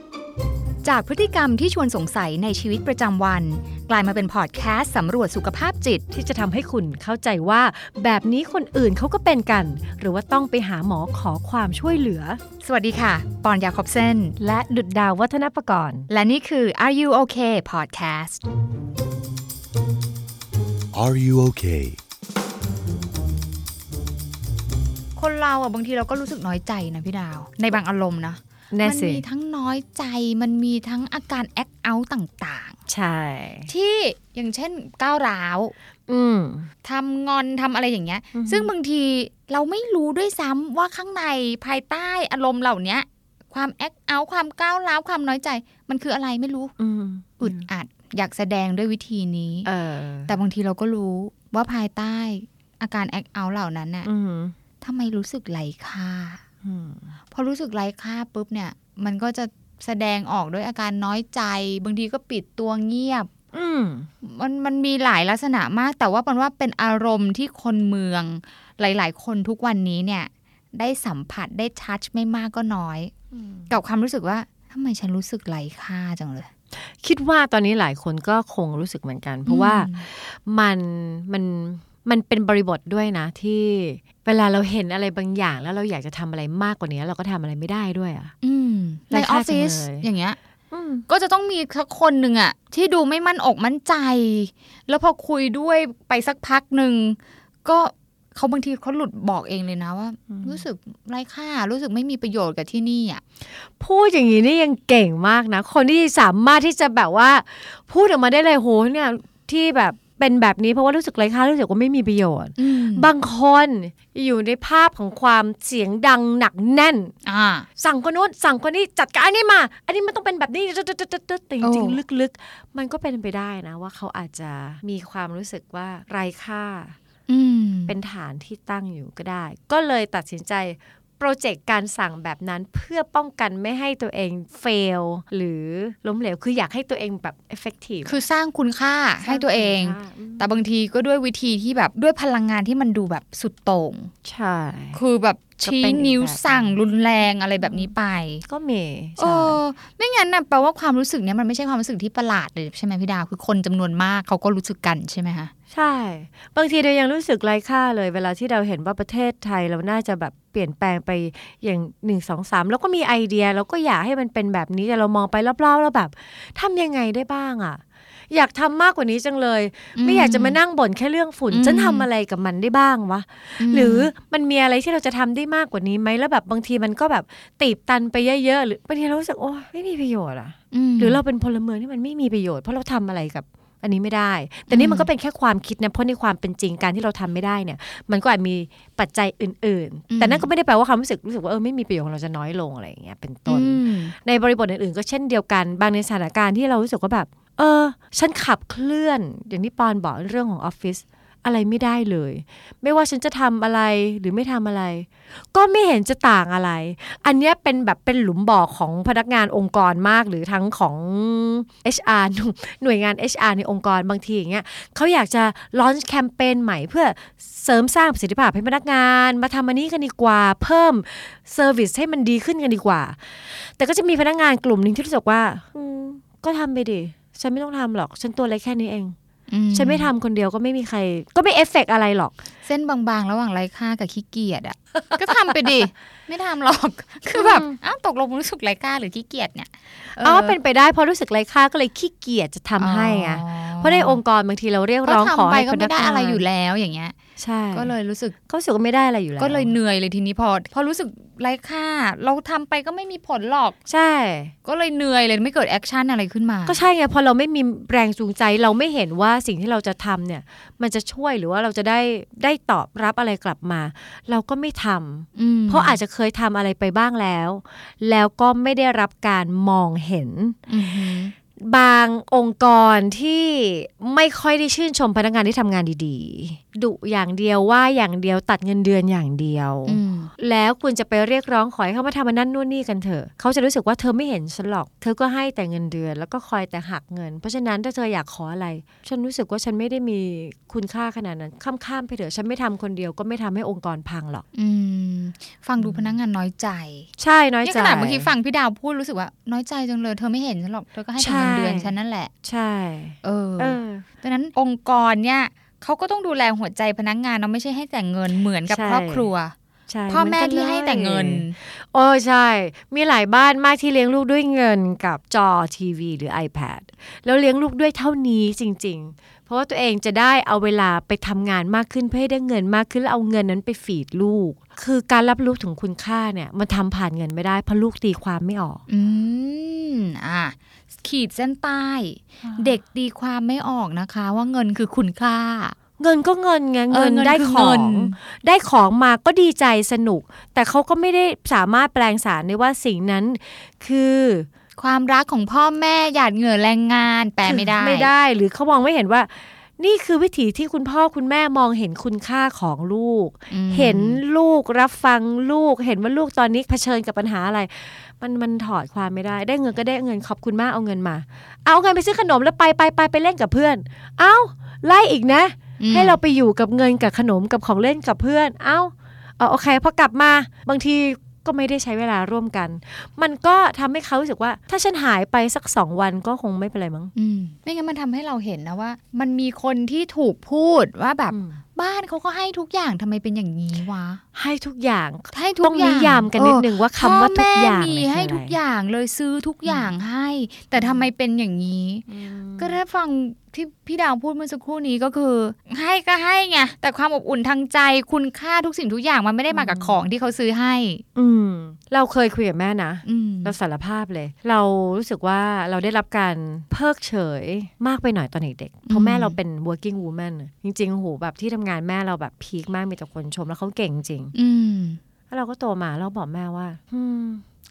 จากพฤติกรรมที่ชวนสงสัยในชีวิตประจำวัน กลายมาเป็นพอดแคสต์สำรวจสุขภาพจิต ที่จะทำให้คุณเข้าใจว่า แบบนี้คนอื่นเขาก็เป็นกัน หรือว่าต้องไปหาหมอขอความช่วยเหลือ สวัสดีค่ะ ปอนยาคอบเซนและดุดดาววัฒนประกรณ์ และนี่คือ Are You Okay Podcast Are you okay? คนเราอะบางทีเราก็รู้สึกน้อยใจนะพี่ดาว ในบางอารมณ์นะ แน่มัสิมีทั้งน้อยใจมันมีทั้งอาการแอคเอาท์ต่างใช่ๆที่อย่างเช่นก้าวร้าวอืมทำงอนทำอะไรอย่างเงี้ยอือฮึซึ่งบางทีเราไม่รู้ด้วยซ้ำว่าข้างในภายใต้อารมณ์เหล่าเนี้ยความแอคเอาท์ความก้าวร้าวความน้อยใจ มันคืออะไรไม่รู้อืมอึดอัดอยากแสดงด้วยวิธีนี้เออแต่บางทีเราก็รู้ว่าภายใต้อาการแอคเอาท์เหล่านั้นน่ะอืมทำไมรู้สึกไร้ค่าอืม พอรู้สึกไร้ค่าปุ๊บเนี่ย มันก็จะแสดงออกด้วยอาการน้อยใจ บางทีก็ปิดตัวเงียบอืมมันมันมีหลายลักษณะมาก แต่ว่ามันว่าเป็นอารมณ์ที่คนเมือง หลาย ๆ คนทุกวันนี้เนี่ย ได้สัมผัสได้ทัชไม่มากก็น้อยกับความรู้สึกว่าทำไมฉันรู้สึกไร้ค่าจังเลย คิดว่าตอนนี้หลายคนก็คงรู้สึกเหมือนกัน เพราะว่ามันมัน มันเป็นบริบทด้วยนะที่เวลาเราเห็นอะไรบางอย่าง แล้วเราอยากจะทำอะไรมากกว่านี้ เราก็ทำอะไรไม่ได้ด้วยอะอืมในไร้อค่าอฟฟิศจังเลยอย่างเงี้ยอืมก็จะต้องมีสักคนหนึ่งอะที่ดูไม่มั่นอกมั่นใจ แล้วพอคุยด้วยไปสักพักหนึ่งก็เขาบางทีเขาหลุดบอกเองเลยนะว่า รู้สึกไร้ค่ารู้สึกไม่มีประโยชน์กับที่นี่อะพูดอย่างนี้นี่ยังเก่งมากนะ คนที่สามารถที่จะแบบว่า พูดออกมาได้เลยโหเนี่ยที่แบบ เป็นแบบนี้เพราะว่ารู้สึกไร้ค่ารู้สึกว่าไม่มีประโยชน์อืมบางคนอยู่ในภาพของความเสียงดังหนักแน่นอ่าสั่งคนนู้นสั่งคนนี้จัดการอันนี้มา อันนี้มันต้องเป็นแบบนี้ตึ๊ดตึ๊ดตึ๊ดตึ๊ดตึ๊ดแต่จริงโอ้ๆลึกๆ มันก็เป็นไปได้นะว่าเขาอาจจะมีความรู้สึกว่าไร้ค่าอืมเป็นฐานที่ตั้งอยู่ก็ได้ ก็เลยตัดสินใจ โปรเจกต์การสั่งแบบนั้นเพื่อป้องกันไม่ให้ตัวเองเฟลหรือล้มเหลวคืออยากให้ตัวเองแบบ effective คือสร้างคุณค่าให้ตัวเอง แต่บางทีก็ด้วยวิธีที่แบบด้วยพลังงานที่มันดูแบบสุดโต่งใช่ คือแบบก็ชี้เป็นอีกนิ้วแบบสั่งรุนแรงอะไรแบบนี้ไป ก็มีเอใช่อไม่งั้นน่ะแปลว่าความรู้สึกเนี้ยมันไม่ใช่ความรู้สึกที่ประหลาดเลยใช่ไหมพี่ดาวคือคนจำนวนมากเขาก็รู้สึกกันใช่ไหมคะใช่ บางทีเรายังรู้สึกไร้ค่าเลย เวลาที่เราเห็นว่าประเทศไทยเราน่าจะแบบเปลี่ยนแปลงไปอย่างหนึ่งสองสามแล้วก็มีไอเดียแล้วก็อยากให้มันเป็นแบบนี้แต่เรามองไปรอบๆแล้วแบบทำยังไงได้บ้างอะอยากทำมากกว่านี้จังเลย ไม่อยากจะมานั่งบ่นแค่เรื่องฝุ่นอืมฉันทำอะไรกับมันได้บ้างวะมหรือมันมีอะไรที่เราจะทำได้มากกว่านี้ไหมแล้วแบบบางทีมันก็แบบตีบตันไปเยอะๆหรือบางทีเรารู้สึกโอ้ไม่มีประโยชน์อะมหรือเราเป็นพลเมืองที่มันไม่มีประโยชน์เพราะเราทำอะไรกับ อันนี้ไม่ได้ แต่นี่มันก็เป็นแค่ความคิดนะเพราะในความเป็นจริงการที่เราทำไม่ได้เนี่ย มันก็อาจมีปัจจัยอื่นอืมๆแต่นั่นก็ไม่ได้แปลว่าความรู้สึกรู้สึกว่าเออไม่มีประโยชน์ของเราจะน้อยลงอะไรอย่างเงี้ยเป็นต้นอืมในบริบทอื่นๆ ก็เช่นเดียวกัน บางในสถานการณ์ที่เรารู้สึกว่าแบบ เออ ฉันขับเคลื่อนอย่างที่ปอนบอกเรื่องของออฟฟิศ อะไรไม่ได้เลย ไม่ว่าฉันจะทำอะไรหรือไม่ทำอะไร ก็ไม่เห็นจะต่างอะไร อันนี้เป็นแบบเป็นหลุมบ่อของพนักงานองค์กรมากหรือทั้งของ HR หน่วยหน่วยงาน HR ในองค์กรบางทีอย่างเงี้ยเขาอยากจะลอนช์แคมเปญใหม่เพื่อเสริมสร้างประสิทธิภาพให้พนักงาน มาทำอันนี้กันดีกว่า เพิ่มservice ให้มันดีขึ้นกันดีกว่า แต่ก็จะมีพนักงานกลุ่มหนึ่งที่รู้สึกว่าก็ทำไปดิฉันไม่ต้องทำหรอก ฉันตัวเล็กแค่นี้เอง ฉันไม่ทำคนเดียวก็ไม่มีใคร ก็ไม่เอฟเฟกต์อะไรหรอก เส้นบางๆ ระหว่างไร้ค่ากับขี้เกียจอะ ก็ทำไปดิ ไม่ทำหรอก คือแบบอืมอ้าวตกลงรู้สึกไร้ค่าหรือขี้เกียจเนี่ยอ๋อเป็นไปได้เพราะรู้สึกไร้ค่าก็เลยขี้เกียจจะทำให้ไงเพราะในองค์กรบางทีเราเรียกก็ร้องขอทำไปให้พนัไม่ได้อะไรอยู่แล้วอย่างเงี้ยใช่ก็เลยรู้สึกก็รู้สึกว่าไม่ได้อะไรอยู่แล้วก็เลยเหนื่อยเลยทีนี้พอพอรู้สึกไร้ค่า เราทำไปก็ไม่มีผลหรอก ใช่ ก็เลยเหนื่อยเลยไม่เกิด action อะไรขึ้นมา ก็ใช่ไงพอเราไม่มีแรงจูงใจเราไม่เห็นว่าสิ่งที่เราจะทำเนี่ย มันจะช่วยหรือว่าเราจะได้ได้ตอบรับอะไรกลับมา เราก็ไม่ทำอืมเพราะอาจจะเคยทำอะไรไปบ้างแล้ว แล้วก็ไม่ได้รับการมองเห็นอือหือบางองค์กรที่ไม่ค่อยได้ชื่นชมพนักงานที่ทำงานดีๆ ดุอย่างเดียวว่าอย่างเดียวตัดเงินเดือนอย่างเดียวอืมแล้วคุณจะไปเรียกร้องขอให้เขามาทำอันนั่นนู่นนี่กันเถอะเขาจะรู้สึกว่าเธอไม่เห็นฉันหรอก เธอก็ให้แต่เงินเดือน แล้วก็คอยแต่หักเงิน เพราะฉะนั้นถ้าเธออยากขออะไร ฉันรู้สึกว่าฉันไม่ได้มีคุณค่าขนาดนั้น ข้ามๆไปเถอะฉันไม่ทำคนเดียวก็ไม่ทำให้องค์กรพังหรอกอืมฟังดูพนักงานน้อยใจ ใช่น้อยนี่ใจขนาดบางทีฟังพี่ดาวพูดรู้สึกว่าน้อยใจจังเลย เธอไม่เห็นฉันหรอกเธอก็ให้แต่เงินเดือนใช่ฉันนั่นแหละ ใช่เออเออดังนั้นองค์กรเนี่ย เขาก็ต้องดูแลหัวใจพนักงานเนาะไม่ใช่ให้แต่เงินเหมือนกับใช่ครอบครัวใช่พ่อแม่เหนกันที่ให้แต่เงินลยโอ้ใช่ มีหลายบ้านมากที่เลี้ยงลูกด้วยเงินกับจอทีวีหรือ iPad แล้วเลี้ยงลูกด้วยเท่านี้จริง ๆ เพราะว่าตัวเองจะได้เอาเวลาไปทำงานมากขึ้นเพื่อให้ได้เงินมากขึ้นแล้วเอาเงินนั้นไปฟีดลูก คือการรับรู้ถึงคุณค่าเนี่ยมันทำผ่านเงินไม่ได้เพราะลูกตีความไม่ออก อืมอะขีดเส้นใต้ เด็กตีความไม่ออกนะคะ ว่าเงินคือคุณค่าเงินก็เงินไงเออเงินเงินได้คือของเงินได้ของมาก็ดีใจสนุก แต่เขาก็ไม่ได้สามารถแปลงสารได้ว่าสิ่งนั้นคือ ความรักของพ่อแม่หยาดเหงื่อแรงงาน แปลไม่ได้ ไม่ได้ หรือเขามองไม่เห็นว่า นี่คือวิถีที่คุณพ่อคุณแม่มองเห็นคุณค่าของลูกอืมเห็นลูกรับฟังลูก เห็นว่าลูกตอนนี้เผชิญกับปัญหาอะไร มันมันถอดความไม่ได้ ได้เงินก็ได้เงินขอบคุณมากเอาเงินมา เอาเงินไปซื้อขนมแล้วไปไปไปไปเล่นกับเพื่อน เอาไล่อีกนะอืมให้เราไปอยู่กับเงินกับขนมกับของเล่นกับเพื่อน เอ้าเอาโอเคพอกลับมา บางที ก็ไม่ได้ใช้เวลาร่วมกัน มันก็ทำให้เขารู้สึกว่า ถ้าฉันหายไปสักสองวันก็คงไม่เป็นไรมั้งอืมไม่งั้นมันทำให้เราเห็นนะว่า มันมีคนที่ถูกพูดว่าแบบอืม บ้านเขาก็ให้ทุกอย่างทำไมเป็นอย่างนี้วะ ให้ทุกอย่างให้ทุต้กองอย่านิงยามกันนิดนึงว่าคำว่าทุกอย่างพ่แม่มีเนี่ยให้คืออะไรทุกอย่างเลยซื้อทุกอย่างให้ แต่ทำไมเป็นอย่างนี้ ก็ได้ฟังที่พี่ดาวพูดเมื่อสักครู่นี้ก็คือ ให้ก็ให้ไงแต่ความอบอุ่นทางใจคุณค่าทุกสิ่งทุกอย่างมันไม่ได้มากับของที่เขาซื้อให้ อืม เราเคยคุยกับแม่นะอืมเราสารภาพเลย เรารู้สึกว่าเราได้รับการเพิกเฉยมากไปหน่อยตอนเด็กๆเพราะแม่เราเป็น working woman จริงๆโหแบบที่ทำงานแม่เราแบบพีคมากมีแต่คนชมแล้วเขาเก่งจริง อืมแล้วเราก็โตมาเราบอกแม่ว่า อืม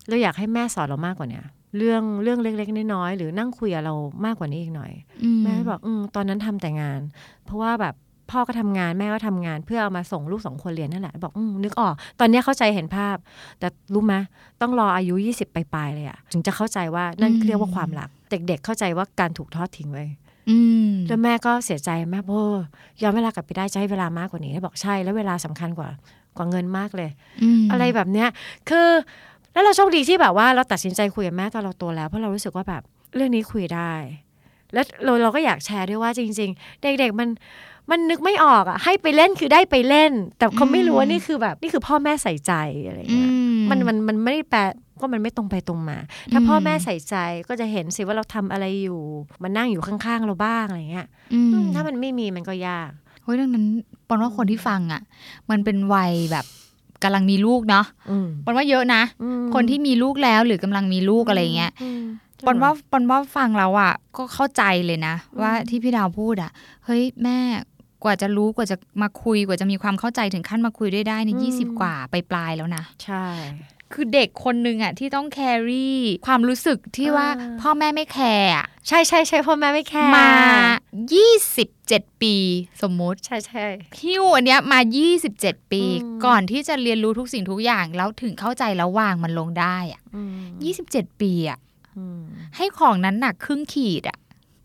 เราอยากให้แม่สอนเรามากกว่าเนี้ยเรื่องเรื่องเล็กๆน้อยๆหรือนั่งคุยกับเรามากกว่านี้อีกหน่อยอืมแม่ก็บอกอืมตอนนั้นทำแต่งาน เพราะว่าแบบพ่อก็ทำงานแม่ก็ทำงานเพื่อเอามาส่งลูกสองคนเรียนนั่นแหละบอกอืมนึกออก ตอนเนี้ยเข้าใจเห็นภาพ แต่รู้ไหมต้องรออายุ 20ปลายๆเลยอะถึงจะเข้าใจว่านั่นเรียกว่าความรัก เด็กๆเข้าใจว่าการถูกทอดทิ้งไว้อืม แล้วแม่ก็เสียใจแม่โอ้ย้อนเวลากลับไปได้จะให้เวลามากกว่านี้บอกใช่แล้วเวลาสำคัญกว่ากว่าเงินมากเลยมอะไรแบบเนี้ย คือแล้วเราโชคดีที่แบบว่าเราตัดสินใจคุยกับแม่ตอนเราโตแล้วเพราะเรารู้สึกว่าแบบเรื่องนี้คุยได้ แล้วเราเราก็อยากแชร์ด้วยว่าจริง ๆ เด็กๆมันมันนึกไม่ออกอะให้ไปเล่นคือได้ไปเล่น แต่เขาไม่รู้ว่านี่คือแบบนี่คือพ่อแม่ใส่ใจอะไรอย่างอืเงี้ยมมันมันมันไม่ได้แปล ก็มันไม่ตรงไปตรงมา ถ้าพ่อแม่ใส่ใจก็จะเห็นสิว่าเราทำอะไรอยู่ มันนั่งอยู่ข้างๆเราบ้างอะไรเงี้ยอืมอืมถ้ามันไม่มีมันก็ยากเฮ้ยดังนั้นปอนว่าคนที่ฟังอะ มันเป็นวัยแบบกำลังมีลูกเนาะอืมปอนว่าเยอะนะอืมคนที่มีลูกแล้วหรือกำลังมีลูกอะไรเงี้ยมปอนว่าปอนว่าฟังแล้วอะ ก็เข้าใจเลยนะ ว่าที่พี่ดาวพูดอะ เฮ้ยแม่กว่าจะรู้กว่าจะมาคุยกว่าจะมีความเข้าใจถึงขั้นมาคุยได้ได้ในยี่สิบกว่าไปปลายๆแล้วนะ ใช่ คือเด็กคนหนึ่งอะที่ต้อง carry ความรู้สึกที่ว่าอ่าพ่อแม่ไม่แคร์อะใช่ใช่ใช่พ่อแม่ไม่แคร์มา 27 ปีสมมุติ ใช่ใช่ฮิ้วอันเนี้ยมา 27 ปีอืมก่อนที่จะเรียนรู้ทุกสิ่งทุกอย่าง แล้วถึงเข้าใจแล้ววางมันลงได้อะอืม27 ปีอะอืมให้ของนั้นหนักครึ่งขีดอะ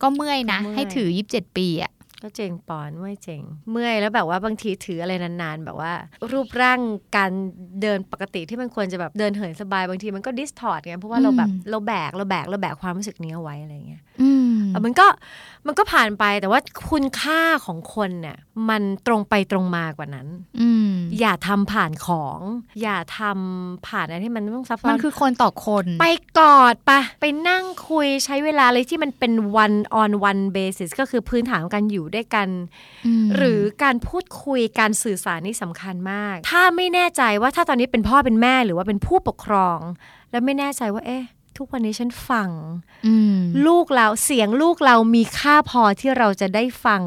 ก็เมื่อยนะก็เมื่อยให้ถือ 27 ปีอะ ก็เจงปอนเมื่อยเจงเมื่อยแล้วแบบว่าบางทีถืออะไรนานๆ แบบว่า รูปร่างการเดินปกติที่มันควรจะแบบเดินเหินสบายบางทีมันก็ distort ไงเพราะว่าเราแบบอืมเราแบกเราแบกเราแบกความรู้สึกนี้เอาไว้อะไรเงี้ยอืมเออ มันก็มันก็ผ่านไปแต่ว่าคุณค่าของคนเนี่ยมันตรงไปตรงมากว่านั้นอืมอย่าทำผ่านของ อย่าทำผ่านอะไรที่มันต้องซับซ้มัอนนคือคนต่อคน ไปกอดปะไปนั่งคุยใช้เวลาเลยที่มันเป็น one on one basis ก็คือพื้นฐานของการอยู่ด้วยกันมหรือการพูดคุยการสื่อสารนี่สำคัญมาก ถ้าไม่แน่ใจว่าถ้าตอนนี้เป็นพ่อเป็นแม่หรือว่าเป็นผู้ปกครอง แล้วไม่แน่ใจว่าเอ๊ะ ทุกวันนี้ฉันฟังอืมลูกเราเสียงลูกเรามีค่าพอที่เราจะได้ฟัง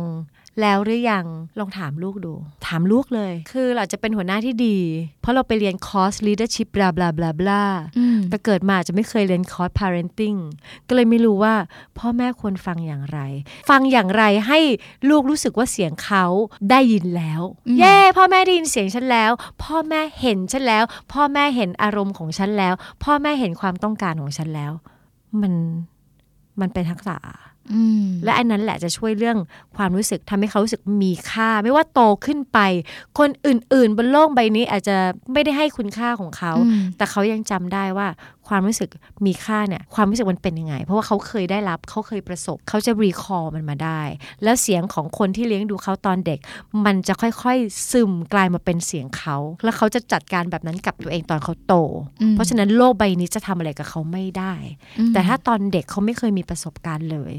แล้วหรือยังลองถามลูกดู ถามลูกเลย คือเราจะเป็นหัวหน้าที่ดี เพราะเราไปเรียนคอร์ส leadership บลาบลาบลาบลาอืมแต่เกิดมาจะไม่เคยเรียนคอร์ส parenting ก็เลยไม่รู้ว่า พ่อแม่ควรฟังอย่างไร ฟังอย่างไรให้ลูกรู้สึกว่าเสียงเขาได้ยินแล้ว เย้พ่อแม่ได้ยินเสียงฉันแล้ว พ่อแม่เห็นฉันแล้ว พ่อแม่เห็นอารมณ์ของฉันแล้ว พ่อแม่เห็นความต้องการของฉันแล้ว มันมันเป็นทักษะอืม และอันนั้นแหละจะช่วยเรื่องความรู้สึกทำให้เขารู้สึกมีค่า ไม่ว่าโตขึ้นไป คนอื่น ๆ บนโลกใบนี้อาจจะไม่ได้ให้คุณค่าของเขาอืมแต่เขายังจำได้ว่าความรู้สึกมีค่าเนี่ยความรู้สึกมันเป็นยังไง เพราะว่าเขาเคยได้รับเขาเคยประสบ เขาจะรีคอร์มันมาได้ แล้วเสียงของคนที่เลี้ยงดูเขาตอนเด็ก มันจะค่อยๆซึมกลายมาเป็นเสียงเขา แล้วเขาจะจัดการแบบนั้นกับตัวเองตอนเขาโตอืมเพราะฉะนั้นโลกใบนี้จะทำอะไรกับเขาไม่ได้อืมแต่ถ้าตอนเด็กเขาไม่เคยมีประสบการณ์เลย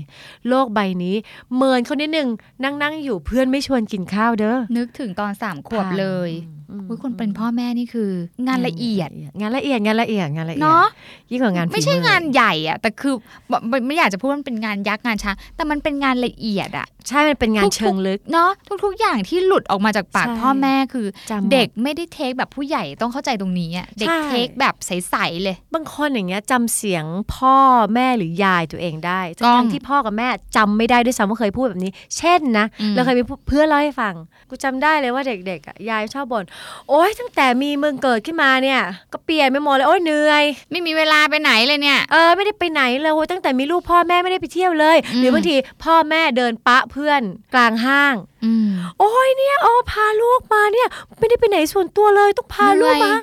โลกใบนี้เมินเขานิดนึงนั่งนั่งๆอยู่เพื่อนไม่ชวนกินข้าวเด้อนึกถึงตอนสามขวบเลยอืมอุ๊ย คนเป็นพ่อแม่นี่คือ งานละเอียด งานละเอียดงานละเอียดงานละเอียดเนาะยิ่งกว่างานไม่ใช่ฝีองานใหญ่อะแต่คือไม่ไม่ไม่อยากจะพูดว่ามันเป็นงานยักษ์งานช้างแต่มันเป็นงานละเอียดอะใช่มันเป็นงานทุกๆเชิงลึกเนาะทุก ๆ อย่างที่หลุดออกมาจากปากใช่พ่อแม่คือจำหมดเด็กไม่ได้เทคแบบผู้ใหญ่ต้องเข้าใจตรงนี้อะเด็กใช่เทคแบบใสๆเลย บางคนอย่างเงี้ยจำเสียงพ่อแม่หรือยายตัวเองได้กล้องทั้งที่พ่อกับแม่จำไม่ได้ด้วยซ้ำว่าเคยพูดแบบนี้ เช่นนะอืมเราเคยมีเพื่อนเล่าให้ฟัง กูจำได้เลยว่าเด็กๆอะยายชอบบ่นโอ๊ยตั้งแต่มีมึงเกิดขึ้นมาเนี่ย ก็เปลี่ยนไปหมดเลยโอ๊ยเหนื่อย ไม่มีเวลาไปไหนเลยเนี่ย เออไม่ได้ไปไหนเลยโอ้ยตั้งแต่มีลูกพ่อแม่ไม่ได้ไปเที่ยวเลยอืมหรือบางทีพ่อแม่เดินปะเพื่อนกลางห้างอืมโอ้ยเนี่ยโอ้พาลูกมาเนี่ย ไม่ได้ไปไหนส่วนตัวเลยต้องพาลูกเหนื่มาอย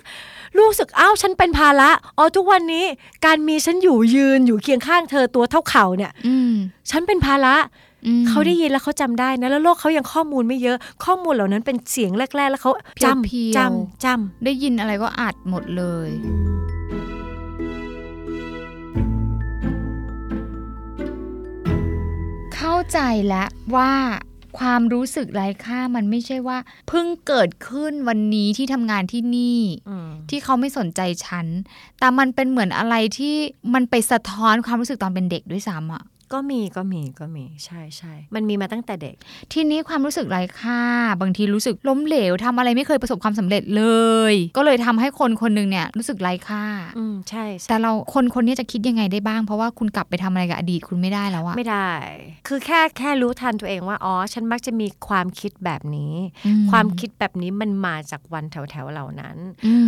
ลูกสึกอ้าวฉันเป็นภาระอ๋อทุกวันนี้ การมีฉันอยู่ยืนอยู่เคียงข้างเธอตัวเท่าเข่าเนี่ยอืมฉันเป็นภาระอืม เขาได้ยินแล้วเขาจำได้นะแล้วโลกเขายังข้อมูลไม่เยอะ ข้อมูลเหล่านั้นเป็นเสียงแรก ๆ แล้วเขาจเพียวำๆจำจำได้ยินอะไรก็อัดหมดเลยเข้าใจแล้วว่าความรู้สึกไร้ค่ามันไม่ใช่ว่า เพิ่งเกิดขึ้นวันนี้ที่ทำงานที่นี่อืมที่เขาไม่สนใจฉัน แต่มันเป็นเหมือนอะไรที่มันไปสะท้อนความรู้สึกตอนเป็นเด็กด้วยซ้ำอะ ก็มีก็มีก็มีใช่ใช่มันมีมาตั้งแต่เด็ก ทีนี้ความรู้สึกไร้ค่า บางทีรู้สึกล้มเหลวทำอะไรไม่เคยประสบความสำเร็จเลย ก็เลยทำให้คนคนหนึ่งเนี่ยรู้สึกไร้ค่าอืมใช่ใช่ แต่เราคนคนนี้จะคิดยังไงได้บ้าง เพราะว่าคุณกลับไปทำอะไรกับอดีตคุณไม่ได้แล้วอะไม่ได้ คือแค่แค่รู้ทันตัวเองว่าอ๋อฉันมักจะมีความคิดแบบนี้อืความคิดแบบนี้มันมาจากวันแถวๆเหล่านั้น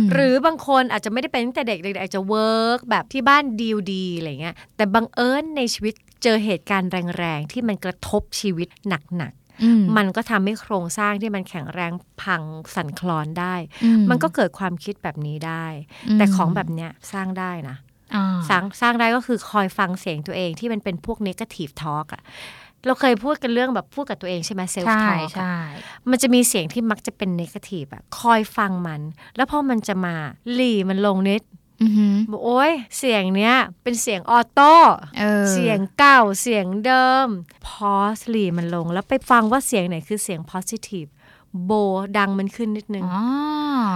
มหรือบางคนอาจจะไม่ได้เป็นตั้งแต่เด็กเด็กๆอาจจะเวิร์กแบบที่บ้านดีลดีอะไรเงี้ยแต่บังเอิญในชีวิตเจอเหตุการณ์แรงๆ ที่มันกระทบชีวิตหนักอืๆมันก็ทำให้โครงสร้างที่มันแข็งแรงพังสั่นคลอนได้อืมันก็เกิดความคิดแบบนี้ได้ แต่ของแบบเนี้ยสร้างได้นะอ่าสร้างสร้างได้ก็คือคอยฟังเสียงตัวเองที่มันเป็นพวก negative talk อะเราเคยพูดกันเรื่องแบบพูดกับตัวเองใช่ไหม self ใช่ talk ใช่มันจะมีเสียงที่มักจะเป็น negative อะคอยฟังมัน แล้วพอมันจะมาหลีมันลงนิดอือหือ บอกโอ๊ยเสียงเนี้ยเป็นเสียงออโต้เออเสียงเก่าเสียงเดิม พอสหลีมันลงแล้วไปฟังว่าเสียงไหนคือเสียง positive โบดังมันขึ้นนิดนึงอ๋อ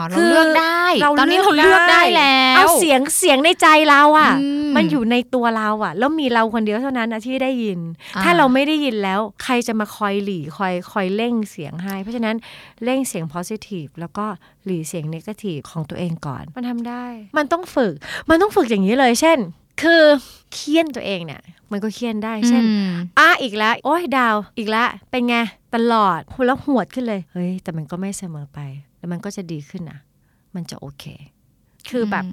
เราเลือกได้เราตอนนี้เราเลือกได้แล้ว เอาเสียงเสียงในใจเราอะอืมมันอยู่ในตัวเราอะ แล้วมีเราคนเดียวเท่านั้นนะที่ได้ยินอ่าถ้าเราไม่ได้ยินแล้วใครจะมาคอยหลีคอยคอยเร่งเสียงให้ เพราะฉะนั้นเร่งเสียง positive แล้วก็หลีเสียง negative ของตัวเองก่อน มันทำได้ มันต้องฝึก มันต้องฝึกอย่างนี้เลย เช่น คือเคี่ยนตัวเองเนี่ยมันก็เคี่ยนได้ เช่นอืมอะอีกแล้ว โอ้ยดาวอีกแล้วเป็นไงตลอดหัวแล้วหวดขึ้นเลย เฮ้ย แต่มันก็ไม่เสมอไป แล้วมันก็จะดีขึ้นนะมันจะโอเค คือแบบ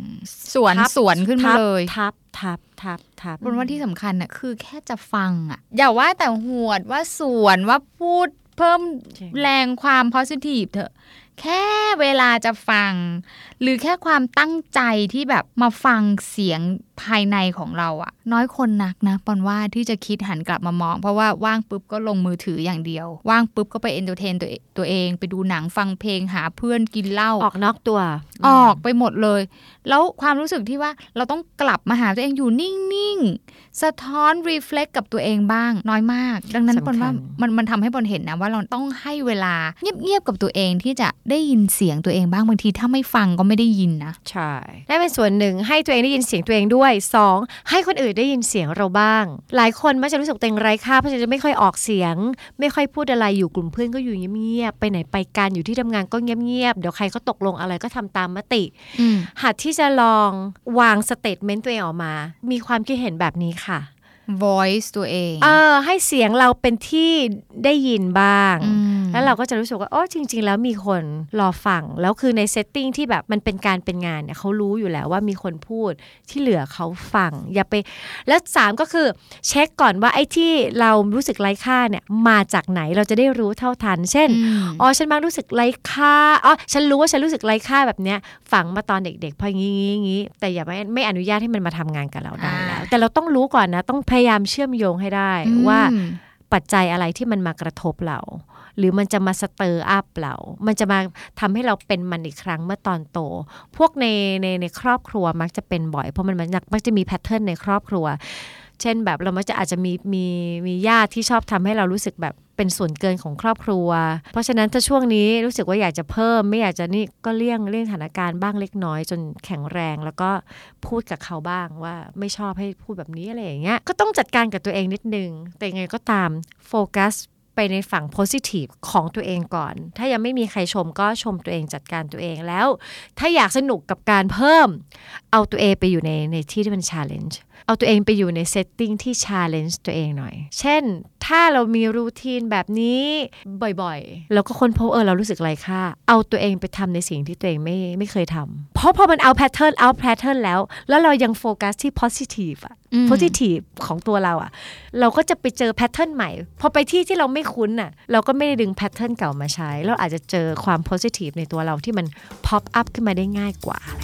สวนทับสวนขึ้นมาทับเลย ทับทับทับทับบนว่าที่สำคัญน่ะคือแค่จะฟังอะ อย่าว่าแต่หวดว่าสวนว่าพูดเพิ่มจริงแรงความ positive เถอะ แค่เวลาจะฟังหรือแค่ความตั้งใจที่แบบมาฟังเสียงภายในของเราอะน้อยคนนักนะปอนว่าที่จะคิดหันกลับมามอง เพราะว่าว่างปุ๊บก็ลงมือถืออย่างเดียว ว่างปุ๊บก็ไป entertain ตัวเองตัวเอง ไปดูหนังฟังเพลงหาเพื่อนกินเหล้าออกนอกตัว ออกไปหมดเลย แล้วความรู้สึกที่ว่าเราต้องกลับมาหาตัวเองอยู่นิ่งๆ สะท้อนรีเฟล็กกับตัวเองบ้าง น้อยมาก ดังนั้นปอนว่ามันมันทำให้ปอนเห็นนะว่าเราต้องให้เวลาเงียบๆกับตัวเองที่จะได้ยินเสียงตัวเองบ้างบางทีถ้าไม่ฟังก็ไม่ได้ยินนะ ใช่ ได้เป็นส่วนหนึ่งให้ตัวเองได้ยินเสียงตัวเองด้วยสองให้คนอื่นได้ยินเสียงเราบ้าง หลายคนมักจะรู้สึกตัวเองไร้ค่าเพราะฉะนั้นจะไม่ค่อยออกเสียง ไม่ค่อยพูดอะไรอยู่กลุ่มเพื่อนก็อยู่เงียบๆไปไหนไปกันอยู่ที่ทำงานก็เงียบๆเดี๋ยวใครก็ตกลงอะไรก็ทำตามมติอืมหัดที่จะลองวาง statement ตัวเองออกมา มีความคิดเห็นแบบนี้ค่ะ voice ตัวเอง เออ ให้เสียงเราเป็นที่ได้ยินบ้างอืมแล้วเราก็จะรู้สึกว่าโอ้จริง ๆ แล้วมีคนรอฟัง แล้วคือใน setting ที่แบบมันเป็นการเป็นงานเนี่ยเขารู้อยู่แล้วว่ามีคนพูดที่เหลือเขาฟัง อย่าไป แล้วสามก็คือเช็คก่อนว่าไอ้ที่เรารู้สึกไร้ค่าเนี่ยมาจากไหนเราจะได้รู้เท่าทัน เช่นอืมอ๋อ ฉันมักรู้สึกไร้ค่า อ๋อ ฉันรู้ว่าฉันรู้สึกไร้ค่าแบบเนี้ยฝังมาตอนเด็กๆพองี้งี้งี้แต่อย่าไม่ไม่อนุญาตให้มันมาทำงานกับเราได้แล้ว แต่เราต้องรู้ก่อนนะต้องพยายามเชื่อมโยงให้ได้ว่าอืมปัจจัยอะไรที่มันมากระทบเรา หรือมันจะมา stir up เรา มันจะมาทำให้เราเป็นมันอีกครั้งเมื่อตอนโต พวกในในในครอบครัวมักจะเป็นบ่อยเพราะมันมันมักจะมี pattern ในครอบครัว เช่นแบบเรามักจะอาจจะมีมีมีญาติที่ชอบทำให้เรารู้สึกแบบเป็นส่วนเกินของครอบครัว เพราะฉะนั้นถ้าช่วงนี้รู้สึกว่าอยากจะเพิ่ม ไม่อยากจะนี่ก็เลี่ยงเลี่ยงสถานการณ์บ้างเล็กน้อยจนแข็งแรง แล้วก็พูดกับเขาบ้างว่าไม่ชอบให้พูดแบบนี้อะไรอย่างเงี้ยก็ต้องจัดการกับตัวเองนิดนึง แต่ยังไงก็ตามโฟกัสไปในฝั่ง positive ของตัวเองก่อน ถ้ายังไม่มีใครชมก็ชมตัวเองจัดการตัวเองแล้ว ถ้าอยากสนุกกับการเพิ่ม เอาตัวเองไปอยู่ในในที่ที่มัน challenge อาตัวเองไปอยู่ใน setting ที่ challenge ตัวเองหน่อย เช่น ถ้าเรามีรูทีนแบบนี้บ่อยๆ แล้วก็ค้นพบเออเรารู้สึกไร้ค่า เอาตัวเองไปทำในสิ่งที่ตัวเองไม่ไม่เคยทำเพราะพอมันเอา pattern เอา pattern แล้ว แล้วเรายังโฟกัสที่ positive อะอืม positive ของตัวเราอะเราก็จะไปเจอ pattern ใหม่ พอไปที่ที่เราไม่คุ้นอะเราก็ไม่ได้ดึง pattern เก่ามาใช้ เราอาจจะเจอความ positive ในตัวเราที่มัน pop up ขึ้นมาได้ง่ายกว่าอะไร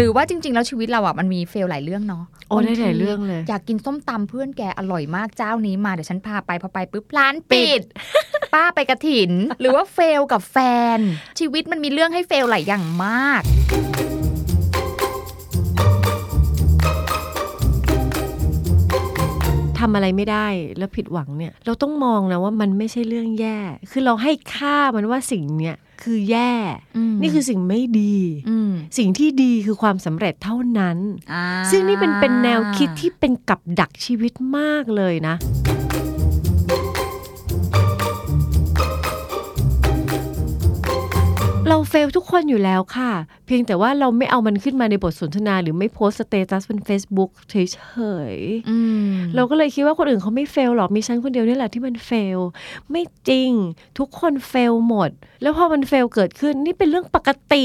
หรือว่าจริง ๆ แล้วชีวิตเราอะมันมีเฟลหลายเรื่องเนาะโอ้ได้หลายเรื่องเลย อยากกินส้มตำเพื่อนแกอร่อยมากเจ้านี้มาเดี๋ยวฉันพาไปพอไปปุ๊บร้านปิด ป้าไปกระถิน หรือว่าเฟลกับแฟน ชีวิตมันมีเรื่องให้เฟลหลายอย่างมากทำอะไรไม่ได้แล้วผิดหวังเนี่ย เราต้องมองนะว่ามันไม่ใช่เรื่องแย่ คือเราให้ค่ามันว่าสิ่งเนี้ย คือแย่อืมนี่คือสิ่งไม่ดีอืมสิ่งที่ดีคือความสำเร็จเท่านั้นอ่าซึ่งนี่เป็นเป็นแนวคิดที่เป็นกับดักชีวิตมากเลยนะ เรา fail ทุกคนอยู่แล้วค่ะ เพียงแต่ว่าเราไม่เอามันขึ้นมาในบทสนทนา หรือไม่โพสต์ status บน Facebook เฉยๆอืมเราก็เลยคิดว่าคนอื่นเขาไม่ fail หรอกมีฉันคนเดียวนี่แหละที่มัน failลไม่จริงทุกคนเฟลหมด แล้วพอมันเฟลเกิดขึ้นนี่เป็นเรื่องปกติ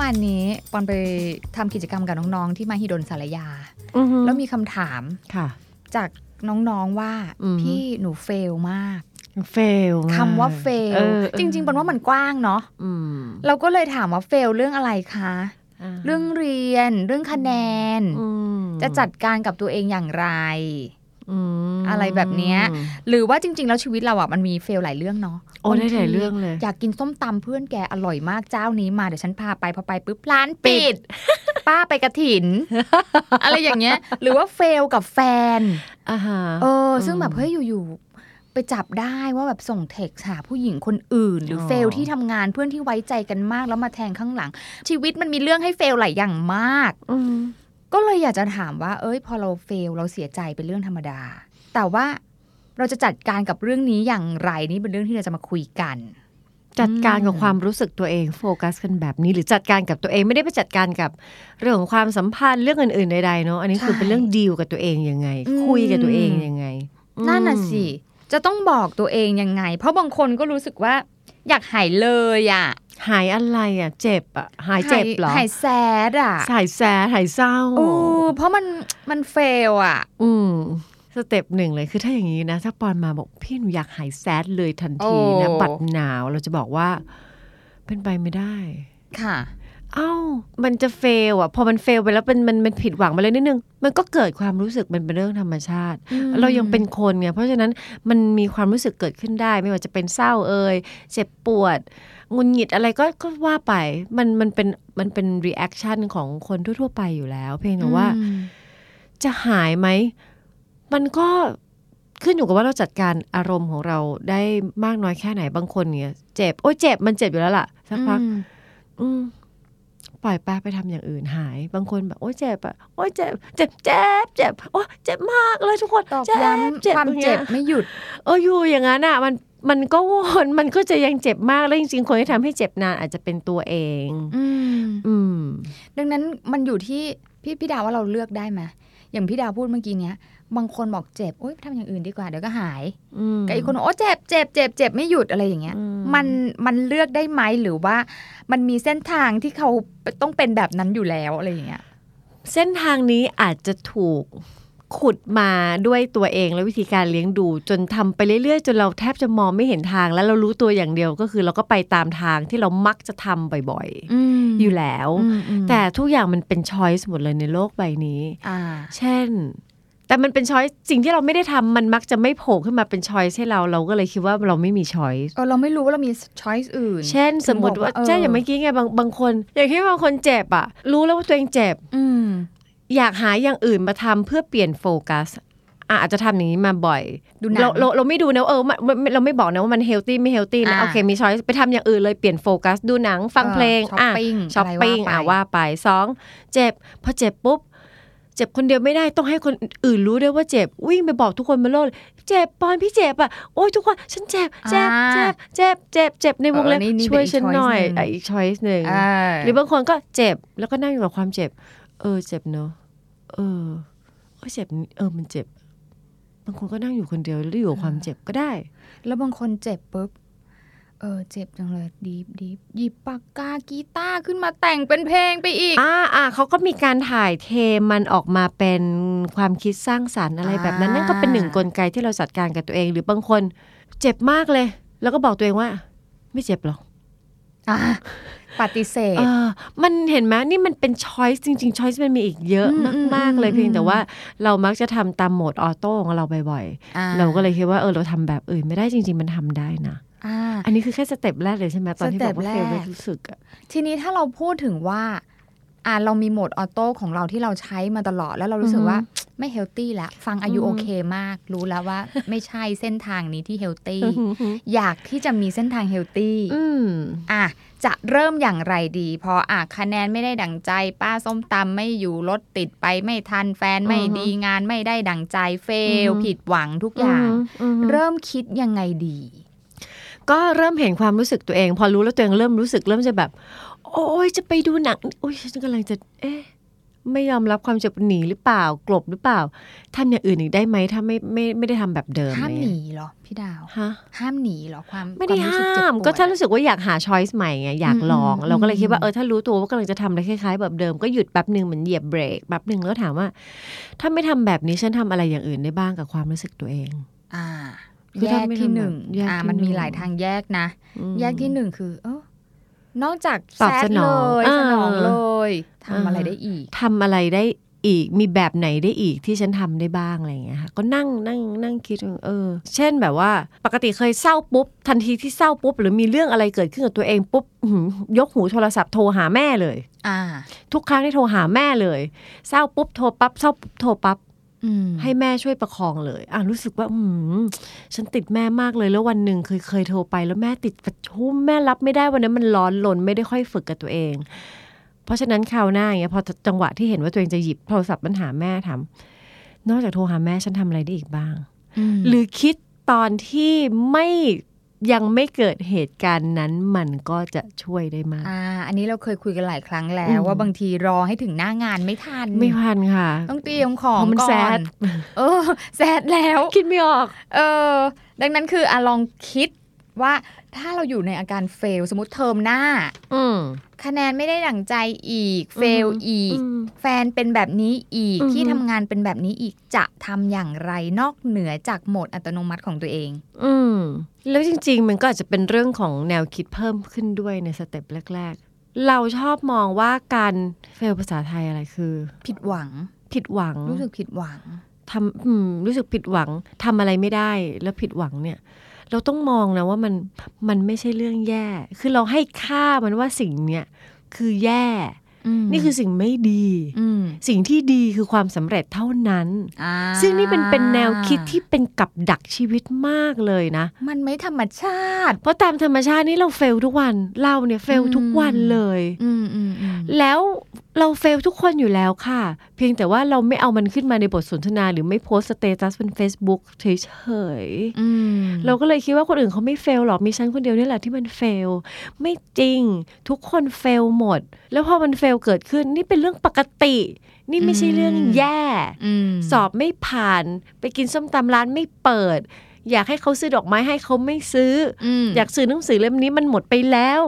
วานนี้ปอนไปทำกิจกรรมกับน้องๆ ที่มหิดลสารยา แล้วมีคำถามค่ะ จากน้องๆว่าอืมพี่หนูเฟลมากเฟลคำว่าเฟลเออจริงๆปอนว่ามันกว้างเนาะอืมเราก็เลยถามว่าเฟลเรื่องอะไรคะาเรื่องเรียน เรื่องคะแนนอืมจะจัดการกับตัวเองอย่างไร อืมอะไรแบบเนี้ยหรือว่าจริง ๆ แล้วชีวิตเราอะมันมีเฟลหลายเรื่องเนาะโอ้ได้หลายเรื่องเลยอยากกินส้มตำเพื่อนแกอร่อยมากเจ้านี้มาเดี๋ยวฉันพาไปพอไปปุ๊บร้านปิด ป้าไปกระถิน อะไรอย่างเงี้ย หรือว่าเฟลกับแฟนอ่าฮะเออ ซึ่งแบบเฮ้ยอยู่ๆไปจับได้ว่าแบบส่งเท็กซ์หาผู้หญิงคนอื่น หรือออเฟลที่ทำงานเพื่อนที่ไว้ใจกันมากแล้วมาแทงข้างหลัง ชีวิตมันมีเรื่องให้เฟลหลายอย่างมากอืม ก็เลยอยากจะถามว่า เอ้ย พอเราเฟลเราเสียใจเป็นเรื่องธรรมดา แต่ว่าเราจะจัดการกับเรื่องนี้อย่างไรนี่เป็นเรื่องที่เราจะมาคุยกัน จัดการกับอืมความรู้สึกตัวเองโฟกัสกันแบบนี้หรือจัดการกับตัวเองไม่ได้ไปจัดการกับเรื่องของความสัมพันธ์เรื่องอื่นๆใดๆเนาะอันนี้คือเป็นเรื่องดีลกับตัวเองยังไง คุยกับตัวเองยังไงนั่นน่ะสิจะต้องบอกตัวเองยังไง เพราะบางคนก็รู้สึกว่า อยากหายเลยอะหายอะไรอะ เจ็บอะหายเจ็บเหรอหาย sad อะหาย sad หายเศร้าโอ้เพราะมันมัน fail อะ อืม step หนึ่งเลยคือถ้าอย่างนี้นะ ถ้าปอนมาบอกพี่หนูอยากหาย sad เลยทันทีนะโอ้บัด now เราจะบอกว่า เป็นไปไม่ได้ ค่ะ เอ้ามันจะ fail อะ พอมัน fail ไปแล้วเป็นมันมันผิดหวังไปเลยนิดนึง มันก็เกิดความรู้สึกมันเป็นเรื่องธรรมชาติอืมเรายังเป็นคนไงเพราะฉะนั้นมันมีความรู้สึกเกิดขึ้นได้ ไม่ว่าจะเป็นเศร้าเอ่ยเจ็บปวดหงุนหงิดอะไรก็ก็ว่าไปมันมันเป็นมันเป็น reaction ของคนทั่ว ๆ ไปอยู่แล้ว เพียงแต่ว่าอืมจะหายไหม มันก็ขึ้นอยู่กับว่าเราจัดการอารมณ์ของเราได้มากน้อยแค่ไหนบางคนเนี่ยเจ็บโอ้ยเจ็บมันเจ็บอยู่แล้วล่ะสักพักอืมอืม ปล่อยป้าไปทำอย่างอื่นหาย บางคนแบบโอ้ยเจ็บอะโอ้ยเจ็บเจ็บเจ็บเจ็บโอ้ยเจ็บมากเลยทุกคนตอกเจ็บย้ำความอย่างงี้ยเจ็บไม่หยุดเอออยู่อย่างนั้นอะมันมันก็วนมันก็จะยังเจ็บมาก แล้วจริงๆคนที่ทำให้เจ็บนานอาจจะเป็นตัวเอง อืมอืมดังนั้นมันอยู่ที่พี่พี่ดาวว่าเราเลือกได้ไหมอย่างพี่ดาวพูดเมื่อกี้เนี้ย บางคนบอกเจ็บโอ๊ยทำอย่างอื่นดีกว่าเดี๋ยวก็หายอืมกับอีกคนบอกโอ้เจ็บเจ็บเจ็บเจ็บไม่หยุดอะไรอย่างเงี้ยอืมมันมันเลือกได้ไหมหรือว่า มันมีเส้นทางที่เขาต้องเป็นแบบนั้นอยู่แล้วอะไรอย่างเงี้ย เส้นทางนี้อาจจะถูกขุดมาด้วยตัวเองและวิธีการเลี้ยงดู จนทำไปเรื่อยๆ จนเราแทบจะมองไม่เห็นทาง แล้วเรารู้ตัวอย่างเดียวก็คือเราก็ไปตามทางที่เรามักจะทำบ่อยๆอยู่แล้ว แต่ทุกอย่างมันเป็นช้อยส์หมดเลยในโลกใบนี้อ่าเช่น แต่มันเป็นช้อยส์สิ่งที่เราไม่ได้ทำมันมักจะไม่โผล่ขึ้นมาเป็นช้อยส์ให้เราเราก็เลยคิดว่าเราไม่มีช้อยส์เออเราไม่รู้ว่าเรามีช้อยส์อื่น เช่น สมมติว่าใช่อย่างเมื่อกี้ไงบางบางคน อย่างที่บางคนเจ็บอะรู้แล้วว่าตัวเองเจ็บ อืมอยากหาอย่างอื่นมาทำเพื่อเปลี่ยนโฟกัสอะอาจจะทำอย่างนี้มาบ่อยดูหนังเราเราเราไม่ดูนะเออมันมันเราไม่บอกนะว่ามัน healthy ไม่ healthy นะอ่าโอเคมี choice ไปทำอย่างอื่นเลยเปลี่ยนโฟกัส ดูหนังฟังเพลงเออช้อปปิ้งช้อปปิ้งอะไรอะว่าไปว่าไปสองเจ็บพอเจ็บปุ๊บเจ็บคนเดียวไม่ได้ต้องให้คนอื่นรู้ด้วยว่าเจ็บ วิ่งไปบอกทุกคนบนโลกเลยเจ็บปอนพี่เจ็บอะโอ้ยทุกคนฉันเจ็บเจ็บอ่าเจ็บเจ็บเจ็บเจ็บในวงเล็บเออนี่นี่ช่วยเป็นอีกฉันหน่อย choice หนึ่งอะอีก choice หนึ่งเออหรือบางคนก็เจ็บแล้วก็นั่งอยู่กับความเจ็บ เออเจ็บเนอะเออโอ้ยเจ็บนี่เออมันเจ็บบางคนก็นั่งอยู่คนเดียวแล้วอยู่กับความเจ็บก็ได้ แล้วบางคนเจ็บปุ๊บ เออเจ็บจังเลยดีบดีบหยิบปากกากีตาร์ขึ้นมาแต่งเป็นเพลงไปอีก อ่าอ่าเขาก็มีการถ่ายเทมันออกมาเป็นความคิดสร้างสรรค์อะไรแบบนั้นอ่านั่นั่นก็เป็นหนึ่งกลไกที่เราจัดการกับตัวเอง หรือบางคน เจ็บมากเลย แล้วก็บอกตัวเองว่า ไม่เจ็บหรอกอะปฏิเสธเออมันเห็นไหมนี่มันเป็นช้อยส์จริงๆช้อยส์มันมีอีกเยอะอืมอืมมาก ๆ เลยอืมเพียงแต่ว่าเรามักจะทำตามโหมด auto ของเราบ่อยอ่ๆเราก็เลยคิดว่าเออเราทำแบบอื่นไม่ได้จริง ๆ มันทำได้นะ อ่าอันนี้คือแค่ step แรกเลยใช่ไหมตอนที่บอกว่าสเต็เฟปลแรกไม่รู้สึกอะทีนี้ถ้าเราพูดถึงว่าอ่าเรามีโหมด auto ของเราที่เราใช้มาตลอดแล้วเรารู้สึกว่าไม่ healthy แล้วฟังอายุอืมโอเคมาก รู้แล้วว่าไม่ใช่เส้นทางนี้ที่เฮลตี้อือหือหืออยากที่จะมีเส้นทางเฮลตี้อืมอะจะเริ่มอย่างไรดี พออะคะแนนไม่ได้ดั่งใจ ป้าส้มตำไม่อยู่รถติดไปไม่ทันแฟนไม่อือฮึดีงานไม่ได้ดั่งใจเฟลอือฮึผิดหวังทุกอย่างอืมเริ่มคิดยังไงดี ก็เริ่มเห็นความรู้สึกตัวเอง พอรู้แล้วตัวเองเริ่มรู้สึกเริ่มจะแบบ โอ้ยจะไปดูหนังโอ้ยฉันกำลังจะ เอ๊ะไม่ยอมรับความเจ็บหนีหรือเปล่ากลบหรือเปล่าทำอย่างอื่นอีกได้ไหมถ้าไม่ไม่ไม่ได้ทำแบบเดิมห้ามอะไรหเงี้นียเหรอพี่ดาวฮะห้ามหนีเหรอความไม่ได้ควรู้สึห้าเจ็บมปวดก็ถ้ารู้สึกว่าอยากหาช้อยส์ใหม่ไงอยากลองอืมเราก็เลยคิดว่าอืมเออถ้ารู้ตัวว่ากำลังจะทำอะไรคล้ายๆแบบเดิมก็หยุดแป๊บหนึ่งเหมือนเหยียบเบรกแป๊บหนึ่งแล้วถามว่า ถ้าไม่ทำแบบนี้ฉันทำอะไรอย่างอื่นได้บ้างกับความรู้สึกตัวเอง อ่าคือ แยถ้ากไม่ที่ทำหนึ่งแบบแยกอ่าที่มันมีหนึ่งหลายทางแยกนะอืมแยกที่หนึ่งคือเออนอกจากตอบแซดสนเลองยเออสนองเลยทำอะไรเออได้อีกทำอะไรได้อีกมีแบบไหนได้อีกที่ฉันทำได้บ้างอะไรอย่างเงี้ยค่ะก็นั่งนั่งนั่งคิดว่าเออ เช่นแบบว่า ปกติเคยเศร้าปุ๊บ ทันทีที่เศร้าปุ๊บ หรือมีเรื่องอะไรเกิดขึ้นกับตัวเองปุ๊บอื้อหือยกหูโทรศัพท์โทรหาแม่เลย อ่า ทุกครั้งที่โทรหาแม่เลย เศร้าปุ๊บโทรปั๊บเศร้าปุ๊บโทรปั๊บอืม ให้แม่ช่วยประคองเลย อะรู้สึกว่าอืมฉันติดแม่มากเลยแล้ววันหนึ่งเคยเคยโทรไป แล้วแม่ติดประชุมแม่รับไม่ได้วันนั้นมันร้อนลนไม่ได้ค่อยฝึกกับตัวเอง เพราะฉะนั้นคราวหน้าอย่างเงี้ยพอจังหวะที่เห็นว่าตัวเองจะหยิบโทรศัพท์มันหาแม่ถามนอกจากโทรหาแม่ฉันทำอะไรได้อีกบ้างมหรือคิดตอนที่ไม่ ยังไม่เกิดเหตุการณ์นั้นมันก็จะช่วยได้มากอ่าอันนี้เราเคยคุยกันหลายครั้งแล้อืวมว่าบางทีรอให้ถึงหน้างานไม่ทัน ไม่พันค่ะ ต้องเตรียมของเพราะมันก่แซอนดเออ sad แล้ว คิดไม่ออก เออ ดังนั้นคืออะลองคิดว่า ถ้าเราอยู่ในอาการ fail สมมติเทอมหน้า อืม คะแนนไม่ได้ดั่งใจอีก fail อืมอีก อืมแฟนเป็นแบบนี้อีก อือฮึที่ทำงานเป็นแบบนี้อีกจะทำอย่างไรนอกเหนือจากโหมดอัตโนมัติของตัวเอง อืม แล้วจริง ๆ มันก็อาจจะเป็นเรื่องของแนวคิดเพิ่มขึ้นด้วยใน step แรก ๆ เราชอบมองว่าการเฟลภาษาไทยอะไรคือ ผิดหวัง ผิดหวังรู้สึกผิดหวัง ทำอืมรู้สึกผิดหวังทำอะไรไม่ได้แล้วผิดหวังเนี่ย เราต้องมองนะว่ามันมันไม่ใช่เรื่องแย่ คือเราให้ค่ามันว่าสิ่งเนี้ยคือแย่ นี่คือสิ่งไม่ดีอืมสิ่งที่ดีคือความสำเร็จเท่านั้นอ่าซึ่งนี่เป็นเป็นแนวคิดที่เป็นกับดักชีวิตมากเลยนะ มันไม่ธรรมชาติ เพราะตามธรรมชาตินี่เราเฟลทุกวัน เราเนี่ย fail ทุกวันเลยอืมอืมอืมแล้วเรา fail ทุกคนอยู่แล้วค่ะ เพียงแต่ว่าเราไม่เอามันขึ้นมาในบทสนทนา หรือไม่โพสต์ status บน Facebook เฉยอืมๆเราก็เลยคิดว่าคนอื่นเขาไม่ fail หรอกมีฉันคนเดียวนี่แหละที่มัน fail ไม่จริงทุกคน fail หมด แล้วพอมัน fail เกิดขึ้น นี่เป็นเรื่องปกติ นี่ไม่ใช่เรื่องแย่อืมสอบไม่ผ่าน ไปกินส้มตำร้านไม่เปิด อยากให้เขาซื้อดอกไม้ให้เขาไม่ซื้อมอยากซื้อหนังสือเล่มนี้มันหมดไปแล้ว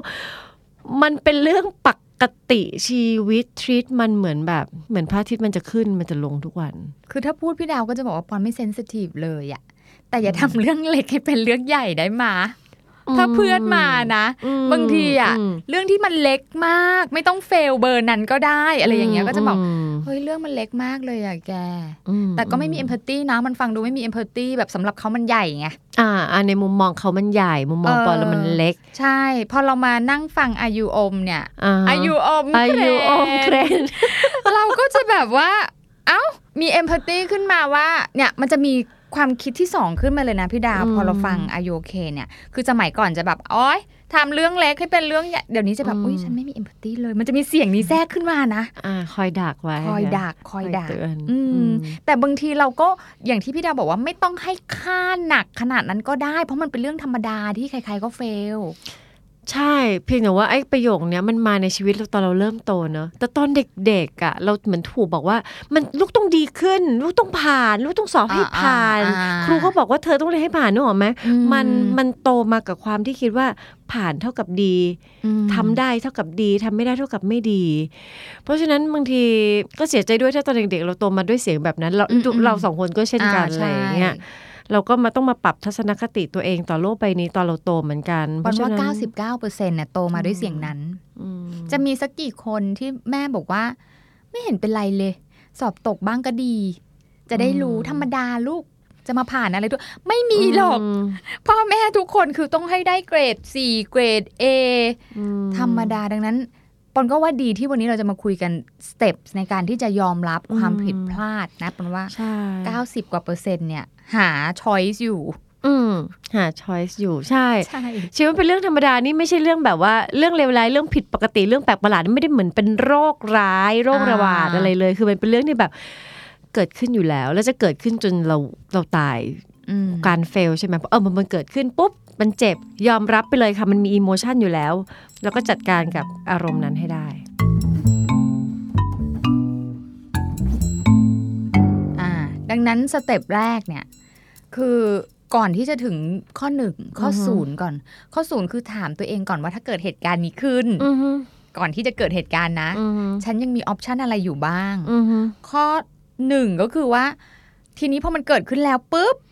มันเป็นเรื่องปกติชีวิต treat มันเหมือนแบบเหมือนพระอาทิตย์มันจะขึ้นมันจะลงทุกวัน คือถ้าพูดพี่ดาวก็จะบอกว่าปอนไม่ sensitive เลยอะแต่อย่าทำเรื่องเล็กให้เป็นเรื่องใหญ่ได้มา ถ้าเพื่อนมานะอืมบางทีอะอืมเรื่องที่มันเล็กมาก ไม่ต้อง fail เบอร์นั้นก็ได้อะไรอย่างเงี้ยก็จะบอกมเฮ้ยเรื่องมันเล็กมากเลยอะแกอืแต่ก็ไม่มีเอมพัตตีนะมันฟังดูไม่มีเอมพัตตีแบบสำหรับเขามันใหญ่ไงอ่าอ่าในมุมมองเขามันใหญ่ มุมมองเออปอนแล้วมันเล็ก ใช่ พอเรามานั่งฟังอายุอมเนี่ยอ่าอายุอมอายุอมเครนเราก็จะแบบว่า เอ้ามีเอมพัตตีขึ้นมาว่า เนี่ยมันจะมี ความคิดที่สองขึ้นมาเลยนะพี่ดาวอืมพอเราฟังอายุเคเนี่ย คือสมัยก่อนจะแบบอ๋อยทำเรื่องเล็กให้เป็นเรื่องใหญ่เดี๋ยวนี้จะแบบอืมอุ้ยฉันไม่มีเอมพัตตีเลย มันจะมีเสียงนี้แทรกขึ้นมานะอ่าคอยดักไว้ คอยดักคอยดักเตือนอืมอืมแต่บางทีเราก็อย่างที่พี่ดาวบอกว่าไม่ต้องให้ค่าหนักขนาดนั้นก็ได้ เพราะมันเป็นเรื่องธรรมดาที่ใคร ๆก็เฟล ใช่เพียงแต่ว่าไอ้ประโยคเนี้ยมันมาในชีวิตเราตอนเราเริ่มโตเนอะแต่ตอนเด็กๆอะ เราเหมือนถูกบอกว่า มันลูกต้องดีขึ้น ลูกต้องผ่าน ลูกต้องสอบให้อ่าผ่านอ่าครูก็บอกว่าเธอต้องเรียนให้ผ่านนึกออกไหมอืมันมันโตมากับความที่คิดว่าผ่านเท่ากับดีอืมทำได้เท่ากับดีทำไม่ได้เท่ากับไม่ดี เพราะฉะนั้นบางทีก็เสียใจด้วยถ้าตอนเด็กๆเราโตมาด้วยเสียงแบบนั้น เราอืมอืมเราสองคนก็เช่นกันอ่าอะไรอย่างใช่เงี้ย เราก็มาต้องมาปรับทัศนคติตัวเองต่อโลกใบนี้ตอนเราโตเหมือนกันปอนว่าเพระฉะ99เปอร์เซ็นต์เนี่ยโตมาด้วยเสียงนั้นอืมจะมีสักกี่คนที่แม่บอกว่า ไม่เห็นเป็นไรเลย สอบตกบ้างก็ดี จะได้รู้ธรรมดาลูกจะมาผ่านอะไรด้วยไม่มีหรอกมพ่อแม่ทุกคนคือต้องให้ได้เกรด 4 เกรด A อืธรรมดาดังนั้น ปอนก็ว่าดีที่วันนี้เราจะมาคุยกันสเต็ปในการที่จะยอมรับความผิดพลาดนะปอนว่าใช่90 กว่าเปอร์เซ็นต์เนี่ย หาช้อยส์อยู่อืมหาช้อยส์อยู่ใช่ใช่ชีวิตมันเป็นเรื่องธรรมดานี่ไม่ใช่เรื่องแบบว่าเรื่องเลวร้ายเรื่องผิดปกติเรื่องแปลกประหลาดนี่ไม่ได้เหมือนเป็นโรคร้ายโรคระบาดอ่าอะไรเลย คือมันเป็นเรื่องที่แบบเกิดขึ้นอยู่แล้ว แล้วจะเกิดขึ้นจนเราเราตายอืมการ fail ใช่ไหมเออมันมันเกิดขึ้นปุ๊บ มันเจ็บยอมรับไปเลยค่ะมันมี emotion อยู่แล้ว แล้วก็จัดการกับอารมณ์นั้นให้ได้อ่าดังนั้น step แรกเนี่ยคือก่อนที่จะถึงข้อหนึ่งข้อออฮึศูนย์ก่อน ข้อศูนย์คือถามตัวเองก่อนว่าถ้าเกิดเหตุการณ์นี้ขึ้นอือฮึก่อนที่จะเกิดเหตุการณ์นะอือฮึฉันยังมี option อะไรอยู่บ้างอือฮึข้อหนึ่งก็คือว่า ทีนี้พอมันเกิดขึ้นแล้วปุ๊บอือฮึ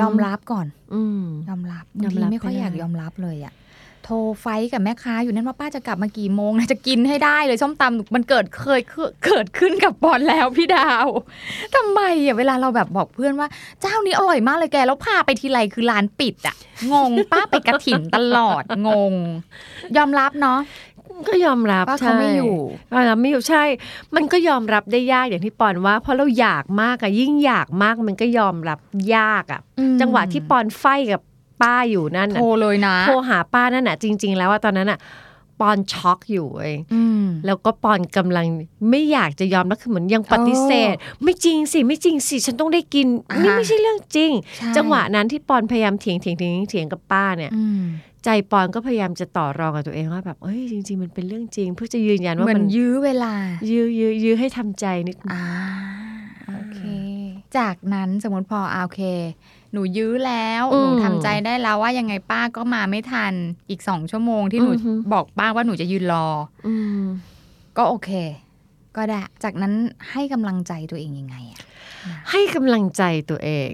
ยอมรับก่อนอืมยอมรับยบาองมทีรับไม่ค่อยไม่ได้อยากยอมรับเลยอะโทรไฟท์กับแม่ค้าอยู่นั่นว่าป้าจะกลับมากี่โมงนะจะกินให้ได้เลยส้มตำมันเกิดเคยเกิดขึ้นกับปอนแล้วพี่ดาวทำไมอะเวลาเราแบบบอกเพื่อนว่า เจ้านี้อร่อยมากเลยแกแล้วพาไปทีไรคือร้านปิดอะงงป้าไปกระถิ่นตลอดงง ยอมรับเนาะ ก็ยอมรับว่าเขาไม่อยู่ใช่ยอมรับไม่อยู่ใช่ มันก็ยอมรับได้ยากอย่างที่ปอนว่าเพราะเราอยากมากอะยิ่งอยากมากมันก็ยอมรับยากอะอืมจังหวะที่ปอนไฟกับป้าอยู่นั่นโทน่ะรเลยนะโทรหาป้านั่นน่ะจริง ๆ แล้วว่าตอนนั้นน่ะปอนช็อกอยู่เองอืมแล้วก็ปอนกำลังไม่อยากจะยอมแล้วคือเหมือนยังปฏิเสธ ไม่จริงสิไม่จริงสิฉันต้องได้กินอ่าฮะนี่ไม่ใช่เรื่องจริงใช่จังหวะนั้นที่ปอนพยายามเถียงเถียงเถียงเถียงกับป้าเนี่ยอืม ใจปอนก็พยายามจะต่อรองกับตัวเองว่าแบบเอ้ยจริง ๆ มันเป็นเรื่องจริง เพื่อจะยืนยันว่าเหมือมันนยื้อเวลา ยื้อยื้อยื้อให้ทำใจนิดอ่าโอเค จากนั้นสมมติพออ่าโอเค หนูยื้อแล้วอืหมนูทำใจได้แล้วว่ายังไงป้าก็มาไม่ทันอีกสองชั่วโมงที่หนูอือฮึบอกป้าว่าหนูจะยืนรอ อืมก็โอเค ก็ได้ จากนั้นให้กำลังใจตัวเองยังไงอะให้กำลังใจตัวเอง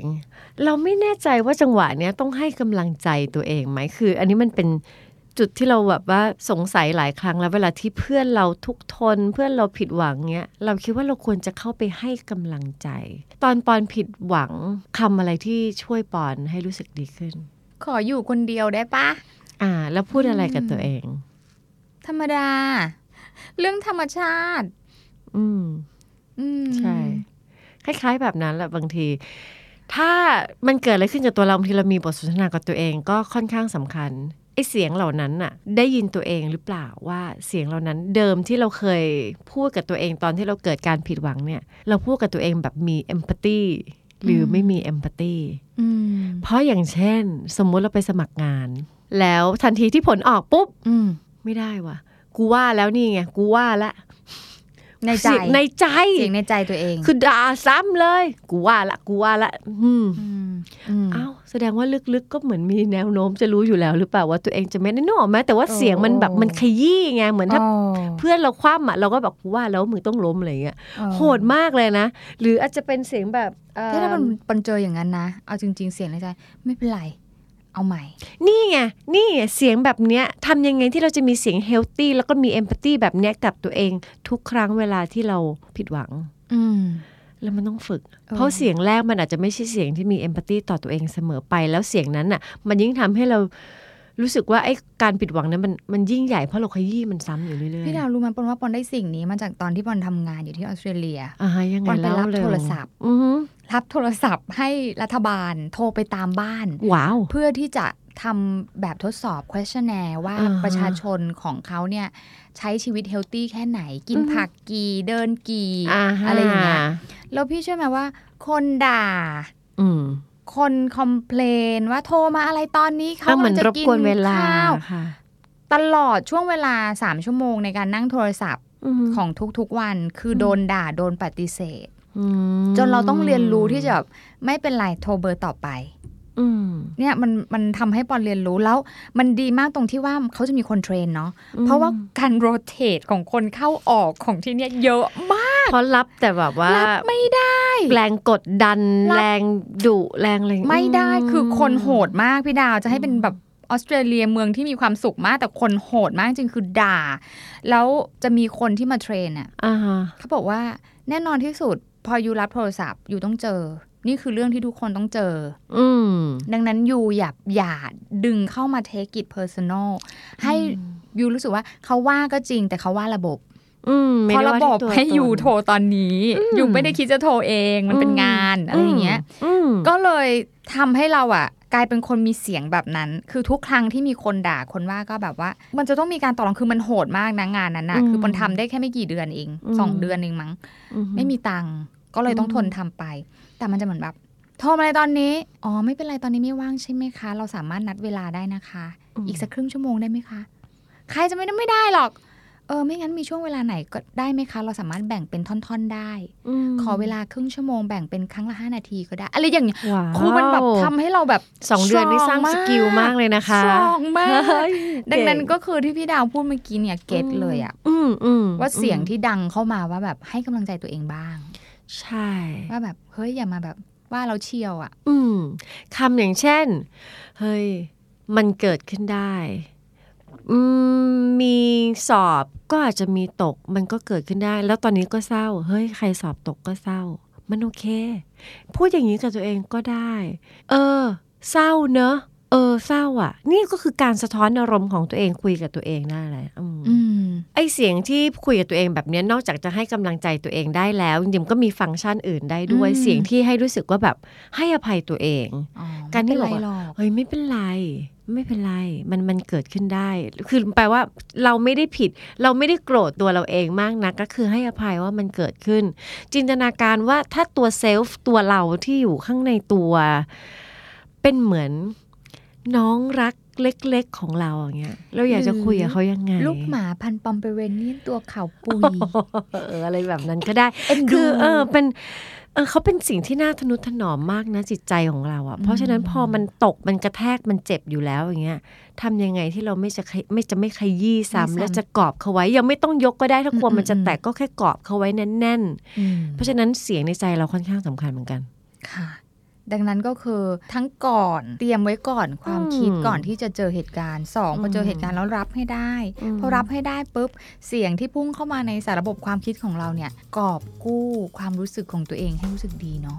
เราไม่แน่ใจว่าจังหวะเนี้ยต้องให้กำลังใจตัวเองไหมคือ อันนี้มันเป็นจุดที่เราแบบว่าสงสัยหลายครั้งแล้วเวลาที่เพื่อนเราทุกข์ทน เพื่อนเราผิดหวังเนี้ยเราคิดว่าเราควรจะเข้าไปให้กำลังใจ ตอนปอนผิดหวังคำอะไรที่ช่วยปอนให้รู้สึกดีขึ้น ขออยู่คนเดียวได้ปะอ่า แล้วพูดอะไรกับตัวเอง ธรรมดา เรื่องธรรมชาติ อืม อืมใช่ คล้าย ๆ แบบนั้นแหละบางที ถ้ามันเกิดอะไรขึ้นกับตัวเราบางทีเรามีบทสนทนากับตัวเองก็ค่อนข้างสำคัญไอ้เสียงเหล่านั้นน่ะได้ยินตัวเองหรือเปล่าว่าเสียงเหล่านั้นเดิมที่เราเคยพูดกับตัวเองตอนที่เราเกิดการผิดหวังเนี่ย เราพูดกับตัวเองแบบมีเอมพัตตีหรือไม่มีเอมพัตตีอืมเพราะอย่างเช่น สมมุติเราไปสมัครงาน แล้วทันทีที่ผลออกปุ๊บอืมไม่ได้ว่ะ กูว่าแล้วนี่ไงกูว่าละ ในใจเสียงในใจเสียงในใจตัวเอง คือด่าซ้ำเลย กูว่าละกูว่าละอืมมอืมอ้าวแสดงว่าลึกๆก็เหมือนมีแนวโน้มจะรู้อยู่แล้วหรือเปล่าว่าตัวเองจะไม่ได้นึกออกไหมแต่ว่าเสียงมันแบบมันขยี้ไงเหมือนถ้าอ๋อเพื่อนเราคว่ำอะเราก็แบบกูว่าแล้วมึงต้องล้มอะไรอย่างเงี้ยอ๋อโหดมากเลยนะ หรืออาจจะเป็นเสียงแบบเอ่อถ้ามันมันเจออย่างนั้นนะเอาจริง ๆ เสียงในใจไม่เป็นไร เอาใหม่ นี่ไง นี่ไงเสียงแบบเนี้ยทำยังไงที่เราจะมีเสียงเฮลตี้แล้วก็มีเอมพัตตีแบบเนี้ยกับตัวเอง ทุกครั้งเวลาที่เราผิดหวัง อืมแล้วมันต้องฝึกเออเพราะเสียงแรกมันอาจจะไม่ใช่เสียงที่มีเอมพัตตีต่อตัวเองเสมอไป แล้วเสียงนั้นน่ะ มันยิ่งทำให้เรารู้สึกว่าไอ้การผิดหวังนั้นมันมันยิ่งใหญ่เพราะเราขยี้มันซ้ำอยู่เรื่อยๆพี่ดาวรู้ไหมปอนว่าปอนได้สิ่งนี้มาจากตอนที่ปอนทำงานอยู่ที่ออสเตรเลียอ่าฮะยังไงปอนไปเล่ารับเลยโทรศัพท์อือฮึ รับโทรศัพท์ให้รัฐบาลโทรไปตามบ้านว้าวเพื่อที่จะทำแบบทดสอบ questionnaire ว่าอ่าฮะประชาชนของเขาเนี่ย ใช้ชีวิตเฮลตี้แค่ไหน กินอือฮึผักกี่เดินกี่อ่าฮอะไรอย่างเงี้ยแล้วพี่เชื่อไหมว่า คนด่าอืมคนคอมเพลนว่าโทรมาอะไรตอนนี้เขาถ้ามันกำลังจะรบกินกวนเวลาข้าวค่ะตลอดช่วงเวลา3ชั่วโมงในการนั่งโทรศัพท์อืมของทุกๆวัน คือโดนด่าโดนปฏิเสธอืม จนเราต้องเรียนรู้ที่จะแบบไม่เป็นไรโทรเบอร์ต่อไปอืมเนี่ยมันมันทำให้ปอนเรียนรู้แล้ว มันดีมากตรงที่ว่าเขาจะมีคน train เนาะเพราะว่าการ rotate ของคนเข้าออกของที่เนี่ยเยอะมากเพราะรับแต่แบบว่ารับไม่ได้ แรงกดดันรับแรงดุแรงอะไรไม่ได้มคือคนโหดมากพี่ดาวจะให้เป็นแบบออสเตรเลียเมืองที่มีความสุขมากแต่คนโหดมากจริงคือด่า แล้วจะมีคนที่มา train อะอ่าฮะเขาบอกว่าแน่นอนที่สุด พออยู่รับโทรศัพท์อยู่ต้องเจอ นี่คือเรื่องที่ทุกคนต้องเจอ อืมดังนั้น you อย่าอย่าดึงเข้ามาเทคกิ t เพอร์ซันอลให้ยูรู้สึกว่าเขาว่าก็จริงแต่เขาว่าระบบอืมไม่ได้ว่าที่ตัวตนเพราะได้ระว่าบบให้ you โทรตอนนี้ you ไม่ได้คิดจะโทรเองมันเป็นงานอะไรอย่างเงี้ยอืมก็เลยทำให้เราอะ กลายเป็นคนมีเสียงแบบนั้น คือทุกครั้งที่มีคนด่าคนว่าก็แบบว่า มันจะต้องมีการต่อรองคือมันโหดมากนะงานนั้นนะอืมคือมันทำได้แค่ไม่กี่เดือนเองอืมสองเดือนเองมั้งอืไม่มีตังค์ ก็เลยต้องทนทำไป แต่มันจะเหมือนแบบโทรมาอะไรตอนนี้ อ๋อ ไม่เป็นไร ตอนนี้ไม่ว่างใช่ไหมคะ เราสามารถนัดเวลาได้นะคะ อีกสักครึ่งชั่วโมงได้ไหมคะ ใครจะไม่ได้ไม่ได้หรอก เออ ไม่งั้นมีช่วงเวลาไหนก็ได้ไหมคะ เราสามารถแบ่งเป็นท่อนๆได้มขอเวลาครึ่งชั่วโมงแบ่งเป็นครั้งละห้านาทีก็ได้ อะไรอย่างเงี้ยว้าวครูมันแบบทำให้เราแบบสองเดือนนี่สร้าง skill มากเลยนะคะ strong มากเฮ้ยดังนั้นเก่ก็คือที่พี่ดาวพูดเมื่อกี้เนี่ย get เลยอะอืมอืมว่าเสียงที่ดังเข้ามาว่าแบบให้กำลังใจตัวเองบ้าง ใช่ว่าแบบเฮ้ยอย่ามาแบบว่าเราเชียวอะอืมคำอย่างเช่น เฮ้ย มันเกิดขึ้นได้อืมมีสอบก็อาจจะมีตกมันก็เกิดขึ้นได้ แล้วตอนนี้ก็เศร้า เฮ้ยใครสอบตกก็เศร้า มันโอเค พูดอย่างนี้กับตัวเองก็ได้ เออ เศร้าเนอะ เออเศร้าอะ นี่ก็คือการสะท้อนอารมณ์ของตัวเองคุยกับตัวเองได้เลยอืมอืมไอเสียงที่คุยกับตัวเองแบบเนี้ยนอกจากจะให้กำลังใจตัวเองได้แล้วจริงๆก็มีฟังก์ชันอื่นได้ด้วยอืมเสียงที่ให้รู้สึกว่าแบบให้อภัยตัวเองอ๋อการที่ไม่บเป็อนกไรว่าหรอกเฮ้ยไม่เป็นไรไม่เป็นไร มันมันเกิดขึ้นได้ คือแปลว่าเราไม่ได้ผิด เราไม่ได้โกรธตัวเราเองมากนะก็คือให้อภัยว่ามันเกิดขึ้น จินตนาการว่าถ้าตัวเซลฟ์ตัวเราที่อยู่ข้างในตัว เป็นเหมือน น้องรักเล็กๆของเราอย่างเงี้ยเราอยากจะคุยกับเขายังไง ลูกหมาพันธุ์ปอมเปเรเนียนตัวขาวปุยเอออะไรแบบนั้นก็ได้เอ็นดูคือเออเป็นเออเขาเป็นสิ่งที่น่าทนุถนอมมากนะจิตใจของเราอะ่ะ เพราะฉะนั้นพอมันตกมันกระแทกมันเจ็บอยู่แล้วอย่างเงี้ยทำยังไงที่เราไม่จะขยไม่จะไม่ขยี้ซ้ำไม่ซ้ำและจะกอบเขาไว้ ยังไม่ต้องยกก็ได้ถ้ากลัวอืมมันจะอืมแตกก็แค่กอบเขาไว้แน่นอืมๆเพราะฉะนั้นเสียงในใจเราค่อนข้างสำคัญเหมือนกันค่ะ ดังนั้นก็คือทั้งก่อนเตรียมไว้ก่อนความคิดอืมก่อนที่จะเจอเหตุการณ์สองพอเจอเหตุการณ์แล้วรับให้ได้อืมพอรับให้ได้ปุ๊บเสียงที่พุ่งเข้ามาในสารระบบความคิดของเราเนี่ยกอบกู้ความรู้สึกของตัวเองให้รู้สึกดีเนาะ